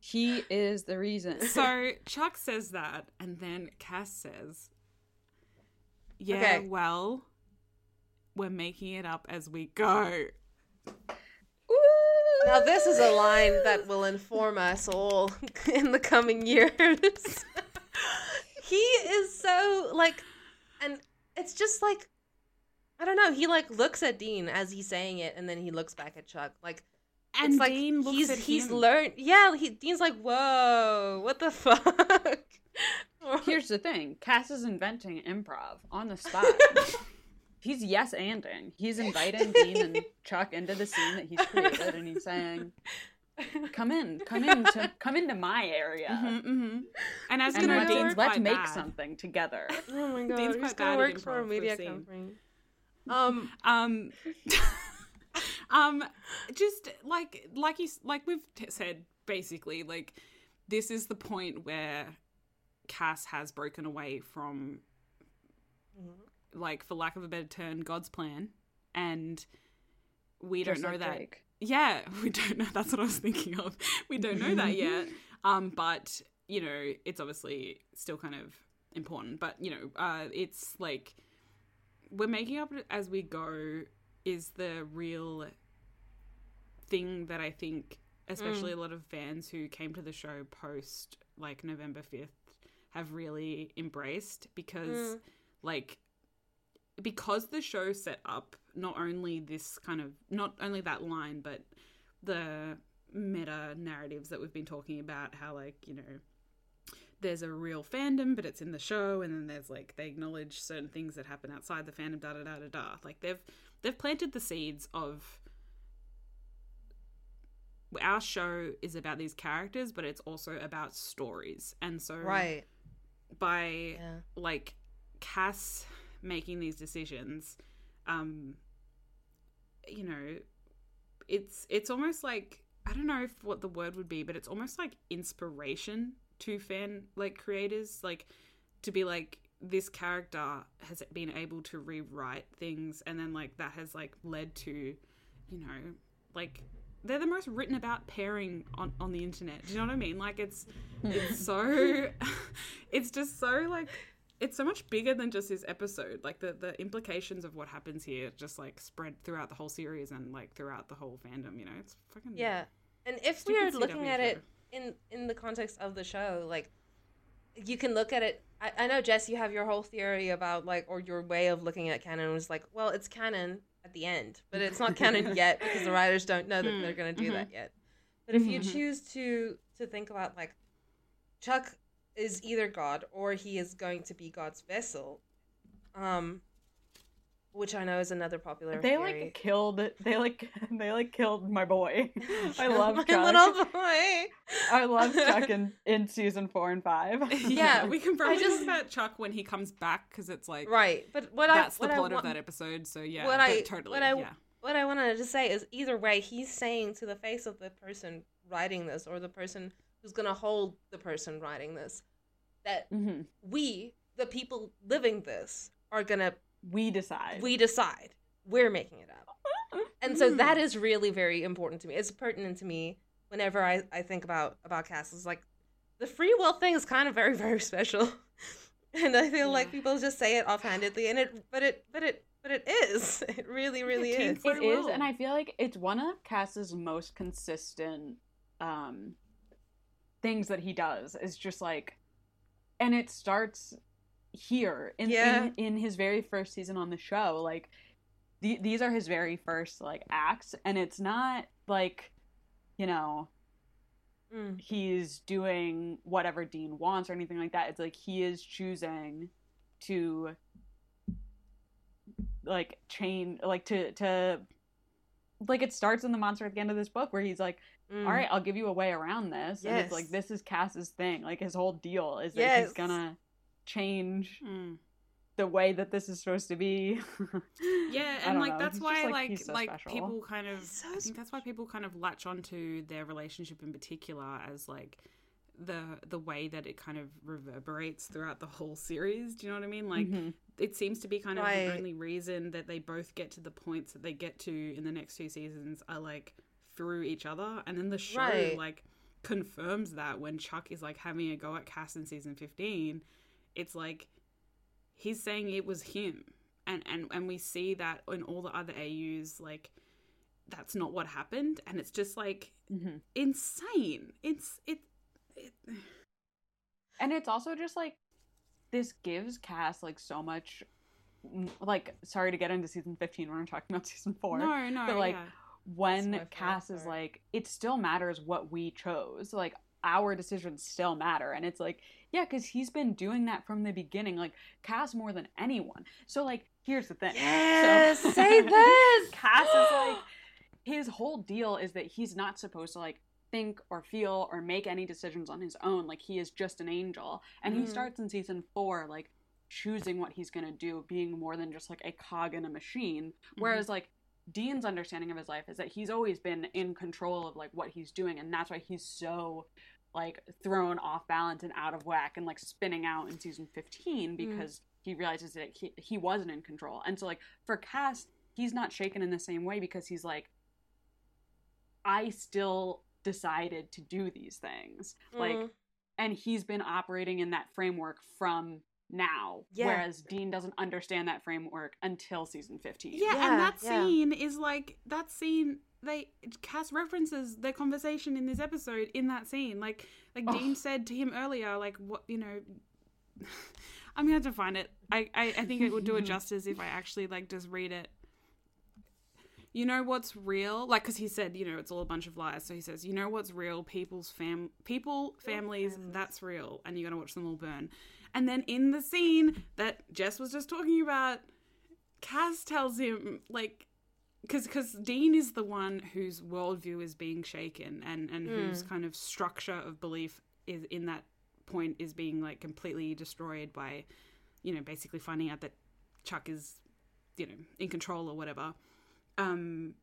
He is the reason. *laughs* So Chuck says that, and then Cass says, "Yeah, Okay. well, we're making it up as we go." Now this is a line that will inform us all *laughs* in the coming years. *laughs* he is so like and it's just like I don't know, he like looks at Dean as he's saying it and then he looks back at Chuck. Like And it's like Dean looks he's at he's him. learned yeah, he Dean's like, Whoa, what the *laughs* fuck? Here's the thing: Cass is inventing improv on the spot. He's yes anding. He's inviting *laughs* Dean and Chuck into the scene that he's created, and he's saying, "Come in, come into, *laughs* come into my area." Mhm, mhm. And as And you know, let's, Dean's let's make bad. something together. *laughs* Oh my god, Dean's he's quite gonna bad work for a improv, media we've company. Um Um, um, just like like you like we've t- said, basically, like this is the point where Cass has broken away from, like, for lack of a better term, God's plan, and we Just don't know like that. Drake. Yeah, *laughs* we don't know. That's what I was thinking of. *laughs* We don't know that yet. *laughs* Um, but you know, it's obviously still kind of important. But you know, uh, it's like we're making up as we go is the real thing that I think, especially a lot of fans who came to the show post like November fifth, have really embraced because, like, because the show set up not only this kind of not only that line but the meta narratives that we've been talking about how like you know there's a real fandom but it's in the show and then there's like they acknowledge certain things that happen outside the fandom da da da da da like they've they've planted the seeds of our show is about these characters but it's also about stories and so Right. by Yeah. like Cass making these decisions, um, you know, it's it's almost like I don't know if what the word would be, but it's almost like inspiration to fan like creators, like to be like this character has been able to rewrite things, and then like that has like led to, you know, like they're the most written about pairing on on the internet. Do you know what I mean? Like it's it's so *laughs* it's just so like it's so much bigger than just this episode. Like the the implications of what happens here just like spread throughout the whole series and like throughout the whole fandom. You know, it's fucking Yeah. And if we are looking at it in in the context of the show, like you can look at it I, I know Jess, you have your whole theory about like or your way of looking at canon was like, well, it's canon at the end, but it's not canon *laughs* yet because the writers don't know that Mm, they're gonna do mhm. that yet. But if you Mhm. choose to to think about like Chuck is either God or he is going to be God's vessel, um which I know is another popular They theory. like killed. They like *laughs* they like killed my boy. *laughs* I love my Chuck. little boy. I love Chuck in, *laughs* in season four and five. yeah, we can probably just- talk about Chuck when he comes back because it's like Right, but what that's I the what plot I of wa- that episode. So yeah, what I- totally what I- yeah. what I wanted to say is either way, he's saying to the face of the person writing this or the person who's gonna hold the person writing this that Mhm. we, the people living this, are gonna We decide. we decide we're making it up, *laughs* and so that is really very important to me. It's pertinent to me whenever I I think about about castles like the free will thing is kind of very very special, *laughs* and I feel like people just say it offhandedly, and it but it but it but it is *laughs* it really really Yeah, is. It Free and I feel like it's one of Cass's most consistent um things that he does is just like and it starts here in Yeah. in, in his very first season on the show like the, these are his very first like acts and it's not like you know Mm. he's doing whatever Dean wants or anything like that. It's like he is choosing to like chain like to to like it starts in the monster at the end of this book where he's like, Mm. All right, I'll give you a way around this. And it's like this is Cass's thing. Like his whole deal is that Yes. he's gonna change Mm. the way that this is supposed to be. *laughs* Yeah, and like know. that's He's why just, like he's so like people kind of so I think that's why people kind of latch onto their relationship in particular as like the the way that it kind of reverberates throughout the whole series. Do you know what I mean? Like Mhm. it seems to be kind of Right. the only reason that they both get to the points that they get to in the next two seasons are like through each other and then the show Right. like confirms that when Chuck is like having a go at Cass in season 15, it's like he's saying it was him. And and and we see that in all the other AUs like that's not what happened and it's just like Mhm. insane. It's it, it *sighs* And it's also just like this gives Cass like so much like sorry to get into season 15 when we're talking about *laughs* season 4. No, no, but, like, yeah. When my Cass is like, it still matters what we chose. Like, our decisions still matter. And it's like, yeah, because he's been doing that from the beginning. Like, Cass more than anyone. So, like, here's the thing. Yes, So- say *laughs* this. Cass is *gasps* like, his whole deal is that he's not supposed to, like, think or feel or make any decisions on his own. Like, he is just an angel. And he Mhm. starts in season four, like, choosing what he's going to do, being more than just, like, a cog in a machine. Whereas, like, Dean's understanding of his life is that he's always been in control of like what he's doing, and that's why he's so like thrown off balance and out of whack and like spinning out in season 15 because he realizes that he, he wasn't in control. And so like for Cass, he's not shaken in the same way because he's like, I still decided to do these things. Like Mm. and he's been operating in that framework from now Yeah. whereas dean doesn't understand that framework until season 15 Yeah, Yeah, and that yeah. scene is like that scene. They Cass references their conversation in this episode in that scene. Like like Oh. Dean said to him earlier, like what you know. *laughs* I'm gonna have to find it. I, I I think it would do it *laughs* justice if I actually like just read it. You know what's real? Like, because he said, you know, it's all a bunch of lies. So he says, you know what's real? People's fam, people, families, families. that's real, and you're gonna watch them all burn. And then in the scene that Jess was just talking about, Cass tells him like because because Dean is the one whose worldview is being shaken and and whose kind of structure of belief is in that point is being like completely destroyed by you know basically finding out that Chuck is you know in control or whatever. Um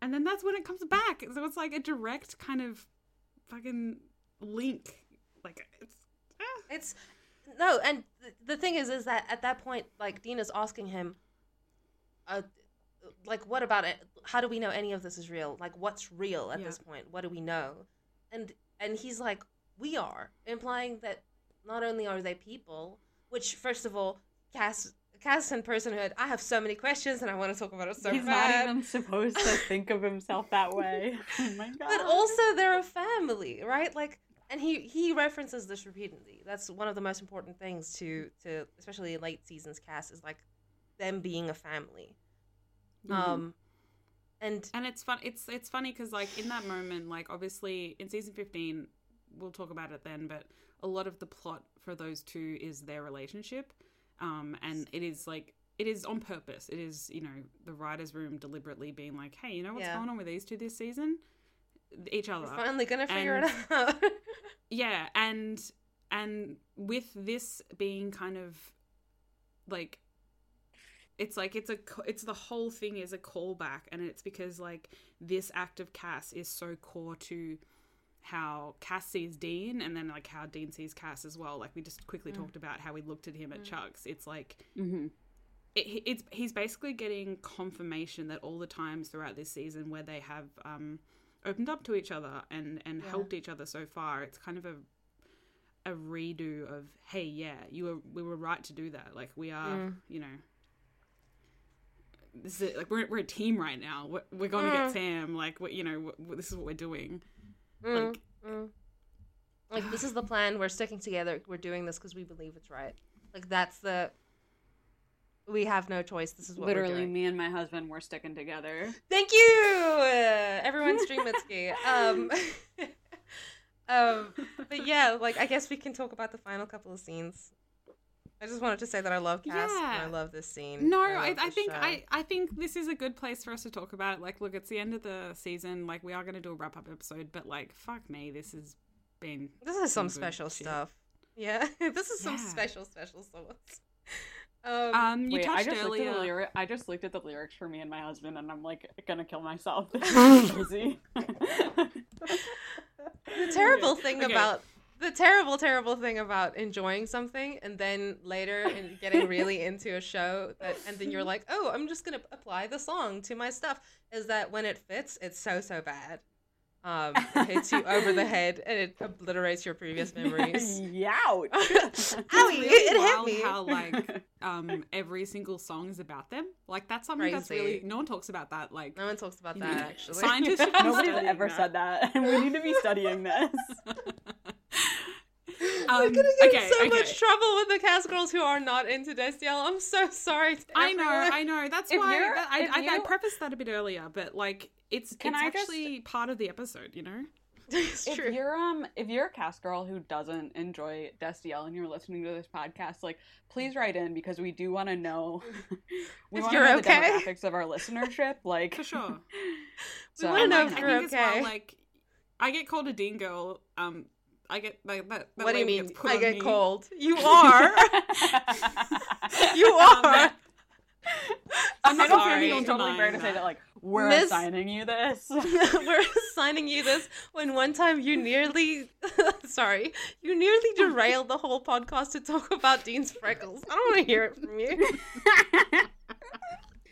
and then that's when it comes back. So it's like a direct kind of fucking link. Like it's ah. It's no, and th- the thing is, is that at that point, like Dean is asking him, uh, like, what about it? How do we know any of this is real? Like, what's real at Yeah. this point? What do we know? And and he's like, we are, implying that not only are they people, which first of all, Cass. Cass and personhood. I have so many questions, and I want to talk about it so he's bad. not even supposed to think of himself that way *laughs* oh my god but also they're a family right like and he he references this repeatedly. That's one of the most important things to to especially late seasons Cass is like them being a family. Um and and it's fun it's it's funny because like in that moment like obviously in season 15 we'll talk about it then but a lot of the plot for those two is their relationship. Um and it is like it is on purpose. It is you know the writers room deliberately being like hey you know what's Yeah. going on with these two this season each other we're finally gonna figure And- it out. *laughs* Yeah and and with this being kind of like it's like it's a it's the whole thing is a callback and it's because like this act of cass is so core to how cass sees dean and then like how dean sees cass as well. Like we just quickly Mm. talked about how we looked at him at chuck's. It's like hmm it, it's he's basically getting confirmation that all the times throughout this season where they have um, opened up to each other and and Yeah. helped each other so far, it's kind of a a redo of hey, yeah, you were we were right to do that. Like we are, Mm. you know. This is like we're, we're a team right now. We're, we're going to Mm. get Sam. Like what you know. w this is what we're doing. Mm, Like mm. like this is the plan we're sticking together we're doing this because we believe it's right like that's the we have no choice this is what we're literally me and my husband were sticking together Thank you, uh, everyone. Stream Mitski. *laughs* um, *laughs* um, but yeah, *laughs* like I guess we can talk about the final couple of scenes. I just wanted to say that I love Cass and I love this scene. No, love I, I think show. I, I think this is a good place for us to talk about it. Like, look, it's the end of the season. Like, we are going to do a wrap up episode, but like, fuck me, this has been this is some special shit. stuff. Yeah, this is some Yeah. special special stuff. Um, Um, you Wait, I touched just looked at the earlier. I just looked at the lyrics for me and my husband, and I'm like gonna kill myself. *laughs* This is *laughs* crazy. the terrible thing Okay. about the terrible terrible thing about enjoying something and then later and getting really *laughs* into a show that and then you're like oh i'm just gonna apply the song to my stuff is that when it fits it's so so bad um, it hits you over the head and it obliterates your previous *laughs* memories. Youch. *laughs* It's Owie, really it, it hit wild me. how like *laughs* um every single song is about them. Like that's something that's really no one talks about that. Like no one talks about you that know, actually. Scientists should be Nobody's studying ever that. said that, and we need to be studying this. *laughs* Um, We're gonna get okay, in so okay. much trouble with the Cass girls who are not into Destiel. I'm so sorry. To I know. I know. That's If why you're- that, I, if I, I prefaced that a bit earlier, but like it's Can it's I just- actually part of the episode, you know. *laughs* it's if true. you're um if you're a Cass girl who doesn't enjoy Destiel and you're listening to this podcast, like please write in because we do want to know *laughs* we want to know okay. the demographics of our listenership. Like For sure. so, wanna know Like, if I you're think okay. as well, like I get called a dean girl. Um, I get like that. that what do you mean? I get me. cold. *laughs* You are. *laughs* you *laughs* Um, are. I'm I'm not sorry. feeling totally fair to say that. that like we're Miss- assigning you this. We're assigning you this when one time you nearly, sorry, you nearly derailed the whole podcast to talk about Dean's freckles. I don't want to hear it from you.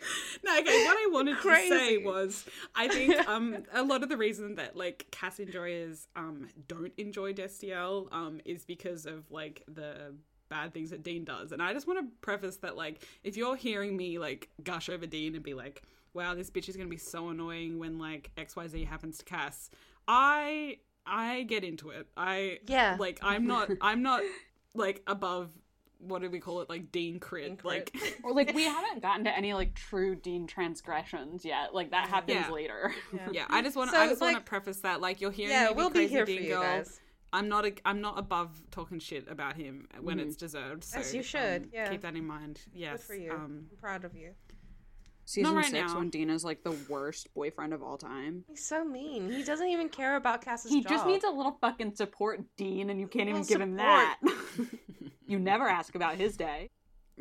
*laughs* No, okay. What I wanted to say was, I think um a lot of the reason that like Cass enjoyers um don't enjoy Destiel um is because of like the bad things that Dean does, and I just want to preface that like if you're hearing me like gush over Dean and be like, wow, this bitch is gonna be so annoying when like X Y Z happens to Cass, I I get into it. I Yeah. like I'm not I'm not like above what do we call it like Dean crit, Dean crit. like. *laughs* *laughs* or like we haven't gotten to any like true Dean transgressions yet. Like that happens Yeah. later. Yeah, *laughs* I just want to. So, I just want to preface that, like, you're hearing Yeah, me we'll be crazy here for you girl. guys. I'm not. A, I'm not above talking shit about him when Mhm. it's deserved. So, Yes, you should, um, yeah. keep that in mind. Yes. Good for you. Um, I'm proud of you. Season right six now. when Dina's like the worst boyfriend of all time. He's so mean. He doesn't even care about Cass's he job. just needs a little fucking support, Dean, and you can't even Little give him that. *laughs* you never ask about his day.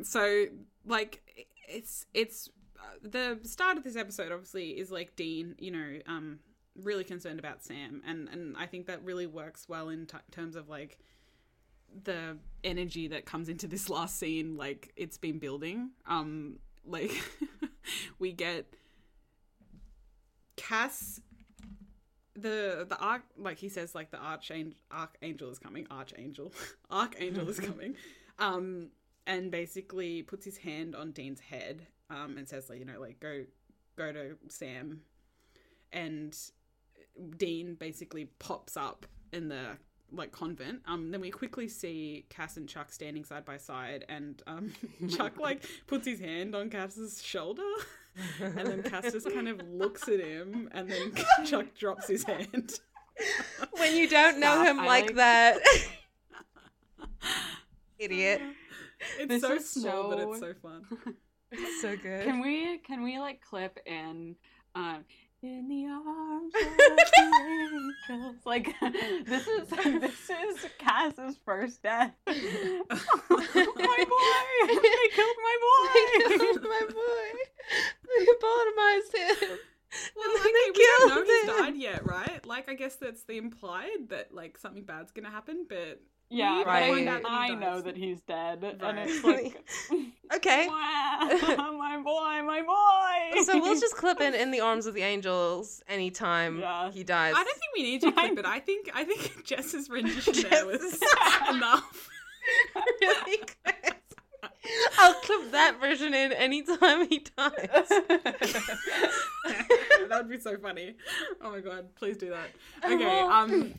so, like, it's it's uh, the start of this episode. Obviously, is like Dean. You know, um, really concerned about Sam, and and I think that really works well in t- terms of like the energy that comes into this last scene like it's been building um like *laughs* we get cass the the arc like he says like the archangel archangel is coming archangel *laughs* archangel is *laughs* coming um and basically puts his hand on dean's head um and says like you know like go go to sam and dean basically pops up in the like convent um then we quickly see cass and chuck standing side by side and um *laughs* chuck like puts his hand on cass's shoulder *laughs* and then cass just kind of looks at him and then *laughs* chuck drops his hand when you don't know Stop, him I like like- that. Idiot. it's This so is small but it's so- so fun It's so good. Can we can we like clip in um in the arms of the angels? *laughs* Like *laughs* this is *laughs* this is Cass's first death. oh, my boy! They killed my boy! They killed my boy. They lobotomized him. Well, And okay, then they we don't know killed he's died yet, right? Like, I guess that's the implied that like something bad's gonna happen, but Yeah, we but I, Right. that I know that he's dead, and it's like, *laughs* Okay. *laughs* wow, *laughs* my boy, my boy. So we'll just clip in in the arms of the angels anytime Yeah. he dies. I don't think we need to clip it. I think I think Jess's rendition there was enough. really good. I'll clip that version in anytime he dies. that would be so funny. Oh my god, please do that. Okay, um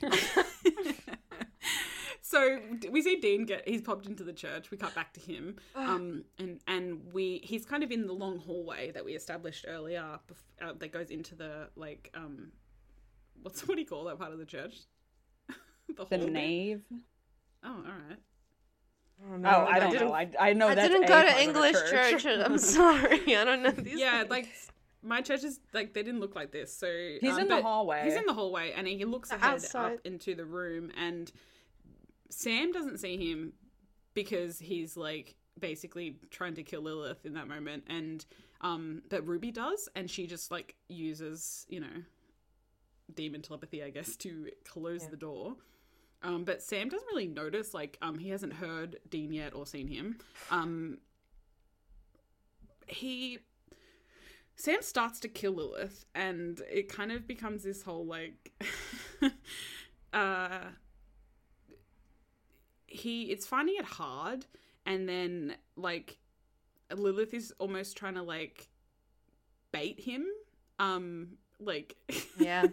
So we see Dean get he's popped into the church. We cut back to him. Um and and we he's kind of in the long hallway that we established earlier bef- uh, that goes into the like um what's *laughs* what do you call that part of the church? *laughs* the the hall bit? nave. Oh, all right. Oh, no, Oh, I don't know. I, I know I didn't go to English church. I'm *laughs* sorry. I don't know these. yeah, things. like my church is like they didn't look like this. So He's um, in the hallway. He's in the hallway, and he looks The ahead outside. up into the room, and Sam doesn't see him because he's like basically trying to kill Lilith in that moment, and um, but Ruby does, and she just like uses you know demon telepathy, I guess, to close Yeah. the door. Um, but Sam doesn't really notice, like, um, he hasn't heard Dean yet or seen him. Um, he Sam starts to kill Lilith, and it kind of becomes this whole like, *laughs* uh, he it's finding it hard, and then like Lilith is almost trying to like bait him, um, like *laughs* Yeah.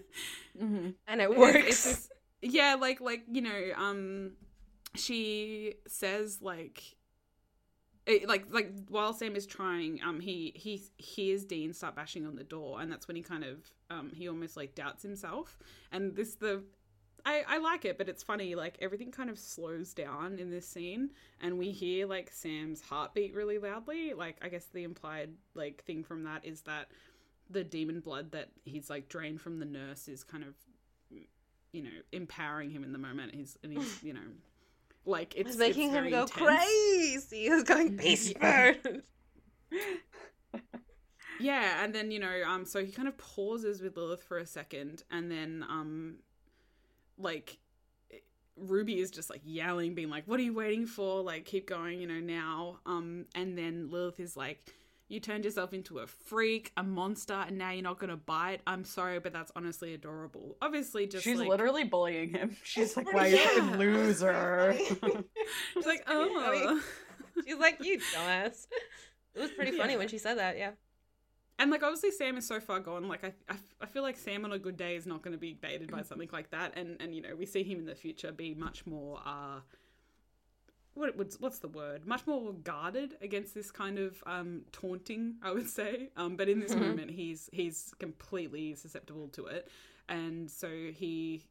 Mhm. And it works. it's this- yeah, like like you know, um, she says like. It, like like while Sam is trying, um, he he hears Dean start bashing on the door, and that's when he kind of um he almost like doubts himself. And this the I I like it, but it's funny. Like everything kind of slows down in this scene, and we hear like Sam's heartbeat really loudly. Like I guess the implied like thing from that is that the demon blood that he's like drained from the nurse is kind of you know empowering him in the moment. He's and he's *sighs* you know like it's It's making it's him go intense. crazy. He's going *laughs* beast mode. *laughs* Yeah, and then you know, um, so he kind of pauses with Lilith for a second, and then um, like Ruby is just like yelling, being like, "What are you waiting for? Like, keep going, you know, now." Um, and then Lilith is like, "You turned yourself into a freak, a monster, and now you're not gonna bite. I'm sorry, but that's honestly adorable. Obviously, just She's like, literally bullying him. *laughs* She's like, pretty "Why you *laughs* Yeah. fucking loser?" *laughs* she's like, I mean, oh." She's like, you dumbass. It was pretty funny Yeah. when she said that, yeah. And like obviously Sam is so far gone. Like I, I, I feel like Sam on a good day is not going to be baited by something like that. And and you know we see him in the future be much more uh, what what's what's the word? Much more guarded against this kind of um taunting. I would say. Um, but in this Mhm. moment he's he's completely susceptible to it, and so he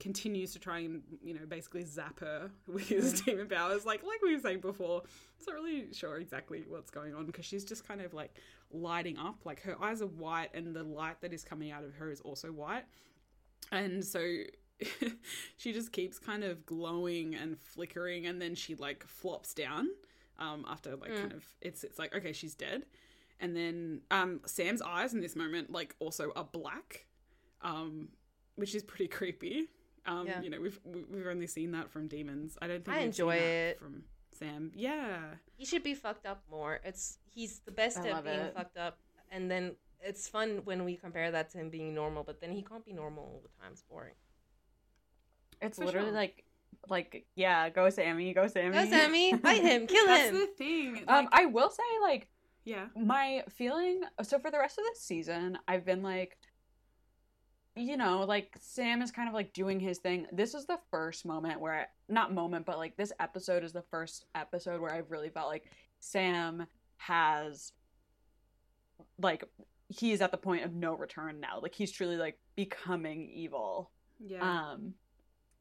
continues to try and you know basically zap her *laughs* with his demon powers like like we were saying before it's not really sure exactly what's going on because she's just kind of like lighting up like her eyes are white and the light that is coming out of her is also white and so *laughs* she just keeps kind of glowing and flickering and then she like flops down um after like Mm. kind of it's it's like okay she's dead and then um sam's eyes in this moment like also are black um which is pretty creepy um Yeah. you know we've we've only seen that from demons i don't think I enjoy it. from sam yeah He should be fucked up more. It's he's the best I at being it. fucked up and then it's fun when we compare that to him being normal, but then he can't be normal all the time. It's boring. It's For literally sure. like, like, yeah, go Sammy, go Sammy. Go Sammy, *laughs* fight him, kill that's him. the thing Um, I will say, like, yeah my feeling. So for the rest of this season, I've been like, you know, like Sam is kind of like doing his thing. This is the first moment where, I, not moment, but like this episode is the first episode where I've really felt like Sam has, like, he is at the point of no return now. Like he's truly like becoming evil. yeah Um,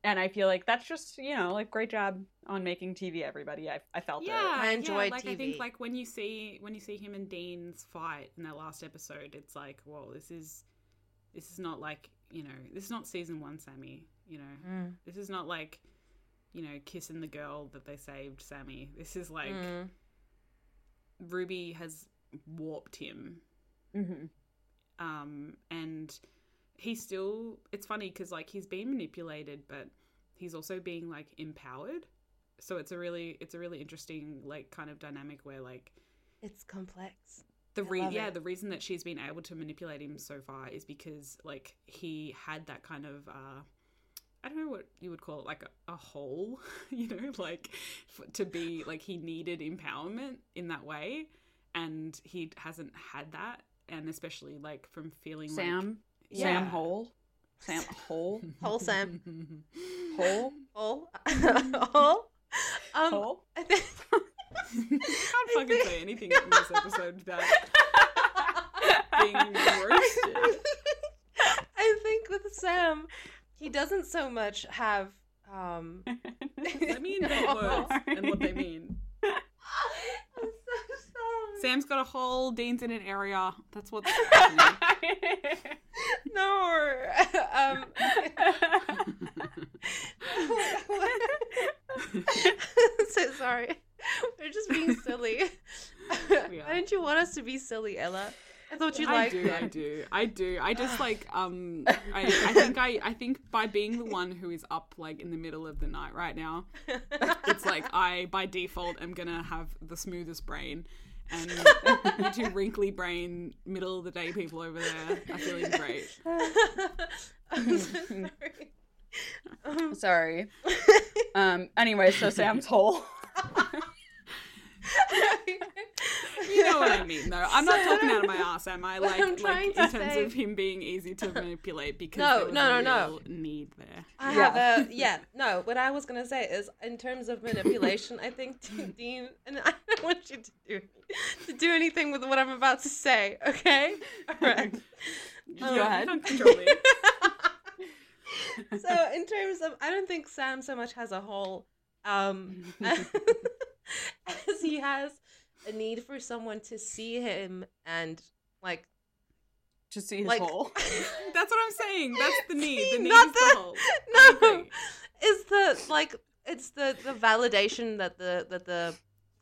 and I feel like that's just you know like great job on making TV. Everybody, I I felt yeah, it. I yeah, enjoyed like I think like when you see when you see him and Dean's fight in that last episode, it's like, well, this is this is not like you know, this is not season one, Sammy. You know, Mm. this is not like you know, kissing the girl that they saved, Sammy. This is like Mm. Ruby has warped him, Mm-hmm. um, and he's still. It's funny because like he's being manipulated, but he's also being like empowered. So it's a really, it's a really interesting like kind of dynamic where like It's complex. The re- yeah it. the reason that she's been able to manipulate him so far is because like he had that kind of uh i don't know what you would call it like a, a hole *laughs* you know like f- to be like he needed empowerment in that way and he hasn't had that and especially like from feeling Sam, like Sam Hole, Sam Hole, Whole Sam. Hole, Hole. *laughs* Hole. *laughs* Um, Hole. I think. *laughs* can't fucking say anything in this episode without being *laughs* roasted I think with Sam, he doesn't so much have. Um, let me invent words and what they mean I'm so sorry. Sam's got a hole. Dean's in an area. That's what's *laughs* happening. *laughs* No. *laughs* um, so sorry. We're just being silly. Why don't you want us to be silly, Ella? I thought you I do, I do, I do. I just *sighs* like um, I, I think I, I think by being the one who is up like in the middle of the night right now, it's like I by default am gonna have the smoothest brain, and you *laughs* two wrinkly brain, middle of the day people over there are feeling great. *laughs* I'm so sorry. Um, *laughs* Sorry. Um. Anyway, so Sam's hole. You know what I mean, though. I'm not talking out of my ass, am I? *laughs* Like, I'm like trying in terms say- of him being easy to manipulate because No, there no, no, no. real need there. I Yeah. have a *laughs* yeah. No, what I was gonna say is, in terms of manipulation, I think *laughs* Dean and I don't want you to do to do anything with what I'm about to say. Okay, all right. Go Um, ahead. You can't control me. so in terms of, I don't think Sam so much has a whole, um, as he has a need for someone to see him and like To see his like hole. *laughs* *laughs* That's what I'm saying. That's the need. See, The need not is the- the whole. *laughs* No is the like it's the the validation that the that the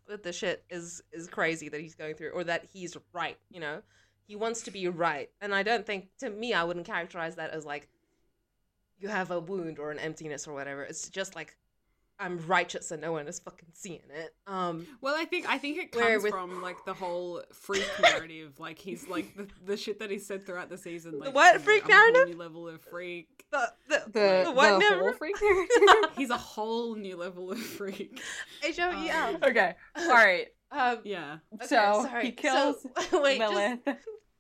that the shit is is crazy that he's going through or that he's right you know he wants to be right and i don't think to me i wouldn't characterize that as like you have a wound or an emptiness or whatever it's just like i'm righteous and no one is fucking seeing it um Well, I think I think it comes with- from like the whole freak *laughs* narrative. Like he's like the, the shit that he said throughout the season. Like, what you know, freak I'm a whole narrative? New level of freak. the the, The, the what the never hole freak *laughs* character. He's a whole new level of freak. *laughs* h-o-e-l okay. All right. um Yeah. okay, so sorry. he kills so, wait Lilith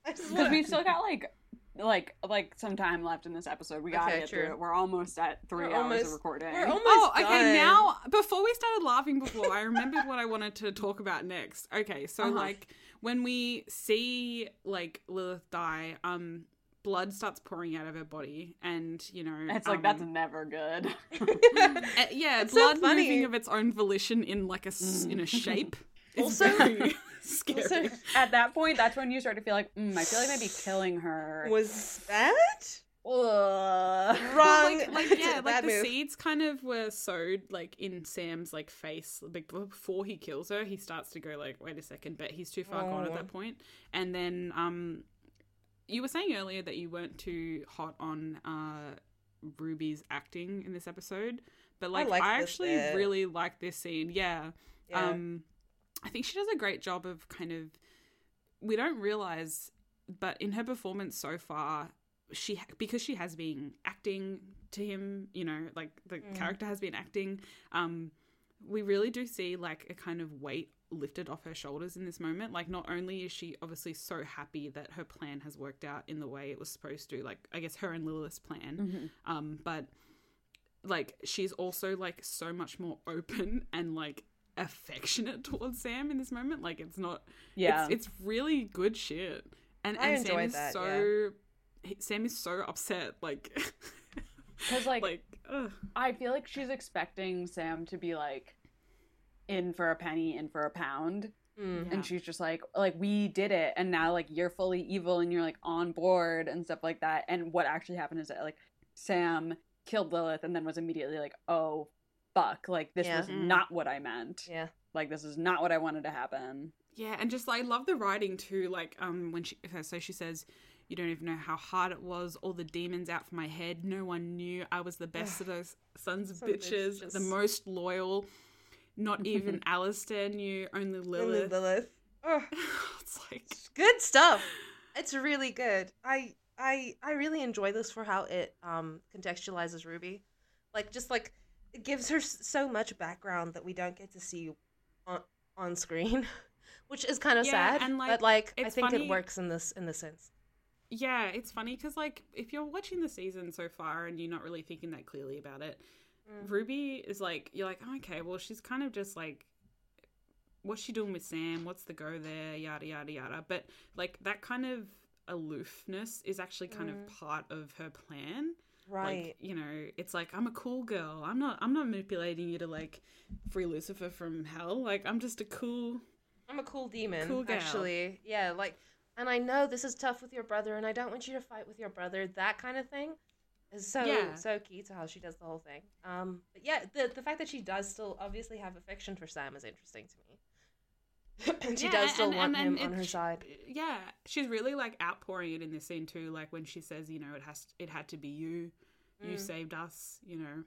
because we've still got like like like some time left in this episode. We gotta Okay, get true. through it. We're almost at 3 We're hours almost- of recording. we're almost Oh, okay. done. Now, before we started laughing before, I remembered what I wanted to talk about next. Okay, so Uh-huh. like when we see like Lilith die, um, blood starts pouring out of her body, and you know, it's like um, that's never good. *laughs* uh, yeah, It's so blood funny. moving of its own volition in like a s- in a shape. *laughs* It's Also- very scary. Also, At that point, that's when you start to feel like, mm, I feel like maybe killing her. was that Ugh. *laughs* wrong? like, like yeah, *laughs* like the move. seeds kind of were sowed like in Sam's like face like before he kills her. He starts to go like, wait a second, but he's too far gone at Oh. that point. And then um, you were saying earlier that you weren't too hot on uh Ruby's acting in this episode, but like I, like this actually bit. really like this scene. Yeah. Yeah. Um, I think she does a great job of kind of. We don't realize, but in her performance so far, she because she has been acting to him. You know, like the Mm. character has been acting. Um, we really do see like a kind of weight lifted off her shoulders in this moment. Like, not only is she obviously so happy that her plan has worked out in the way it was supposed to, like I guess her and Lilith's plan, Mhm. um, but like she's also like so much more *laughs* open and like affectionate towards Sam in this moment. Like it's not Yeah. it's, it's really good shit. And I and Sam is that, so he- Sam is so upset like *laughs* Because, like, like ugh. I feel like she's expecting Sam to be like, in for a penny, in for a pound. Mm. Yeah. And she's just like, like, we did it. And now, like, you're fully evil and you're, like, on board and stuff like that. And what actually happened is that, like, Sam killed Lilith and then was immediately like, oh, fuck. Like, this Yeah. was Mm. not what I meant. Yeah. Like, this is not what I wanted to happen. Yeah, and just I love the writing too. Like, um, when she so she says, "You don't even know how hard it was. All the demons out for my head. No one knew I was the best *sighs* of those sons of Sons of bitches, bitches. the most loyal. Not even *laughs* Alastair knew. Only Only Lilith. Lilith. Ugh. *laughs* it's like It's good stuff. It's really good. I I I really enjoy this for how it um contextualizes Ruby. Like just like it gives her so much background that we don't get to see on on screen, *laughs* which is kind of Yeah, sad. and, like, but like I think funny- it works in this in this sense. Yeah, it's funny because like if you're watching the season so far and you're not really thinking that clearly about it, Mm. Ruby is like you're like oh, okay, well she's kind of just like what's she doing with Sam? What's the go there? Yada yada yada. But like that kind of aloofness is actually kind Mm. of part of her plan. Right. Like you know, it's like I'm a cool girl. I'm not. I'm not manipulating you to like free Lucifer from hell. Like I'm just a cool. I'm a cool demon, Cool gal. actually. Yeah, like, and I know this is tough with your brother, and I don't want you to fight with your brother. That kind of thing is so Yeah. so key to how she does the whole thing. Um, but yeah, the the fact that she does still obviously have affection for Sam is interesting to me. *laughs* and she Yeah, does still and- want and- him on her side. Yeah, she's really like outpouring it in this scene too. Like when she says, you know, it has it had to be you. You Mm. saved us. You know.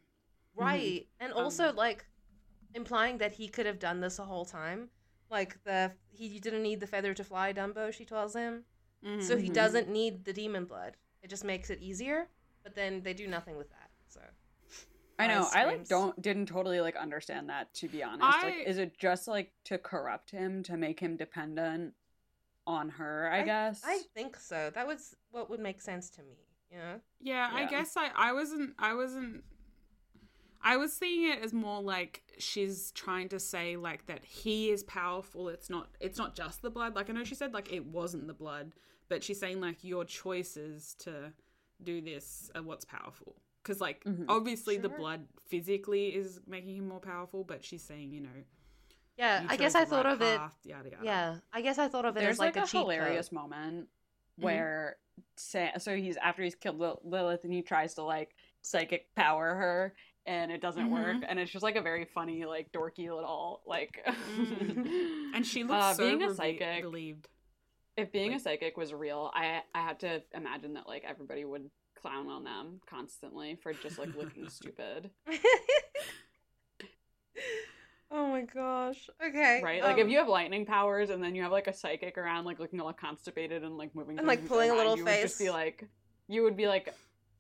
Right. And also Um, like implying that he could have done this the whole time. like the he didn't need the feather to fly Dumbo. She tells him, Mm. so he Mhm. doesn't need the demon blood. It just makes it easier. But then they do nothing with that. So I know. Eyes I like don't didn't totally like understand that to be honest. Like, is it just like to corrupt him to make him dependent on her? I, guess. I think so. That was what would make sense to me. Yeah. know. Yeah, I guess I, I wasn't I wasn't I was seeing it as more like she's trying to say like that he is powerful. It's not it's not just the blood. Like I know she said like it wasn't the blood, but she's saying like your choices to do this are what's powerful. Cuz like Mhm. obviously the blood physically is making him more powerful, but she's saying, you know, Yeah, you I guess I thought right of it. path, yada yada. Yeah, I guess I thought of it There's as like, like, a, a, cheat hilarious code. moment where Sa- so he's after he's killed Lilith and he tries to like psychic power her and it doesn't work Mhm. and it's just like a very funny like dorky little like Mm. And she *laughs* looks uh, so being a reve- psychic relieved. if being like- a psychic was real I I had to imagine that like everybody would clown on them constantly for just like looking *laughs* stupid *laughs* oh my gosh. Okay. right like if um, you have lightning powers and then you have like a psychic around like looking all constipated and like moving And, like, pulling a around, little you would just be like you would be like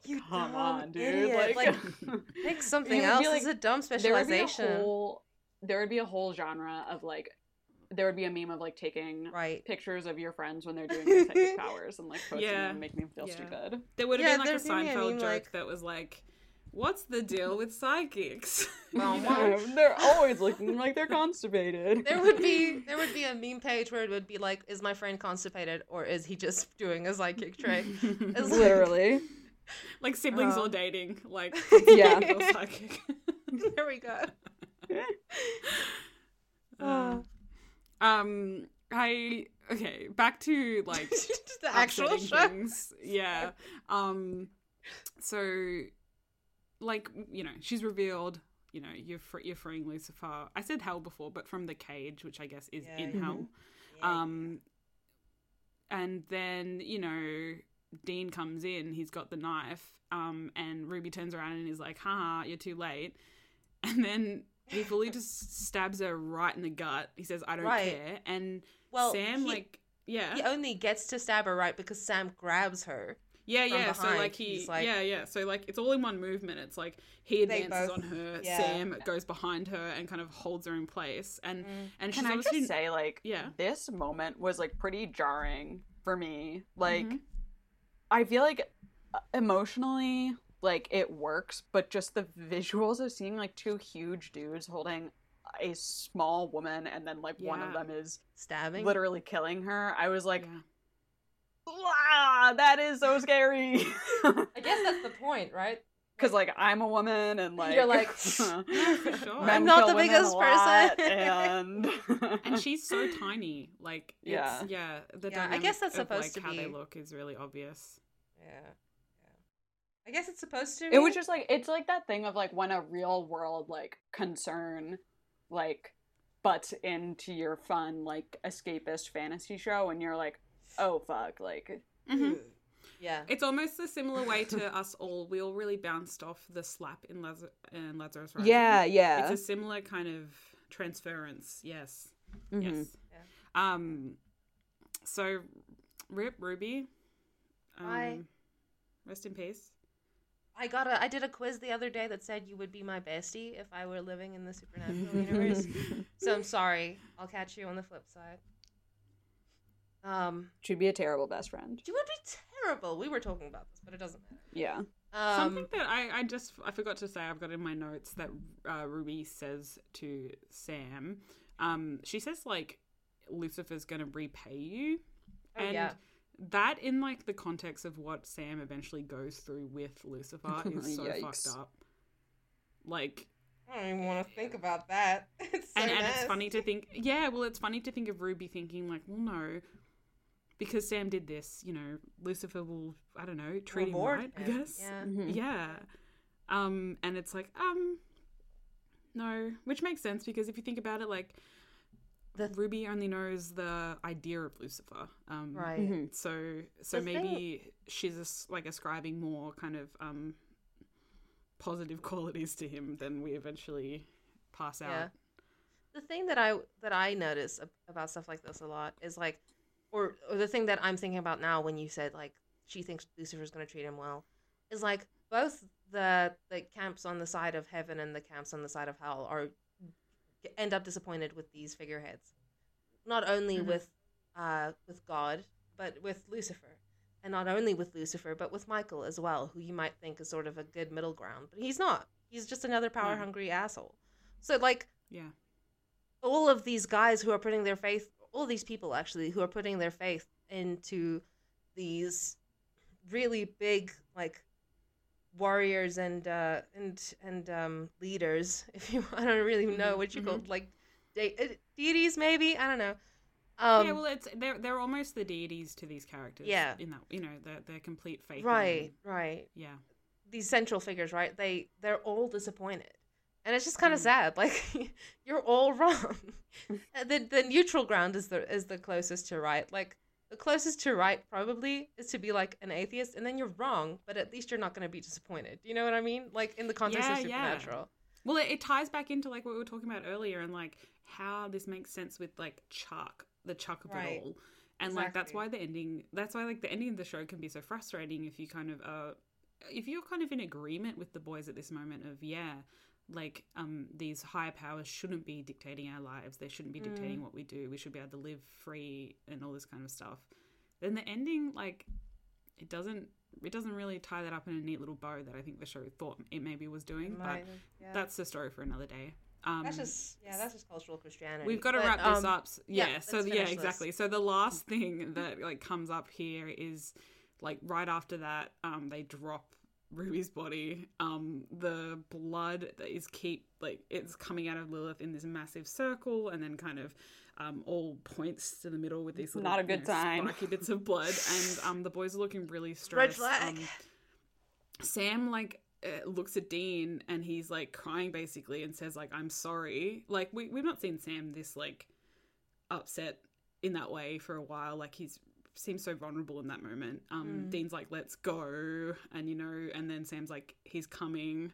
you come dumb on dude idiot. like, *laughs* pick something would be else. like- This is a dumb specialization. there would a whole there would be a whole genre of like there would be a meme of like taking Right. pictures of your friends when they're doing their psychic powers *laughs* and like posting Yeah. them and making them feel Yeah. stupid. There would have Yeah, been like a there'd a Seinfeld meme, joke like- that was like, "What's the deal with psychics?" Well, know? Yeah, they're always looking like they're constipated. There would be there would be a meme page where it would be like, "Is my friend constipated, or is he just doing a psychic trick?" *laughs* It's literally. *laughs* like siblings Uh. or dating, like Yeah. psychic. there we go. Uh, um, I okay. Back to like *laughs* the actual things. Yeah. Um. So, like you know, she's revealed. You know, you're fr- you're freeing Lucifer. I said hell before, but from the cage, which I guess is Yeah, in yeah. hell. Um, and then you know, Dean comes in. He's got the knife. Um, and Ruby turns around and is like, "Haha, you're too late." *laughs* And then he fully just stabs her right in the gut. He says, "I don't Right. care." And well, Sam, he, like, yeah, he only gets to stab her right because Sam grabs her. yeah, from yeah. So like he, he's like- yeah, yeah. So like it's all in one movement. It's like he advances both- on her, yeah. Sam goes behind her and kind of holds her in place. And and she's Can I obviously just say, like, Yeah. this moment was like pretty jarring for me. Like, Mhm. I feel like uh, emotionally, like it works, but just the visuals of seeing like two huge dudes holding a small woman, and then like one of them is Stabbing. literally killing her. I was like, yeah. wow, that is so scary. I guess that's the point, right? *laughs* Because like I'm a woman, and like You're like, *laughs* sure. I'm not the biggest person. *laughs* and and she's so tiny. Like, it's, Yeah. yeah, the Yeah, I guess that's of, supposed like, to how they look is really obvious. Yeah. Yeah. I guess it's supposed to. it was just like it's like that thing of like when a real world like concern like butts into your fun like escapist fantasy show and you're like oh fuck like Mhm. Yeah. It's almost a similar way to *laughs* us all. We all really bounced off the slap in, Lazar- in Lazarus Rising. yeah yeah. It's a similar kind of transference. Yes. Mhm. Yes. Um. So, Rip Ruby. Um, Bye. Rest in peace. I got a. I did a quiz the other day that said you would be my bestie if I were living in the supernatural universe. *laughs* So I'm sorry. I'll catch you on the flip side. Um, she'd be a terrible best friend you would be terrible. We were talking about this, but it doesn't matter. yeah Um, Something that I, I just I forgot to say I've got in my notes that uh, Ruby says to Sam. Um, she says like Lucifer's gonna repay you, Oh, and yeah. That in like the context of what Sam eventually goes through with Lucifer *laughs* is so Yikes. fucked up. Like I don't even want to think about that. *laughs* It's so and, and it's funny to think yeah well it's funny to think of ruby thinking like well no because sam did this you know lucifer will i don't know treat him Reward right i guess yeah. Mhm. yeah um and it's like um no which makes sense because if you think about it like The- ruby only knows the idea of lucifer um Right. Mhm. so so The thing- maybe she's as- like ascribing more kind of um positive *laughs* qualities to him than we eventually pass out Yeah. the thing that I that I notice about stuff like this a lot is like, or or the thing that I'm thinking about now when you said like she thinks Lucifer's going to treat him well, is like both the the camps on the side of heaven and the camps on the side of hell are end up disappointed with these figureheads, not only Mhm. with uh with God but with Lucifer. And not only with Lucifer, but with Michael as well, who you might think is sort of a good middle ground, but he's not. He's just another power hungry asshole. So like Yeah. all of these guys who are putting their faith all these people actually who are putting their faith into these really big like warriors and uh and and um leaders *laughs* if you i don't really know Mhm, what you mhm. call like de- uh, deities maybe i don't know um yeah, well, it's they're they're almost the deities to these characters. Yeah. in that you know they're, they're complete faith. right right Yeah. these central figures right they they're all disappointed and it's just kind of Mm. sad *laughs* like you're all wrong *laughs* the the neutral ground is the is the closest to right like the closest to right probably is to be like an atheist and then you're wrong but at least you're not going to be disappointed you know what i mean like in the context Yeah, of yeah. supernatural Well, it, it ties back into like what we were talking about earlier, and like how this makes sense with like Chuck, the Chuck of Right. it all, and like that's why the ending. That's why like the ending of the show can be so frustrating if you kind of uh, if you're kind of in agreement with the boys at this moment of yeah, like um these higher powers shouldn't be dictating our lives. They shouldn't be dictating Mm. what we do. We should be able to live free and all this kind of stuff. Then the ending like it doesn't it doesn't really tie that up in a neat little bow that I think the show thought it maybe was doing, but Might have- yeah. that's the story for another day. Um, that's just yeah that's just cultural christianity we've got to But, wrap this um, up. Yeah, yeah, so yeah, this. exactly. So the last thing that like comes up here is like right after that, um, they drop Ruby's body. Um, the blood that is keep like it's coming out of Lilith in this massive circle, and then kind of um, all points to the middle with these little Not a you know, sign. spiky bits of blood, and um, the boys are looking really stressed. Um, Sam like uh, looks at Dean and he's like crying basically and says like I'm sorry. Like we we've not seen Sam this like upset in that way for a while. Like he's seems so vulnerable in that moment. Um Mm. Dean's like let's go and you know and then Sam's like he's coming.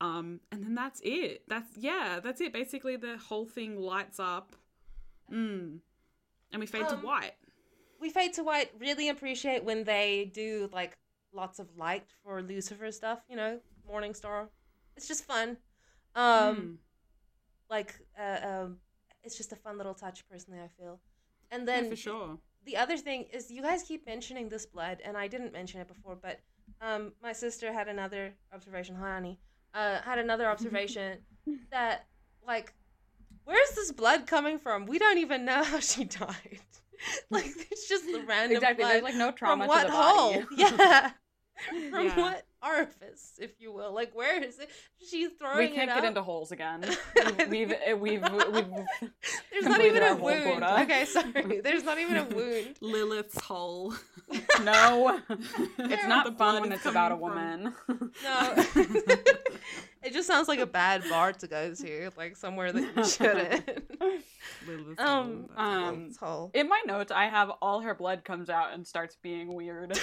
Um and then that's it. That's yeah, that's it. Basically the whole thing lights up. Mm. And we fade to Um, white. we fade to white really appreciate when they do like lots of light for lucifer stuff you know morning star it's just fun um Mm. like uh, um it's just a fun little touch personally i feel and Yeah, then for sure. The other thing is you guys keep mentioning this blood and i didn't mention it before but um my sister had another observation hi honey uh had another observation *laughs* that like where's this blood coming from we don't even know how she *laughs* died like it's just the random exactly. blood There's like no trauma from what to the hole body. *laughs* yeah from Yeah. what orifice if you will like where is it she's throwing we can't it get up? into holes again. *laughs* We've we've we've, we've *laughs* there's not even a wound quota. okay *laughs* sorry there's not even a wound Lilith's hole. no. It's not the fun blood when is it's about a coming from. woman. No. it just sounds like a bad bar to go to, like somewhere that you shouldn't. Lilith's Um, hole. Um, It's. In my notes, I have all her blood comes out and starts being weird.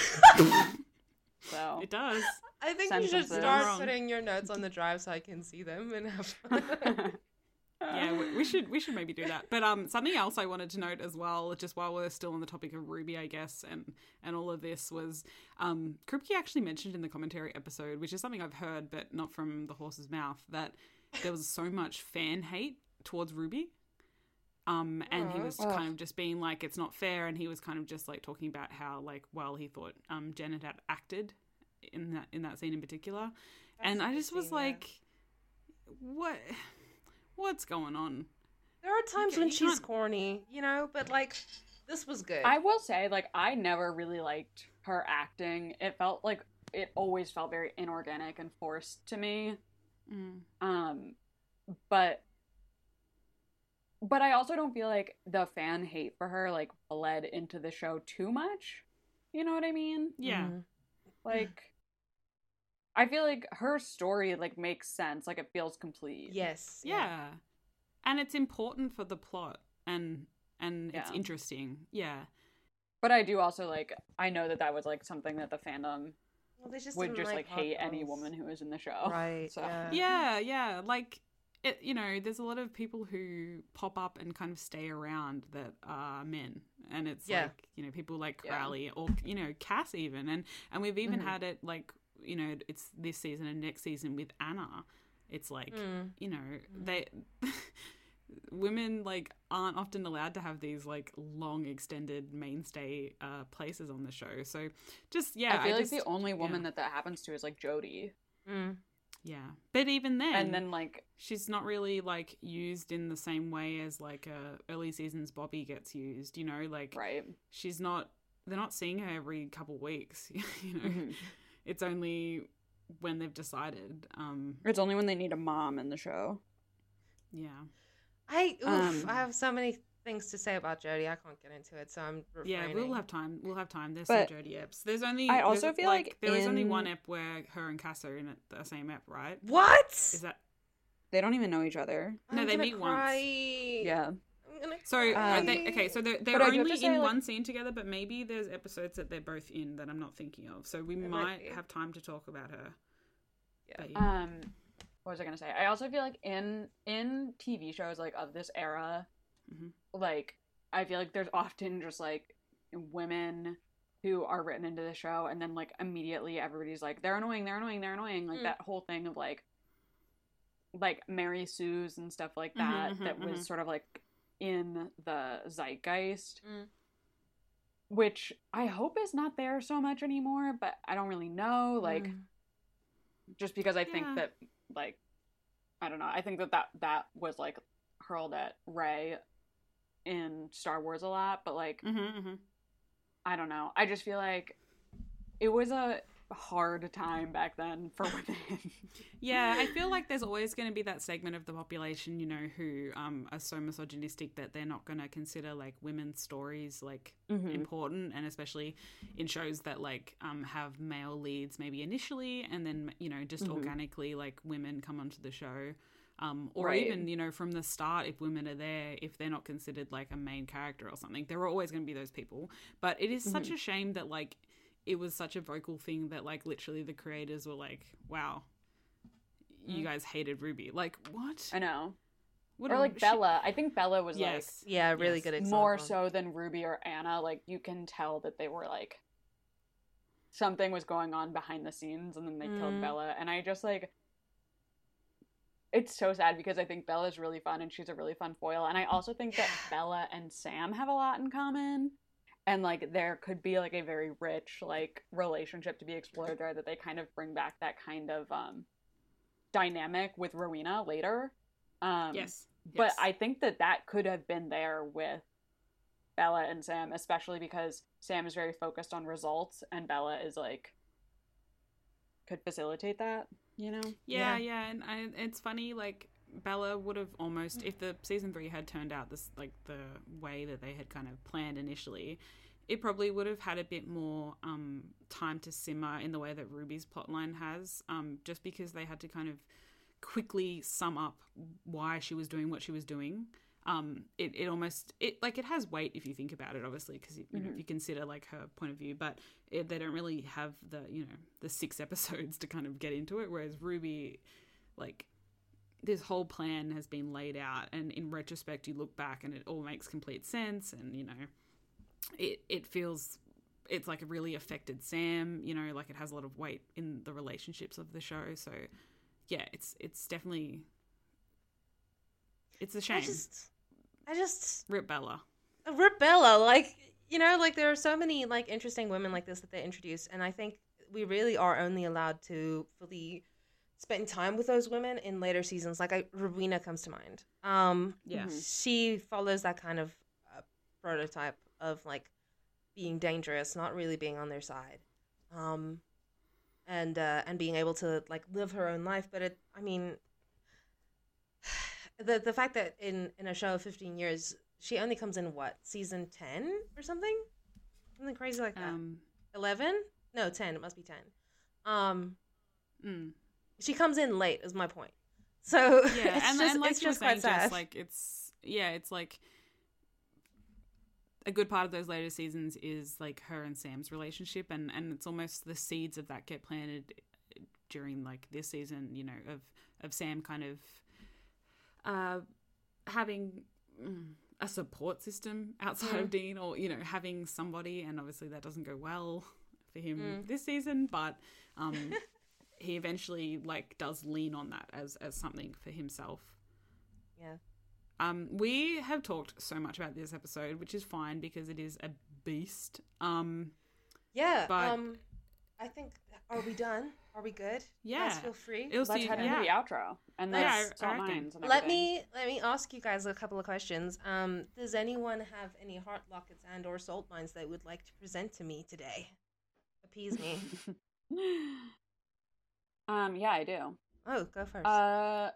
So It does. *laughs* I think you should start putting your notes on the drive so I can see them and have *laughs* fun. Yeah, we, we should we should maybe do that. But um, something else I wanted to note as well, just while we're still on the topic of Ruby, I guess, and and all of this was um, Kripke actually mentioned in the commentary episode, which is something I've heard, but not from the horse's mouth, that there was so much fan hate towards Ruby. Um, and he was Ugh. kind of just being like, it's not fair, and he was kind of just like talking about how like well he thought um Janet had acted in that in that scene in particular, and I just was like, what what's going on? there are times Okay, when she's can't- corny, you know, but like this was good. I will say, like, I never really liked her acting. It felt like it always felt very inorganic and forced to me. Mm. Um, but but I also don't feel like the fan hate for her like bled into the show too much. You know what I mean? Yeah. Mhm. Like I feel like her story like makes sense, like it feels complete. Yes. yeah. and it's important for the plot and and it's Yeah. interesting yeah But I do also like I know that that was like something that the fandom Well, just would just like, hot hate any woman who was in the show. Right. *laughs* So yeah. yeah yeah like it, you know, there's a lot of people who pop up and kind of stay around that are men, and it's Yeah. like you know people like Yeah. Or you know Cass even, and and we've even Mhm. had it like you know it's this season and next season with Anna. It's like Mm. you know they *laughs* women like aren't often allowed to have these like long extended mainstay uh places on the show so just yeah I feel like just- the only woman yeah. that that happens to is like Jodie, Mm. Yeah but even then and then like she's not really like used in the same way as like uh, early seasons Bobby gets used. You know, like right. she's not. They're not seeing her every couple weeks. *laughs* You know, Mhm. it's only when they've decided. Um, It's only when they need a mom in the show. yeah, I oof, Um, I have so many things to say about Jodie. I can't get into it, so I'm yeah. We'll have time. We'll have time. There's But some Jodie eps. There's only. I also feel like there is only in- one ep where her and Cass are in it, the same ep, right? What? Is that They don't even know each other. No, I'm they gonna meet once. Yeah. I'm so? cry. are they, okay, so they're, they're But I do have only to say, in like- one scene together, but maybe there's episodes that they're both in that I'm not thinking of. So we might might have time to talk about her. Yeah. Yeah. Um, what was I gonna say? I also feel like in in TV shows like of this era, Mhm. like I feel like there's often just like women who are written into the show, and then like immediately everybody's like they're annoying, they're annoying, they're annoying. Like Mm. that whole thing of like like Mary Sue's and stuff like that. mhm, that was mhm. sort of like in the zeitgeist. Mm. Which I hope is not there so much anymore, but I don't really know. Like, Mm. just because I think that like I don't know. I think that that that was like hurled at Rey in Star Wars a lot, but like Mm-hmm, mm-hmm. I don't know. I just feel like it was a hard time back then for *laughs* women. Yeah, I feel like *laughs* there's always going to be that segment of the population, you know, who um, are so misogynistic that they're not going to consider like women's stories like Mhm. important, and especially in shows that like um, have male leads maybe initially, and then you know just Mhm. organically like women come onto the show. Um, or Right. even you know from the start if women are there if they're not considered like a main character or something there are always going to be those people but it is such a shame that like it was such a vocal thing that like literally the creators were like wow you Mm. guys hated ruby like what I know. what or like she- Bella. I think Bella was yes Yeah, really Yes. good like example. more so than Ruby or Anna. Like you can tell that they were like something was going on behind the scenes and then they killed Mm. Bella and I just like it's so sad because I think Bella's really fun and she's a really fun foil and I *sighs* also think that Bella and Sam have a lot in common and like there could be like a very rich like relationship to be explored there that they kind of bring back that kind of um dynamic with Rowena later um yes but. I think that that could have been there with Bella and Sam, especially because Sam is very focused on results and Bella is like could facilitate that, you know? Yeah, Yeah. yeah, and I, it's funny. Like Bella would have almost, if the season three had turned out this like the way that they had kind of planned initially, it probably would have had a bit more um, time to simmer in the way that Ruby's plotline has. Um, just because they had to kind of quickly sum up why she was doing what she was doing. Um, it, it almost it like it has weight if you think about it, obviously, because you know if Mhm. you consider like her point of view, but it, they don't really have the you know the six *laughs* episodes to kind of get into it. Whereas Ruby, like this whole plan has been laid out, and in retrospect, you look back and it all makes complete sense, and you know, it it feels it's like a really affected Sam. You know, like it has a lot of weight in the relationships of the show. So yeah, it's it's definitely it's a shame. I just, I just, Rip Bella. Rip Bella, like you know, like there are so many like interesting women like this that they introduce, and I think we really are only allowed to fully spend time with those women in later seasons. Like I, Rowena comes to mind. Um, Yeah. Mhm. she follows that kind of uh, prototype of like being dangerous, not really being on their side, um, and uh, and being able to like live her own life. But it, I mean, the the fact that in in a show of fifteen years, she only comes in what season ten or something, something crazy like that. Um, Eleven? No, ten. It must be ten. Um, mm. she comes in late. Is my point. So *laughs* yeah, it's and, just, and like it's just quite saying, Jess, sad. like it's yeah, it's like a good part of those later seasons is like her and Sam's relationship, and and it's almost the seeds of that get planted during like this season, you know, of of Sam kind of uh, having mm, a support system outside of Dean, or you know, having somebody, and obviously that doesn't go well for him this season, but um, *laughs* he eventually like does lean on that as as something for himself. Yeah. Um, we have talked so much about this episode, which is fine because it is a beast. Um, Yeah. But- um, I think. Are we done? Are we good? You Yeah. guys feel free. it was Let's the, head yeah. into the outro and Yeah, then I- I salt reckon. mines. And Let me let me ask you guys a couple of questions. Um, does anyone have any heart lockets and or salt mines they would like to present to me today? Appease me. *laughs* um, yeah, I do. oh, go first. Uh,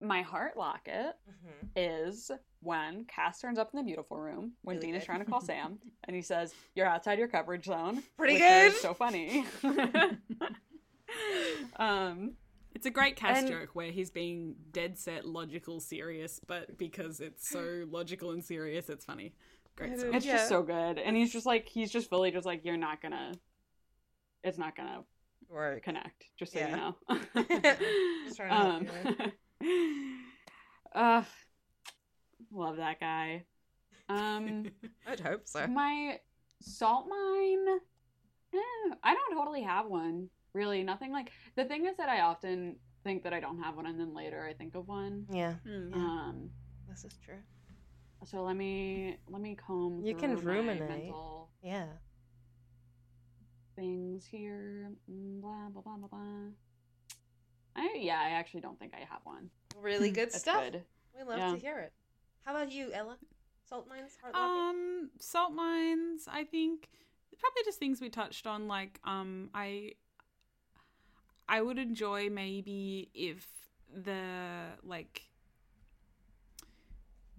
my heart locket Mhm. is when Cass turns up in the beautiful room when Really Dean is trying to call *laughs* Sam, and he says, "You're outside your coverage zone." Pretty which good. is so funny. *laughs* *laughs* um, It's a great Cass And- joke where he's being dead set, logical, serious, but because it's so *laughs* logical and serious, it's funny. Great It it's Yeah. just so good, and he's just like he's just fully just like you're not gonna, it's not gonna Right. connect. Just so Yeah. you know. *laughs* Just trying um, uh, love that guy. Um, I'd hope so. my salt mine. eh, I don't totally have one. Really, nothing like the thing is that I often think that I don't have one, and then later I think of one. Yeah, Mm. Um, this is true. so let me let me comb. You can through my ruminate. mental Yeah. things here. Mm, Blah blah blah blah blah. I yeah, I actually don't think I have one. Really good stuff. good. We love Yeah. to hear it. How about you, Ella? Salt mines, heart? Um, salt mines. I think probably just things we touched on. Like, um, I I would enjoy maybe if the like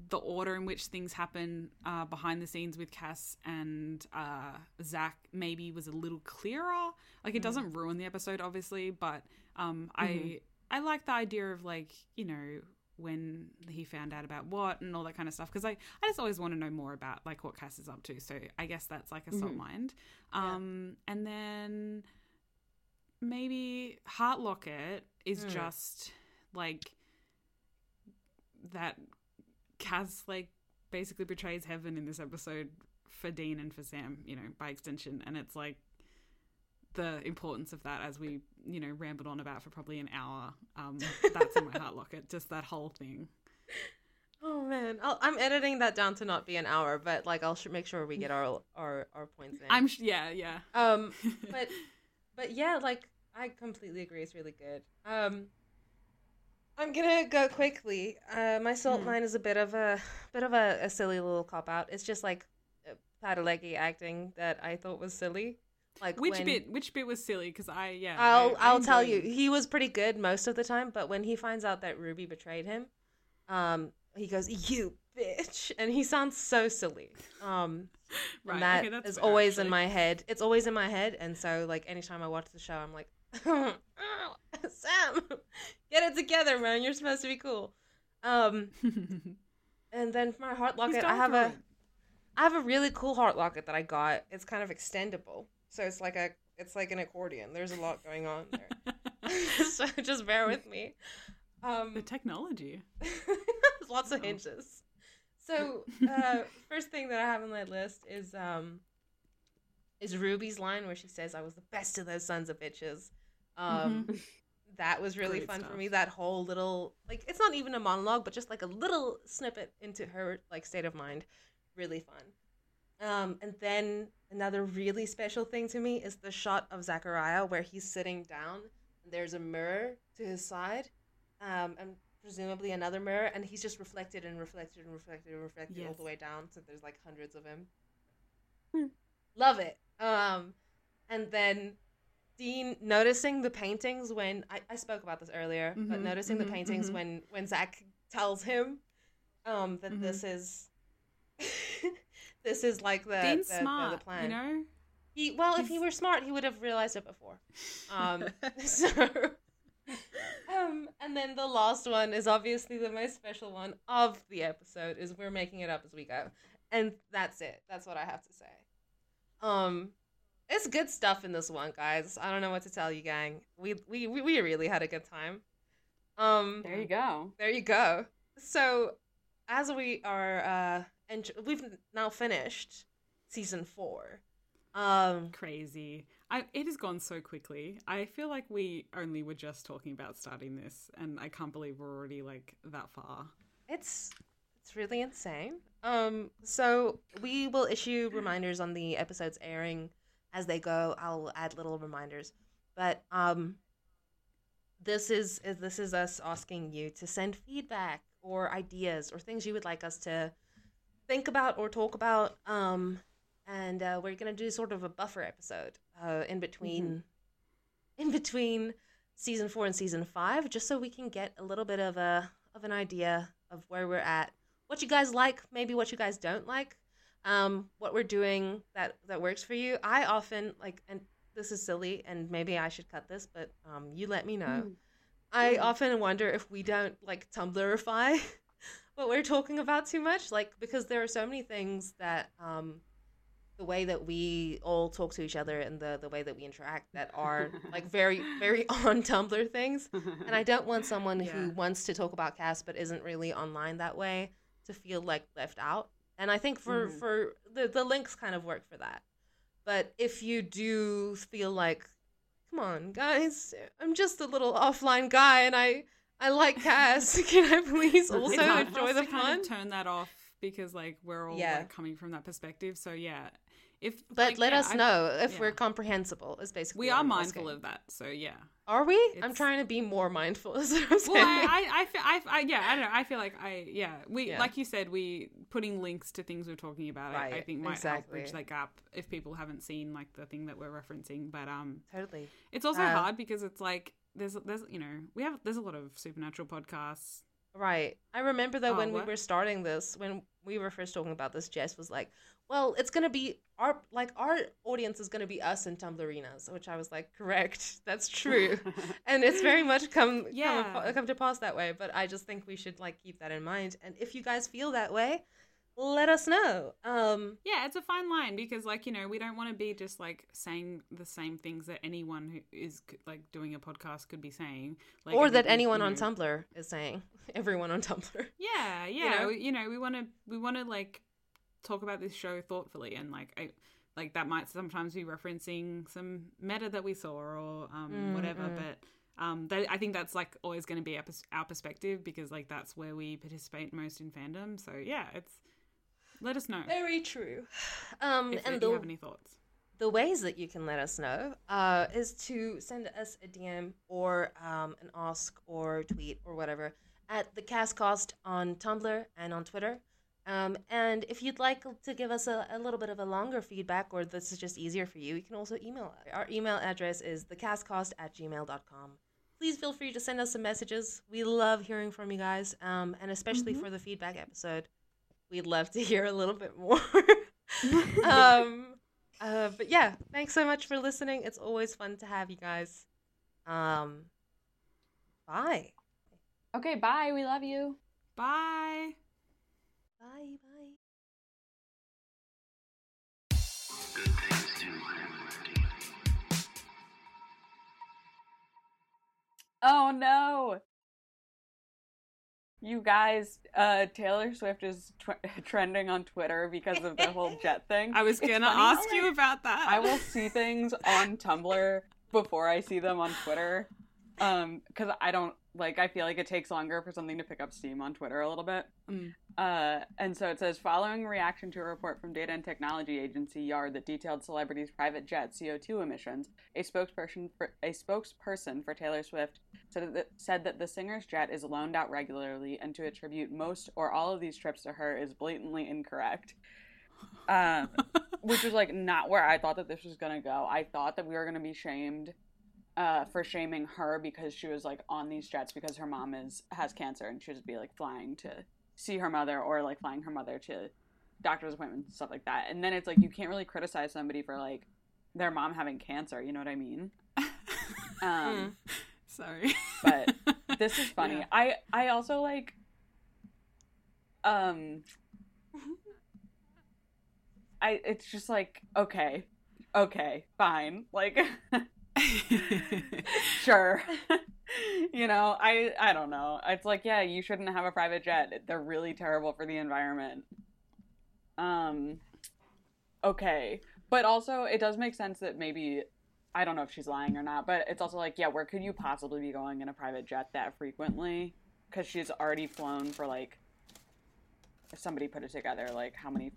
the order in which things happen uh, behind the scenes with Cass and uh, Zach maybe was a little clearer. Like it doesn't ruin the episode, obviously, but um, I I like the idea of like you know when he found out about what and all that kind of stuff because I I just always want to know more about like what Cass is up to. So I guess that's like a salt Mhm. mine. Um, and then maybe Heart Locket is Mm. just like that Cass like basically betrays heaven in this episode for Dean and for Sam, you know, by extension. And it's like the importance of that as we, you know, rambled on about for probably an hour. Um, that's in my heart *laughs* locket, just that whole thing. Oh man, I'll, I'm editing that down to not be an hour, but like I'll sh- make sure we *laughs* get our our our points in. I'm sh- yeah, yeah. um, *laughs* but but yeah, like I completely agree. It's really good. Um, I'm gonna go quickly. Uh, my salt Hmm. mine is a bit of a bit of a, a silly little cop out. It's just like uh, Padalecki acting that I thought was silly. Like Which when- bit? Which bit was silly? Because I yeah. I'll I, I I'll tell you, he was pretty good most of the time, but when he finds out that Ruby betrayed him, um, he goes, "You bitch," *laughs* and he sounds so silly. Um, Right, and that okay, is fair, always in my head. It's always in my head, and so like anytime I watch the show, I'm like, *laughs* Sam, *laughs* get it together, man. You're supposed to be cool. Um, and then for my heart locket, I have a it. I have a really cool heart locket that I got. It's kind of extendable, so it's like a it's like an accordion. There's a lot going on there, so just bear with me. Um, the technology. there's lots of Oh. hinges. So uh, first thing that I have on my list is um is Ruby's line where she says, "I was the best of those sons of bitches." Um, That was really Great fun for me. That whole little like it's not even a monologue, but just like a little snippet into her like state of mind, really fun. Um, and then another really special thing to me is the shot of Zachariah where he's sitting down and there's a mirror to his side, um, and presumably another mirror, and he's just reflected and reflected and reflected and reflected all the way down. So there's like hundreds of him. Hmm. Love it. Um, and then Dean noticing the paintings when I, I spoke about this earlier, but Mhm, noticing the mhm, paintings mhm. when when Zach tells him um that Mhm. this is *laughs* this is like the Dean's the, the- smart, the plan. you know. He well, if he were smart, he would have realized it before. Um, *laughs* *laughs* so, um, and then the last one is obviously the most special one of the episode. Is we're making it up as we go, and that's it. That's what I have to say. Um, it's good stuff in this one, guys. I don't know what to tell you, gang. We we we, really had a good time. Um, There you go. there you go. so as we are uh and we've now finished season 4. Um Crazy. I, it has gone so quickly. I feel like we only were just talking about starting this, and I can't believe we're already like that far. it's it's really insane. Um so we will issue reminders on the episodes airing as they go. I'll add little reminders. But um this is is- this is us asking you to send feedback or ideas or things you would like us to think about or talk about um and uh, we're gonna do sort of a buffer episode uh, in between *laughs* in between season four and season five just so we can get a little bit of a of an idea of where we're at what you guys like maybe what you guys don't like um what we're doing that that works for you i often like and this is silly and maybe i should cut this but um you let me know Mm. i Mm. often wonder if we don't like tumblrify *laughs* what we're talking about too much like because there are so many things that um the way that we all talk to each other and the the way that we interact that are like very very *laughs* on tumblr things and I don't want someone Yeah. who wants to talk about Cas but isn't really online that way to feel like left out. And I think for Mhm. for the the links kind of work for that. But if you do feel like, come on, guys, I'm just a little offline guy and I I like Cas. *laughs* Can I please also it's hard for enjoy the to kind fun? of turn that off because like we're all Yeah. like coming from that perspective. So yeah, if But like, let yeah, us I- know if yeah. we're comprehensible. Is basically We are mindful asking. of that. So yeah. Are we? I'm trying to be more mindful. *laughs* Is what I'm saying. Well, I, I, I, feel, I, I, yeah, I don't know. I feel like I, yeah, we, Yeah. like you said, we putting links to things we're talking about. I, I think might help bridge exactly. that gap if people haven't seen like the thing that we're referencing. But um, totally. it's also Uh, hard because it's like there's, there's, you know, we have there's a lot of supernatural podcasts. Right. I remember that Oh, when we were starting this, when we were first talking about this, Jess was like, "Well, it's gonna be our like our audience is gonna be us and Tumblrinas," which I was like, "Correct, *laughs* that's true," *laughs* and it's very much come Yeah. come, come to pass that way. But I just think we should like keep that in mind. And if you guys feel that way, let us know. Um, Yeah, it's a fine line because, like, you know, we don't want to be just like saying the same things that anyone who is like doing a podcast could be saying, like, or that anyone on know- Tumblr is saying. *laughs* Everyone on Tumblr. Yeah, You yeah. know? we- You know, we want to we want to like talk about this show thoughtfully, and like I like that might sometimes be referencing some meta that we saw or um Mm, whatever, mm. but um that, I think that's like always going to be our, pers- our perspective because like that's where we participate most in fandom. So yeah, it's let us know Very true. Um, if, and if the you have any thoughts. the ways that you can let us know uh, is to send us a DM or um, an ask or tweet or whatever at the CasCast on Tumblr and on Twitter. Um, and if you'd like to give us a, a little bit of a longer feedback or this is just easier for you, you can also email us. Our email address is thecascast at gmail.com. Please feel free to send us some messages. We love hearing from you guys, um, and especially for the feedback episode. We'd love to *laughs* hear a little bit more. *laughs* um, uh, but yeah, thanks so much for listening. It's always fun to have you guys. Um, bye. Okay, bye. We love you. Bye. Bye. Bye. Oh no. You guys, uh, Taylor Swift is tw- *laughs* trending on Twitter because of the whole jet thing. I was gonna ask you about that. I will see things on Tumblr before I see them on Twitter. Um, because I don't like I feel like it takes longer for something to pick up steam on Twitter a little bit. Mm. Uh, and so it says following reaction to a report from data and technology agency Yard that detailed celebrities' private jet CO2 emissions, a spokesperson for a spokesperson for Taylor Swift said that, said that the singer's jet is loaned out regularly and to attribute most or all of these trips to her is blatantly incorrect. Um, which was like not where I thought that this was gonna go. I thought that we were gonna be shamed uh, for shaming her because she was like on these jets because her mom is has cancer and she would be like flying to see her mother or like flying her mother to doctor's appointments and stuff like that. And then it's like you can't really criticize somebody for like their mom having cancer. You know what I mean? *laughs* Um, Sorry. But *laughs* this is funny. Yeah. I I also like um I it's just like okay. Okay, fine. Like *laughs* *laughs* sure. *laughs* you know, I I don't know. It's like, yeah, you shouldn't have a private jet. They're really terrible for the environment. Um okay. But also it does make sense that maybe I don't know if she's lying or not, but it's also like, yeah, where could you possibly be going in a private jet that frequently? Cuz she's already flown for like if somebody put it together like how many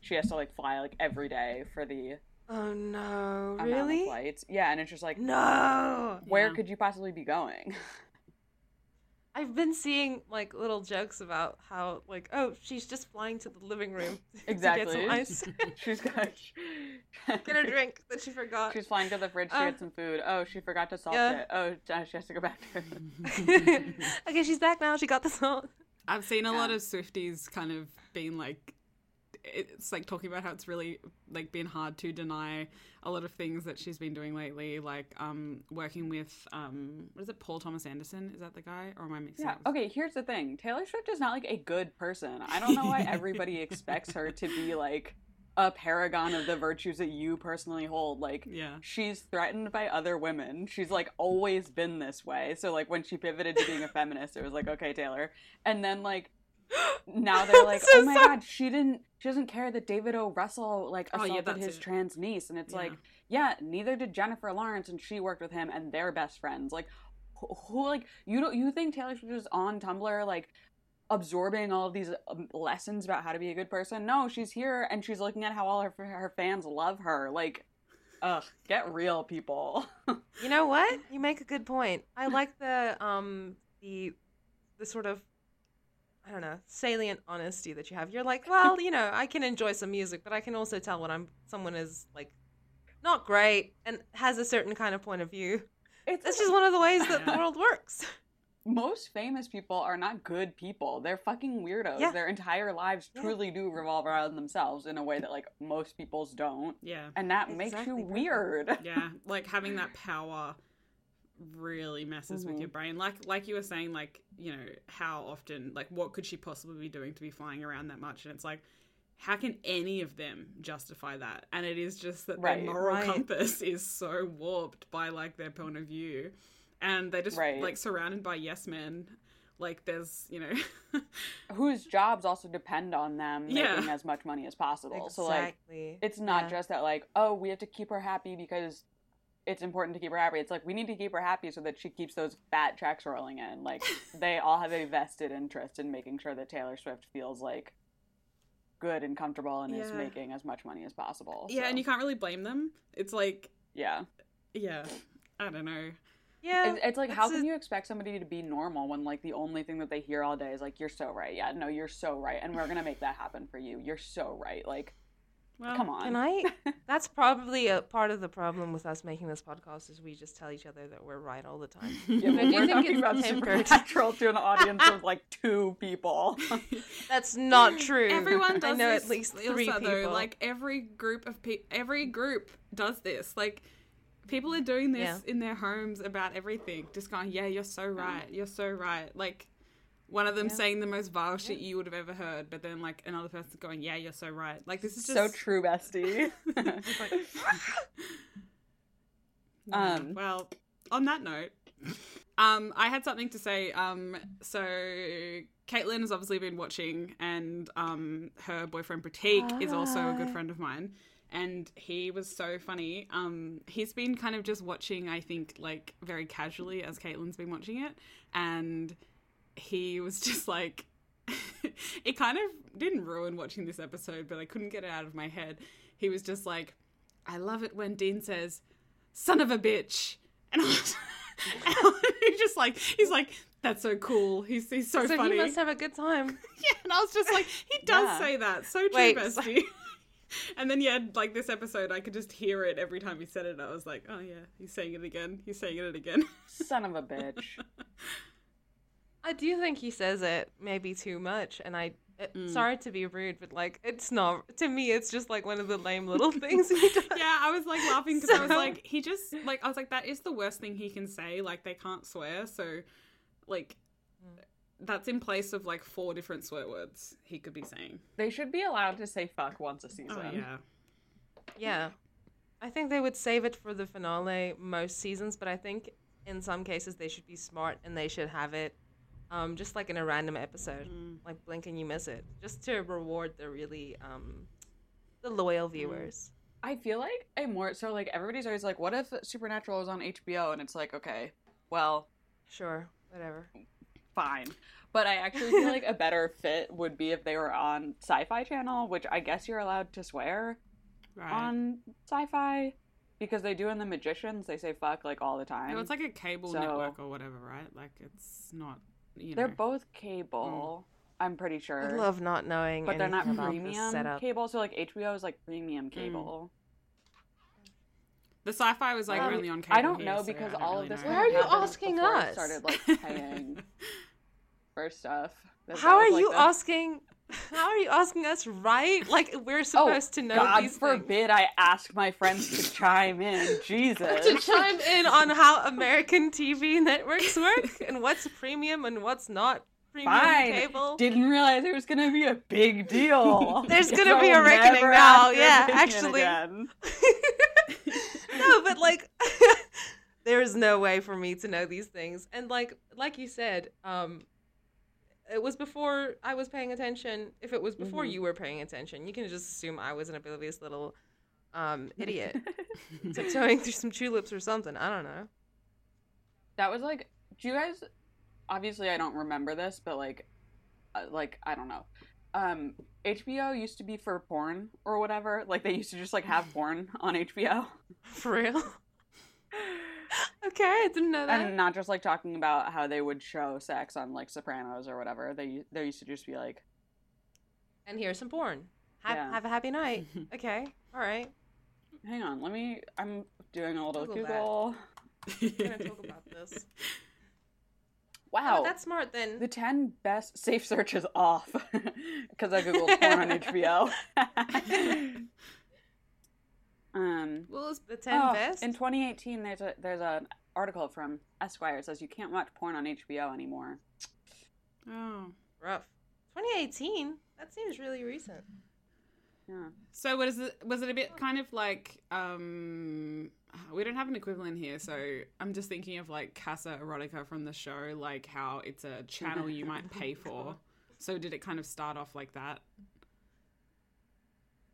she has to like fly like every day for the Oh no, amount of really? flights. Yeah, and it's just like No. where Yeah. could you possibly be going? *laughs* I've been seeing like little jokes about how like oh she's just flying to the living room *laughs* to get Exactly. some ice, *laughs* She's got get a drink that she forgot. She's flying to the fridge to Uh, get some food. Oh, she forgot to salt yeah. it. Oh, uh, she has to go back to okay, she's back now. She got the salt. I've seen a lot of Swifties kind of being like, it's like talking about how it's really like been hard to deny a lot of things that she's been doing lately, like um working with um what is it, Paul Thomas Anderson? Is that the guy, or am I mixing Yeah. with- Okay, here's the thing. Taylor Swift is not like a good person. I don't know why *laughs* everybody expects her to be like a paragon of the virtues that you personally hold. Like Yeah. she's threatened by other women. She's like always been this way. So like when she pivoted to being a feminist, it was like, okay, Taylor. And then like *gasps* now they're like, So oh my sorry. god, she didn't she doesn't care that David O. Russell like Oh, yeah, assaulted his it. trans niece. And it's Yeah. like, yeah, neither did Jennifer Lawrence and she worked with him and they're best friends. Like who, who like you don't you think Taylor Swift is on Tumblr like absorbing all of these um, lessons about how to be a good person? No, she's here and she's looking at how all her her fans love her. Like ugh, get real people. *laughs* You know what? *laughs* You make a good point. I like the um the the sort of I don't know salient honesty that you have. You're like, well, you know, I can enjoy some music, but I can also tell when I'm someone is like not great and has a certain kind of point of view. it's That's just one of the ways that the world works. *laughs* most famous people are not good people. They're fucking weirdos. Yeah. Their entire lives Yeah. truly do revolve around themselves in a way that like most people's don't. Yeah. And that makes you perfect. weird. yeah *laughs* like having that power really messes with Mhm. your brain like like you were saying like you know how often like what could she possibly be doing to be flying around that much and it's like how can any of them justify that and it is just that Right. their moral Right. compass *laughs* is so warped by like their point of view and they're just Right. like surrounded by yes men like there's you know *laughs* Whose jobs also depend on them Yeah. making as much money as possible. So like it's not Yeah. just that like oh we have to keep her happy because it's important to keep her happy. It's like we need to keep her happy so that she keeps those fat checks rolling in. Like *laughs* they all have a vested interest in making sure that taylor swift feels like good and comfortable and is making as much money as possible yeah so, and you can't really blame them. It's like yeah. yeah i don't know. Yeah. it's, it's like how can a- you expect somebody to be normal when like the only thing that they hear all day is like you're so right. Yeah no you're so right and we're gonna make that happen for you. You're so right like well come on Can I? *laughs* That's probably a part of the problem with us making this podcast is we just tell each other that we're right all the time. *laughs* yeah, I but do we're think talking it's about tempered. supernatural to an *laughs* audience of like two people That's not true. Everyone does I know this at least also, three though. people. Like every group of people, every group does this. Like people are doing this Yeah. in their homes about everything. Just going, yeah, you're so right. You're so right. Like one of them Yeah. saying the most vile shit you would have ever heard, but then like another person going, yeah, you're so right. Like this is just so true bestie *laughs* *laughs* *laughs* Yeah, Um, well, on that note, um, I had something to say. Um, so Caitlin has obviously been watching, and um, her boyfriend Pratik is also a good friend of mine, and he was so funny. Um, he's been kind of just watching, I think, like very casually as Caitlin's been watching it, and he was just like. *laughs* it kind of didn't ruin watching this episode, but I couldn't get it out of my head. He was just like, I love it when Dean says, son of a bitch. And I was, *laughs* and I *laughs* just like, he's like, that's so cool. He's, he's so, so funny. he must have a good time. yeah, and I was just like, he does Yeah. say that. So true, Wait, bestie. and then, yeah, like this episode, I could just hear it every time he said it. I was like, oh, yeah, he's saying it again. He's saying it again. son of a bitch I do think he says it maybe too much, and I. It, Mm. Sorry to be rude, but like it's not to me. It's just like one of the lame little *laughs* things he does. yeah, I was like laughing because I was like, he just, like, I was like, that is the worst thing he can say. Like, they can't swear. So, like, Mm. that's in place of like four different swear words he could be saying. they should be allowed to say fuck once a season Oh, yeah. Yeah. I think they would save it for the finale most seasons, but I think in some cases they should be smart and they should have it um, just like in a random episode, Mm. like blink and you miss it, just to reward the really um, the loyal viewers. I feel like a more so like everybody's always like, what if Supernatural was on HBO? And it's like, okay, well, Sure, whatever. fine. But I actually feel like a *laughs* better fit would be if they were on Sci-Fi Channel, which I guess you're allowed to swear Right. on Sci-Fi because they do in The Magicians. They say fuck like all the time. No, it's like a cable So- network or whatever, right? Like it's not. You know. They're both cable. I'm pretty sure. I love not knowing, but they're not anything about this premium cable. So like HBO is like premium cable. The sci-fi was like Um, only on cable. I don't here, know so because I don't all really of this know. Why are you asking before I us? started like paying *laughs* for stuff. How are like, you the- asking? How are you asking us? Right? Like we're supposed to know Oh, God these forbid I ask my friends to chime in. *laughs* Jesus. to chime in on how American TV networks work and what's premium and what's not premium Fine. cable. Didn't realize it was gonna be a big *laughs* deal. There's gonna be a reckoning now, yeah, actually. *laughs* no, but like there is no way for me to know these things. And like like you said, um it was before I was paying attention. If it was before Mhm. you were paying attention, you can just assume I was an oblivious little um *laughs* idiot *laughs* tiptoeing through some tulips or something. I don't know. That was like, do you guys? Obviously, I don't remember this, but like, uh, like I don't know. Um, HBO used to be for porn or whatever. Like they used to just like have *laughs* porn on HBO, For real? *laughs* okay, I didn't know that. and not just like talking about how they would show sex on like Sopranos or whatever. They there used to just be like, And here's some porn. Have, Yeah. have a happy night. *laughs* Okay, all right. hang on, let me. I'm doing a little Google that. Google. We're gonna talk about *laughs* this. Wow, Oh, that's smart then. The 10 best safe searches off because I googled porn on HBO. Um, well, it's the ten oh, best. in 2018 there's a there's an article from Esquire that says you can't watch porn on HBO anymore. oh. Rough. 2018. That seems really recent. Yeah. So what is it? Was it a bit kind of like um? We don't have an equivalent here, so I'm just thinking of like Casa Erotica from the show, like how it's a channel you might *laughs* pay for. So did it kind of start off like that?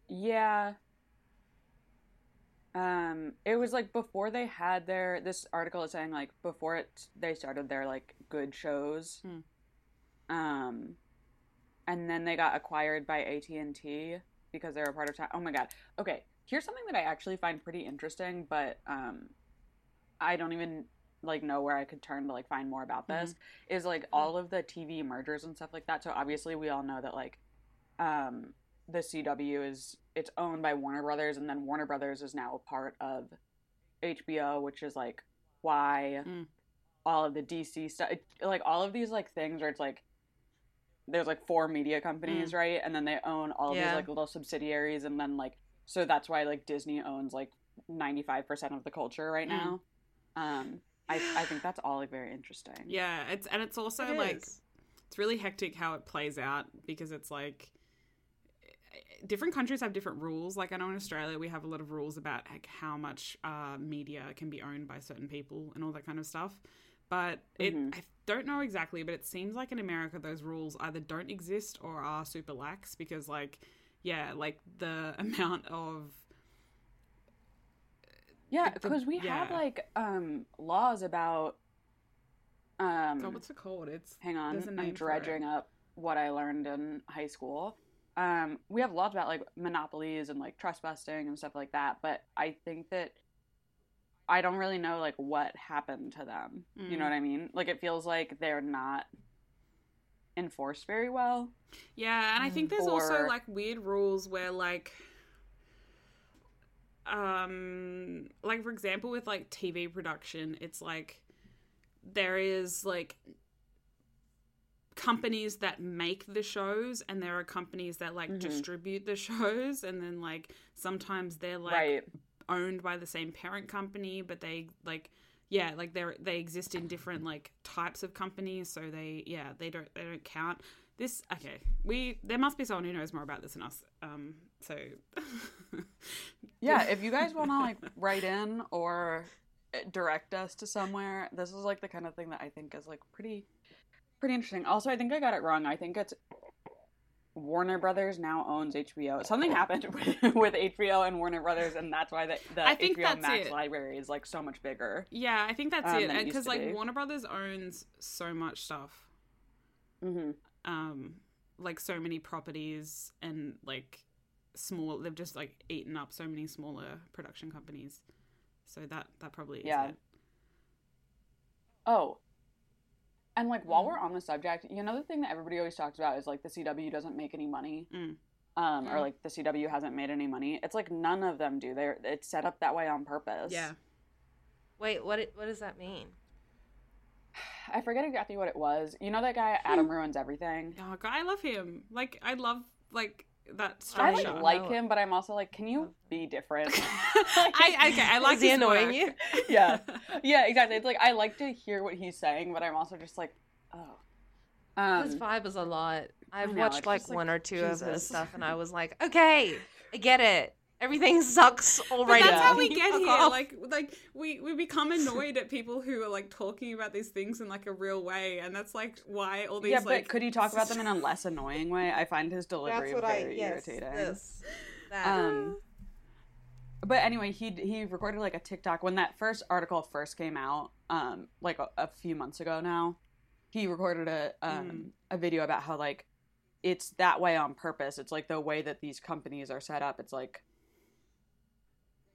Yeah. Um, it was like before they had their this article is saying like before it they started their like good shows. Hmm. Um, and then they got acquired by AT and T because they were a part of. Ti- oh my god. Okay, here's something that I actually find pretty interesting, but um, I don't even like know where I could turn to like find more about this. Is like all of the TV mergers and stuff like that. So obviously we all know that like um the CW is it's owned by Warner Brothers, and then Warner Brothers is now a part of HBO, which is like why Mm. all of the DC stuff, like all of these like things where it's like there's like four media companies, right, and then they own all of Yeah. these like little subsidiaries, and then like so that's why like Disney owns like ninety five percent of the culture right Mm. now. Um, I I think that's all like very interesting. Yeah, it's and it's also It like is. it's really hectic how it plays out because it's like different countries have different rules. Like I know in Australia we have a lot of rules about like how much uh, media can be owned by certain people and all that kind of stuff. But it Mhm. I don't know exactly, but it seems like in America those rules either don't exist or are super lax because like yeah, like the *laughs* amount of Yeah, because we have like um laws about um God, what's it called? It's hang on, I'm name for it. dredging up what I learned in high school. Um we have laws about like monopolies and like trust busting and stuff like that, but I think that I don't really know like what happened to them. You know Mm. what I mean? Like it feels like they're not enforced very well. Yeah, and I think there's also like weird rules where like um like for example with like TV production, it's like there is like companies that make the shows and there are companies that like Mhm. distribute the *laughs* shows and then like sometimes they're like right. owned by the same parent company but they like yeah like they they exist in different like types of companies so they yeah they don't they don't count this okay we there must be someone who knows more about this than us um so *laughs* Yeah, if you guys want to like write in or direct us to somewhere. This is like the kind of thing that I think is like pretty pretty interesting. Also, I think I got it wrong. I think it's Warner Brothers now owns HBO. Something happened *laughs* with, with HBO and Warner Brothers, and that's why the, the HBO Max it. library is like so much bigger. Yeah, I think that's Um, it. than it used Because like be. Warner Brothers owns so much stuff, hmm um, like so many properties and like small. They've just like eaten up so many smaller production companies. So that that probably is Yeah. it. Oh. And like while we're on the subject, you know the thing that everybody always talks about is like the CW doesn't make any money. Mm. Um, or Mm. like the CW hasn't made any money. It's like none of them do. They're it's set up that way on purpose. Yeah. Wait, what? it- What does that mean? *sighs* I forget exactly what it was. You know that guy Adam ruins everything. Oh, God, I love him. Like I love like that I like, know. like him, but I'm also like, can you be different? *laughs* *laughs* I okay. I like Is he annoying work. you? *laughs* yeah, yeah, exactly. It's like I like to hear what he's saying, but I'm also just like, oh. His Um, vibe is a lot. I've know, watched like, like, one or two of his stuff, and I was like, okay, I get it. Everything sucks But already. that's how we *laughs* get here. off. Like, like we we become annoyed at people who are like talking about these things in like a real way, and that's like why all these yeah, like but could he talk about them in a less *laughs* annoying way? I find his delivery very irritating. This, that. Um, but anyway, he he recorded like a TikTok when that first article first came out, um, like a, a few months ago now. He recorded a um Mm. a video about how like it's that way on purpose. It's like the way that these companies are set up. It's like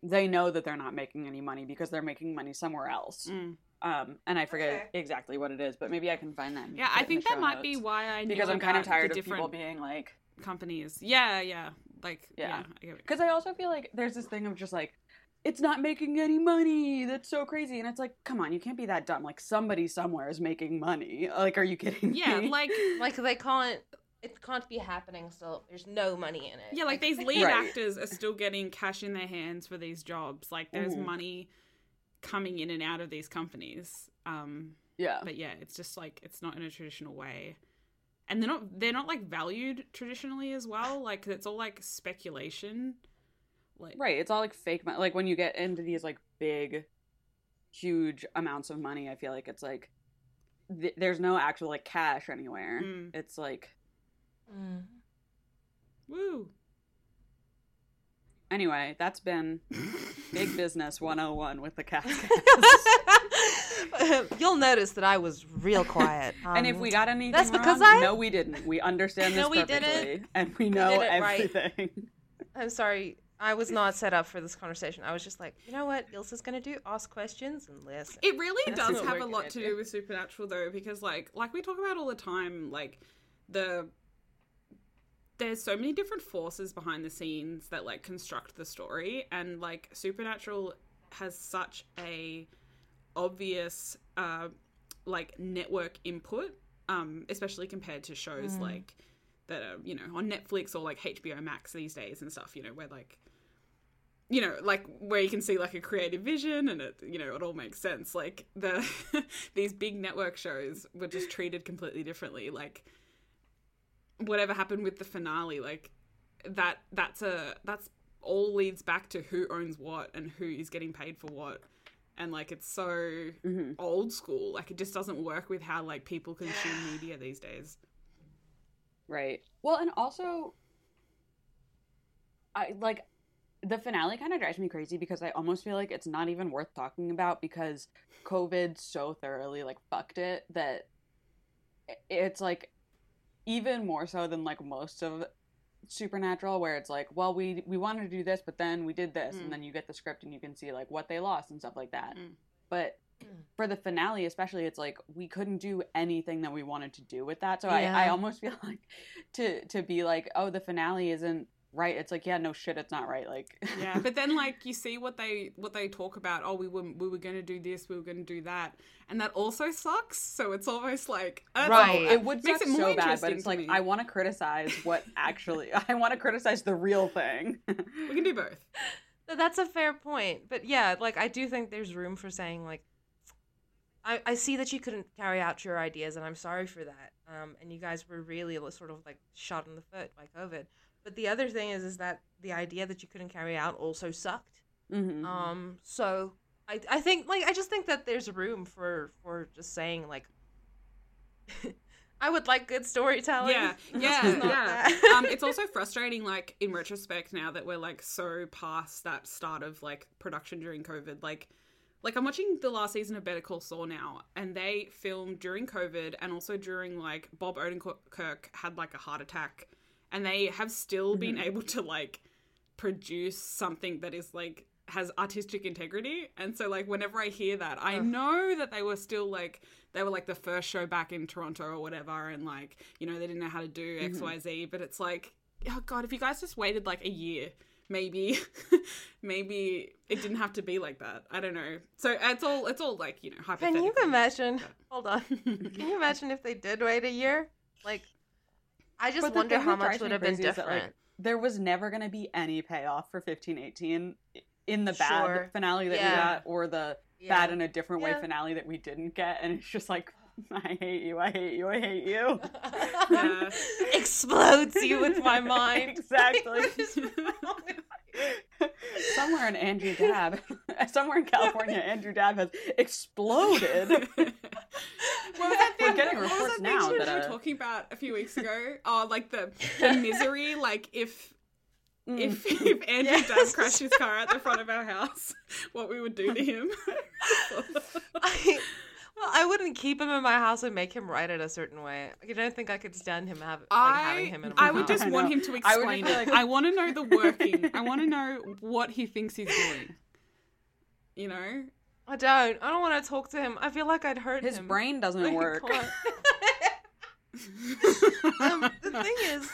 they know that they're not making any money because they're making money somewhere else. Mm. Um, and I forget Okay. exactly what it is, but maybe I can find that. Yeah, I think that might be why I knew because I'm kind of tired of people being like, companies. Yeah, yeah, like Yeah. yeah. I get it. Because I also feel like there's this thing of just like, it's not making any money. That's so crazy. And it's like, come on, you can't be that dumb. Like somebody somewhere is making money. Like, are you kidding yeah, me? like like they can't. It can't be happening still. There's no money in it. yeah, like these *laughs* lead Right. actors are still getting cash in their hands for these jobs. Like there's Mhm. money coming in and out of these companies. Um, yeah. but yeah, it's just like it's not in a traditional way. And they're not they're not like valued traditionally as well. Like it's all like speculation. Like Right. It's all like fake money. Like when you get into these like big, huge amounts of money, I feel like it's like th- there's no actual like cash anywhere. Mm. It's like Mm. Woo. anyway. That's been *laughs* big business 101 with the cast. *laughs* You'll notice that I was real quiet. *laughs* and if Um, we got anything that's because wrong, I- no, we didn't. We understand this No, we didn't. and we know did it right. everything. I'm sorry, I was not set up for this conversation. I was just like, you know what, Ilsa's gonna do? Ask questions and listen. It really That's does have a lot gonna do. do with supernatural though, because like like we talk about all the time, like the there's so many different forces behind the scenes that like construct the story and like supernatural has such a obvious uh like network input um especially compared to shows Mm. like that are you know on netflix or like hbo max these days and stuff you know where like you know like where you can see like a creative vision and it you know it all makes sense like the *laughs* these big network shows were just treated completely differently like whatever happened with the finale like that that's a that's all leads back to who owns what and who is getting paid for what. And like it's so hmm old school. Like it just doesn't work with how like people consume media these days. Right. Well, and also, I like the finale kind of drives me crazy because I almost feel like it's not even worth talking about because COVID so thoroughly like fucked it that it's like even more so than like most of supernatural where it's like well we we wanted to do this but then we did this Mm. and then you get the script and you can see like what they lost and stuff like that Mm. but Mm. for the finale especially it's like we couldn't do anything that we wanted to do with that so I, I almost feel *laughs* like to to be like oh the finale isn't right it's like yeah no shit it's not right like *laughs* yeah but then like you see what they what they talk about oh we were we were going to do this we were going to do that and that also sucks so it's almost like I know, Right. it would makes it more so bad but it's like me. i want to criticize what *laughs* actually *laughs* i want to criticize the real thing we can do both Th- That's a fair point. But yeah, like I do think there's room for saying like I, I see that you couldn't carry out your ideas and I'm sorry for that. Um and you guys were really sort of like shot in the foot by COVID. But the other thing is is that the idea that you couldn't carry out also sucked. hmm Um so I I think like I just think that there's room for for just saying like *laughs* I would like good storytelling. Yeah, *laughs* yeah, yeah. *laughs* um, it's also frustrating, like in retrospect, now that we're like so past that start of like production during COVID. Like, like I'm watching the last season of Better Call Saul now, and they filmed during COVID and also during like Bob Odenkirk had like a heart attack, and they have still been mm-hmm. able to like produce something that is like has artistic integrity. And so like whenever i hear that i know that they were still like they were like the first show back in toronto or whatever and like you know they didn't know how to do xyz mm-hmm. but it's like oh god if you guys just waited like a year maybe *laughs* maybe it didn't have to be like that. I don't know. So it's all it's all like you know Can hypothetical you imagine? Hold on. *laughs* Can you imagine if they did wait a year? Like, I just But wonder how much would have been is that, different. like, there was never going to be any payoff for 1518 in the bad Sure. finale that we got or the Yeah. bad in a different way finale that we didn't get and it's just like *laughs* i hate you i hate you i hate you Yeah. *laughs* Explodes you with my *laughs* mind. exactly What is wrong with you? somewhere in andrew dabb somewhere in california andrew dabb has exploded What that We're getting what reports that now thing we that, were talking about a few weeks ago? Oh, like the the misery, like if mm. if if Andrew Yes. Dabb crashed his car at the front of our house, what we would do to him. I, well, I wouldn't keep him in my house and make him write it a certain way. Like, I don't think I could stand him have, like, having I him in my house. I would house. just I want know. him to I would explain just it. like- I want to know the working. *laughs* I want to know what he thinks he's doing. You know? I don't. I don't want to talk to him. I feel like I'd hurt his him. brain doesn't *laughs* Like, work *laughs* um, the thing is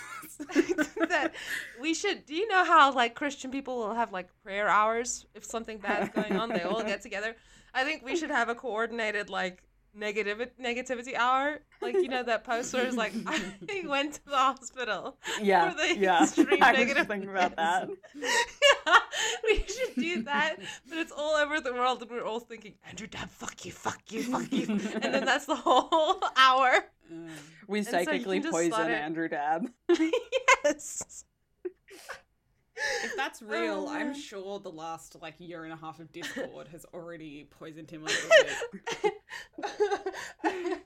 that we should. Do you know how like Christian people will have like prayer hours if something bad's going on? They all get together. I think we should have a coordinated like negative negativity hour. Like you know that post where it's like *laughs* I went to the hospital. yeah for the yeah extreme *laughs* i was negative just thinking about that *laughs* yeah, we should do that, but it's all over the world, and we're all thinking, Andrew Dabb, fuck you, fuck you, fuck you, and then that's the whole hour. we so psychically just poison andrew dabb yes. If that's *laughs* real, Oh, I'm sure the last like year and a half of Discord has already poisoned him a little bit. *laughs*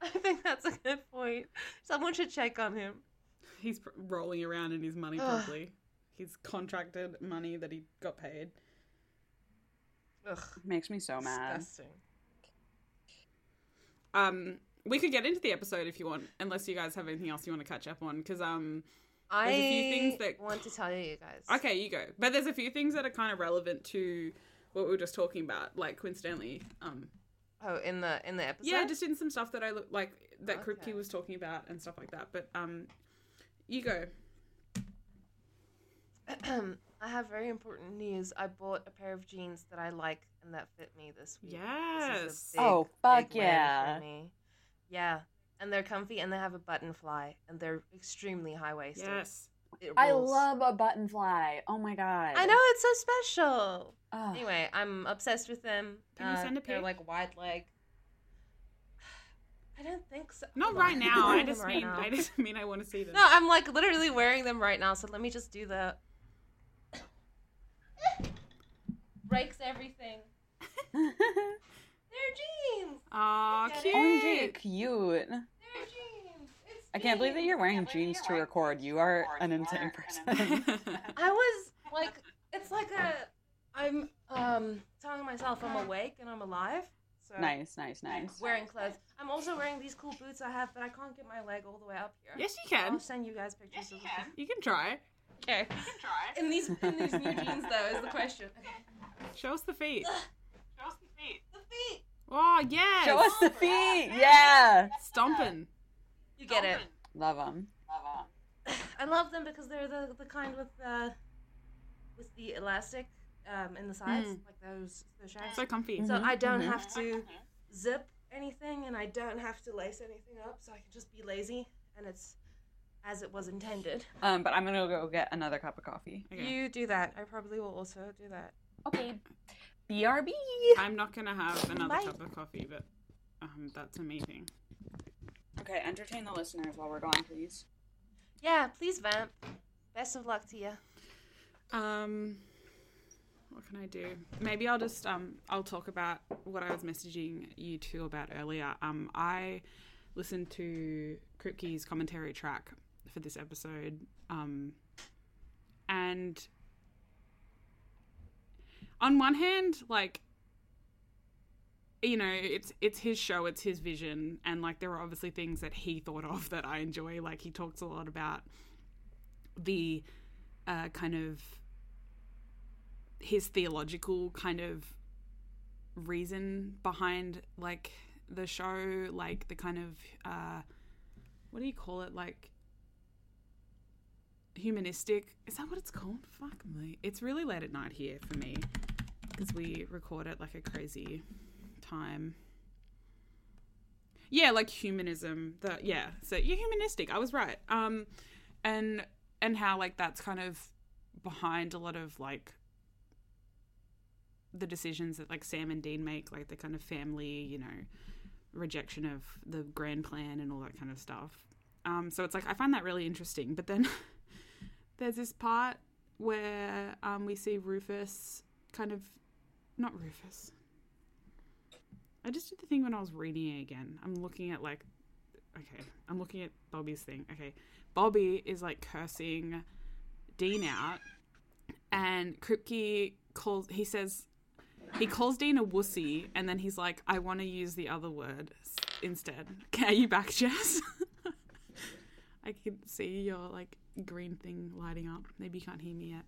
I think that's a good point. Someone should check on him. He's pr- rolling around in his money probably. His contracted money that he got paid. Ugh, makes me so mad disgusting. Um, we could get into the episode if you want, unless you guys have anything else you want to catch up on. Because um, I There's a few things that- want to tell you guys. okay, you go. But there's a few things that are kind of relevant to what we were just talking about, like coincidentally. Um, Oh, in the in the episode. yeah, just in some stuff that I look like that Okay. Kripke was talking about and stuff like that. But um, you go. *clears throat* I have very important news. I bought a pair of jeans that I like and that fit me this week. This is Yes. a big, Oh, fuck big win yeah. For me. Yeah. And they're comfy and they have a button fly and they're extremely high waisted. Yes. I love a button fly. Oh my god. I know it's so special. Ugh. Anyway, I'm obsessed with them. Can you Uh, send a They're like wide leg. *sighs* I don't think so. Not Hold right now. I just them right mean now. I just mean I want to see them. No, I'm like literally wearing them right now. So let me just do the. *coughs* Breaks everything. *laughs* *laughs* They're jeans. Aw, cute. OMG, cute. Jeans. I can't believe that you're wearing jeans to record. You are an insane person. *laughs* I was like, it's like a. I'm um telling myself I'm awake and I'm alive. So nice, nice, nice. Wearing clothes. I'm also wearing these cool boots I have, but I can't get my leg all the way up here. yes, you can. I'll send you guys pictures of them. You can try. Okay. You can try. In these in these new jeans though is the question. Okay. Show us the feet. The feet. Oh yes. Show us the *laughs* feet. Yeah. Stomping. You get it. Love them. Love them. I love them because they're the the kind with the with the elastic um in the sides, Mm. like those those shags. So comfy. So Mhm, I don't mhm. have to zip anything and I don't have to lace anything up, so I can just be lazy and it's as it was intended. Um, but I'm gonna go get another cup of coffee. Okay. You do that. I probably will also do that. Okay. BRB. I'm not gonna have another Bye. cup of coffee, but um, that's amazing. Okay, entertain the listeners while we're gone, please. Yeah, please vamp. Best of luck to you. Um, what can I do? Maybe I'll just um I'll talk about what I was messaging you two about earlier. Um I listened to Kripke's commentary track for this episode. Um and on one hand, like you know, it's it's his show, it's his vision, and like there are obviously things that he thought of that I enjoy. Like he talks a lot about the uh, kind of his theological kind of reason behind like the show, like the kind of uh, what do you call it, like humanistic. Is that what it's called? Fuck me. It's really late at night here for me because we record it like a crazy time. Yeah, like humanism. The yeah, so you're humanistic. I was right. Um, and and how like that's kind of behind a lot of like the decisions that like Sam and Dean make, like the kind of family, you know, rejection of the grand plan and all that kind of stuff. Um, so it's like I find that really interesting. But then *laughs* there's this part where um, we see Rufus kind of not Rufus. I just did the thing when I was reading it again. I'm looking at like okay, I'm looking at Bobby's thing. Okay. Bobby is like cursing Dean out and Kripke calls he says he calls Dean a wussy and then he's like, I want to use the other word instead. *laughs* Are you back, Jess? *laughs* I can see your like green thing lighting up. Maybe you can't hear me yet.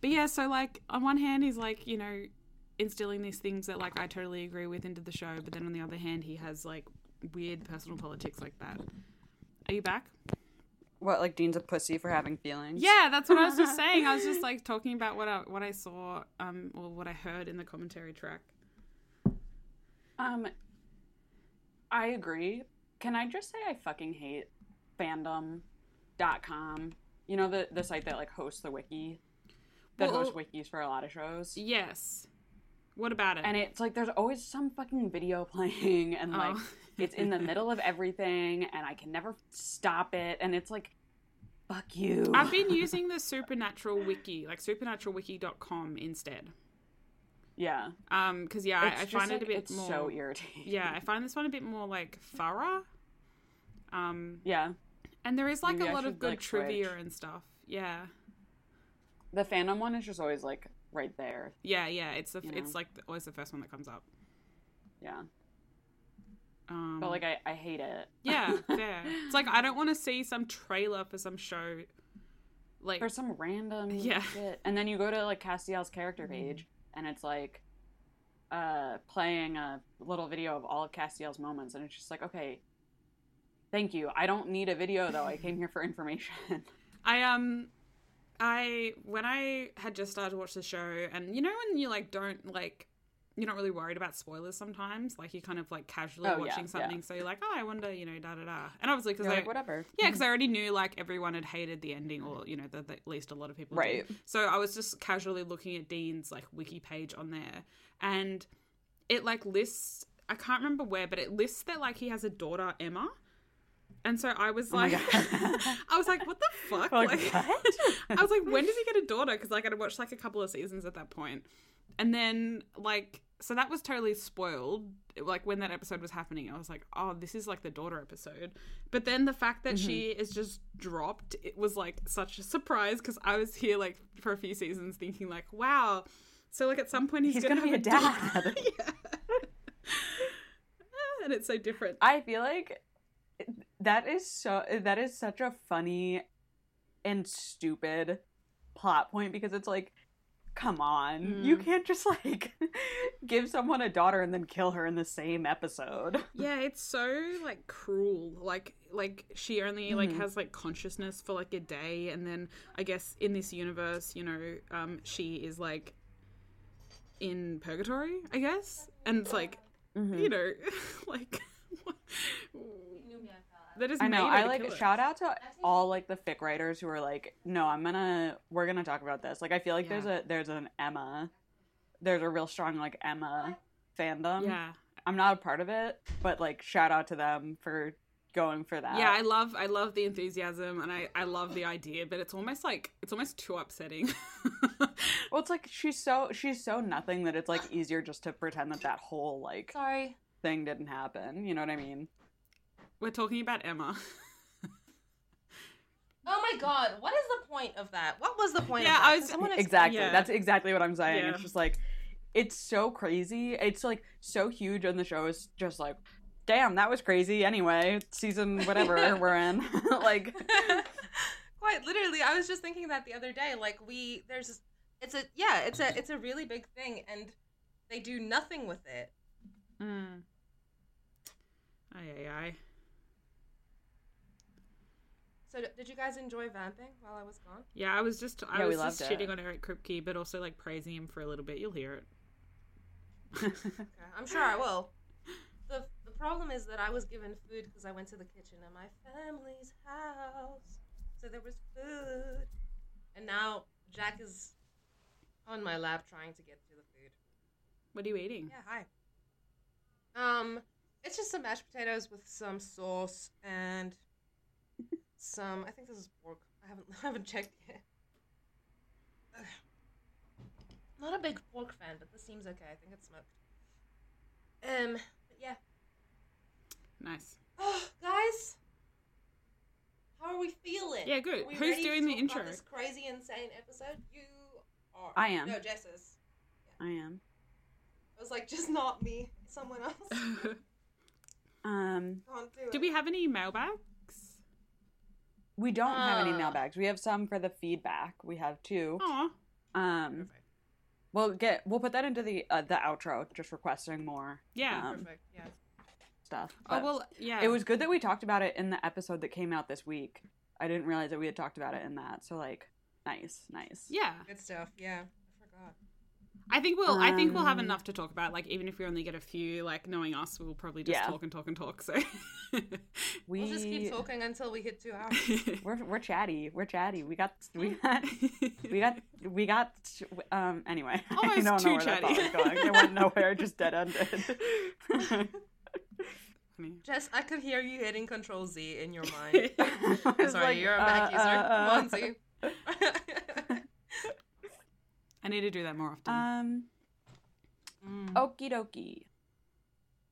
But yeah, so like on one hand he's like, you know, instilling these things that like I totally agree with into the show, but then on the other hand he has like weird personal politics like that. Are you back? What, like Dean's a pussy for having feelings? Yeah, that's what I was just *laughs* saying. I was just like talking about what I what I saw um or what I heard in the commentary track. Um, I agree. Can I just say I fucking hate fandom.com? You know the the site that like hosts the wiki, that Well- hosts wikis for a lot of shows. Yes. What about it? And it's like there's always some fucking video *laughs* playing, and like Oh. it's in the middle of everything, and I can never stop it, and it's like, fuck you. I've been *laughs* using the supernatural wiki, like supernaturalwiki.com instead. yeah. Um, because yeah, I, I find like, it a bit it's more. so irritating. yeah, I find this one a bit more like thorough. Um, Yeah. and there is like Maybe a lot of good like, trivia switch. and stuff. Yeah, The fandom one is just always like right there. yeah, yeah. It's the, it's know? like the, always the first one that comes up. Yeah. Um, But like I, I hate it. yeah, *laughs* fair. It's like I don't want to see some trailer for some show. Like for some random *laughs* Yeah. shit. And then you go to like Castiel's character page and it's like uh playing a little video of all of Castiel's moments and it's just like, okay, thank you. I don't need a video though. I came here for information. *laughs* I um I when I had just started to watch the show and you know when you like don't like you're not really worried about spoilers sometimes like you're kind of like casually Oh, watching yeah. something so you're like oh I wonder you know da da da and obviously because I like, whatever. yeah mm-hmm. because I already knew like everyone had hated the ending or you know that at least a lot of people did. Right. so I was just casually looking at Dean's like wiki page on there and it like lists I can't remember where but it lists that like he has a daughter Emma and so I was Oh like God. *laughs* I was like what the fuck Like, Like- what? *laughs* I was like, when did he get a daughter? Because like I'd watched like a couple of seasons at that point. and then like so that was totally spoiled. Like when that episode was happening, I was like, oh, this is like the daughter episode. But then the fact that she Mm-hmm. is just dropped, it was like such a surprise because I was here like for a few seasons thinking like, wow. So like at some point he's, He's gonna, gonna have be a daughter. dad. *laughs* yeah. and it's so different. I feel like that is so that is such a funny and stupid plot point because it's like come on you Mm. can't just *laughs* like give someone a daughter and then kill her in the same episode *laughs* Yeah, it's so like cruel. Like like she only like Mhm. has like consciousness for like a day and then I guess in this universe, you know, um she is like in purgatory, I guess. And it's like, Mm-hmm. you know, *laughs* like that is i know i like shout out to all like the fic writers who are like no i'm gonna we're gonna talk about this like i feel like there's a there's an emma there's a real strong like emma fandom Yeah. i'm not a part of it but like shout out to them for going for that. Yeah, I love I love the enthusiasm and I I love the idea, but it's almost like it's almost too upsetting. *laughs* well, it's like she's so she's so nothing that it's like easier just to pretend that that whole like Sorry. thing didn't happen. You know what I mean? We're talking about Emma. *laughs* Oh my god, what is the point of that? What was the point Yeah, of that? I was- someone ex- Exactly. yeah. That's exactly what I'm saying. Yeah. It's just like it's so crazy. It's like so huge and the show is just like damn, that was crazy anyway. Season *laughs* whatever we're in. *laughs* like Quite literally, I was just thinking that the other day. Like we, there's, it's a yeah, it's a it's a really big thing, and they do nothing with it. Mm. Aye, aye, aye. So did you guys enjoy vamping while I was gone? Yeah, I was just I Yeah, was just loved it. shitting on Eric Kripke, but also like praising him for a little bit. You'll hear it. *laughs* Okay, I'm sure I will. the The problem is that I was given food because I went to the kitchen at my family's house, so there was food, and now Jack is on my lap trying to get to the food. What are you eating? Yeah, hi. Um, it's just some mashed potatoes with some sauce and some. I think this is pork. I haven't *laughs* I haven't checked yet. Ugh. *sighs* Not a big pork fan, but this seems okay. I think it's smoked. Um, but yeah. Nice. Oh, *gasps* guys, how are we feeling? Yeah, good. Are we Who's ready to doing the talk intro? About this crazy, insane episode. You are. I am. No, Jess is. I am. I was like, just not me. Someone else. *laughs* Um Can't do it. Do we have any mailbags? We don't have any Ah. mailbags. We have some for the feedback. We have two. Aw. Um Perfect. we'll get we'll put that into the uh, the outro just requesting more Yeah. um, Perfect. Yeah. stuff. oh well, yeah. It was good that we talked about it in the episode that came out this week. I didn't realize that we had talked about it in that. So like, nice, nice. Yeah, Good stuff. Yeah. I forgot. I think we'll. I think we'll have Um, enough to talk about. Like, even if we only get a few, like knowing us, we'll probably just Yeah. talk and talk and talk. So. We *laughs* We'll just keep talking until we hit two hours. *laughs* we're we're chatty. We're chatty. We got we got we got we got um anyway. Almost *laughs* I don't too know where that thought chatty. was going. It went nowhere. Just dead ended. Funny. Jess, I could hear you hitting Control Z in your mind. Sorry, like, you're a Mac uh, user. uh, Come uh. On, Z. I need to do that more often. Um. Mm. Okie dokie.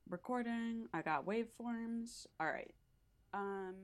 Recording. I got waveforms. All right. Um.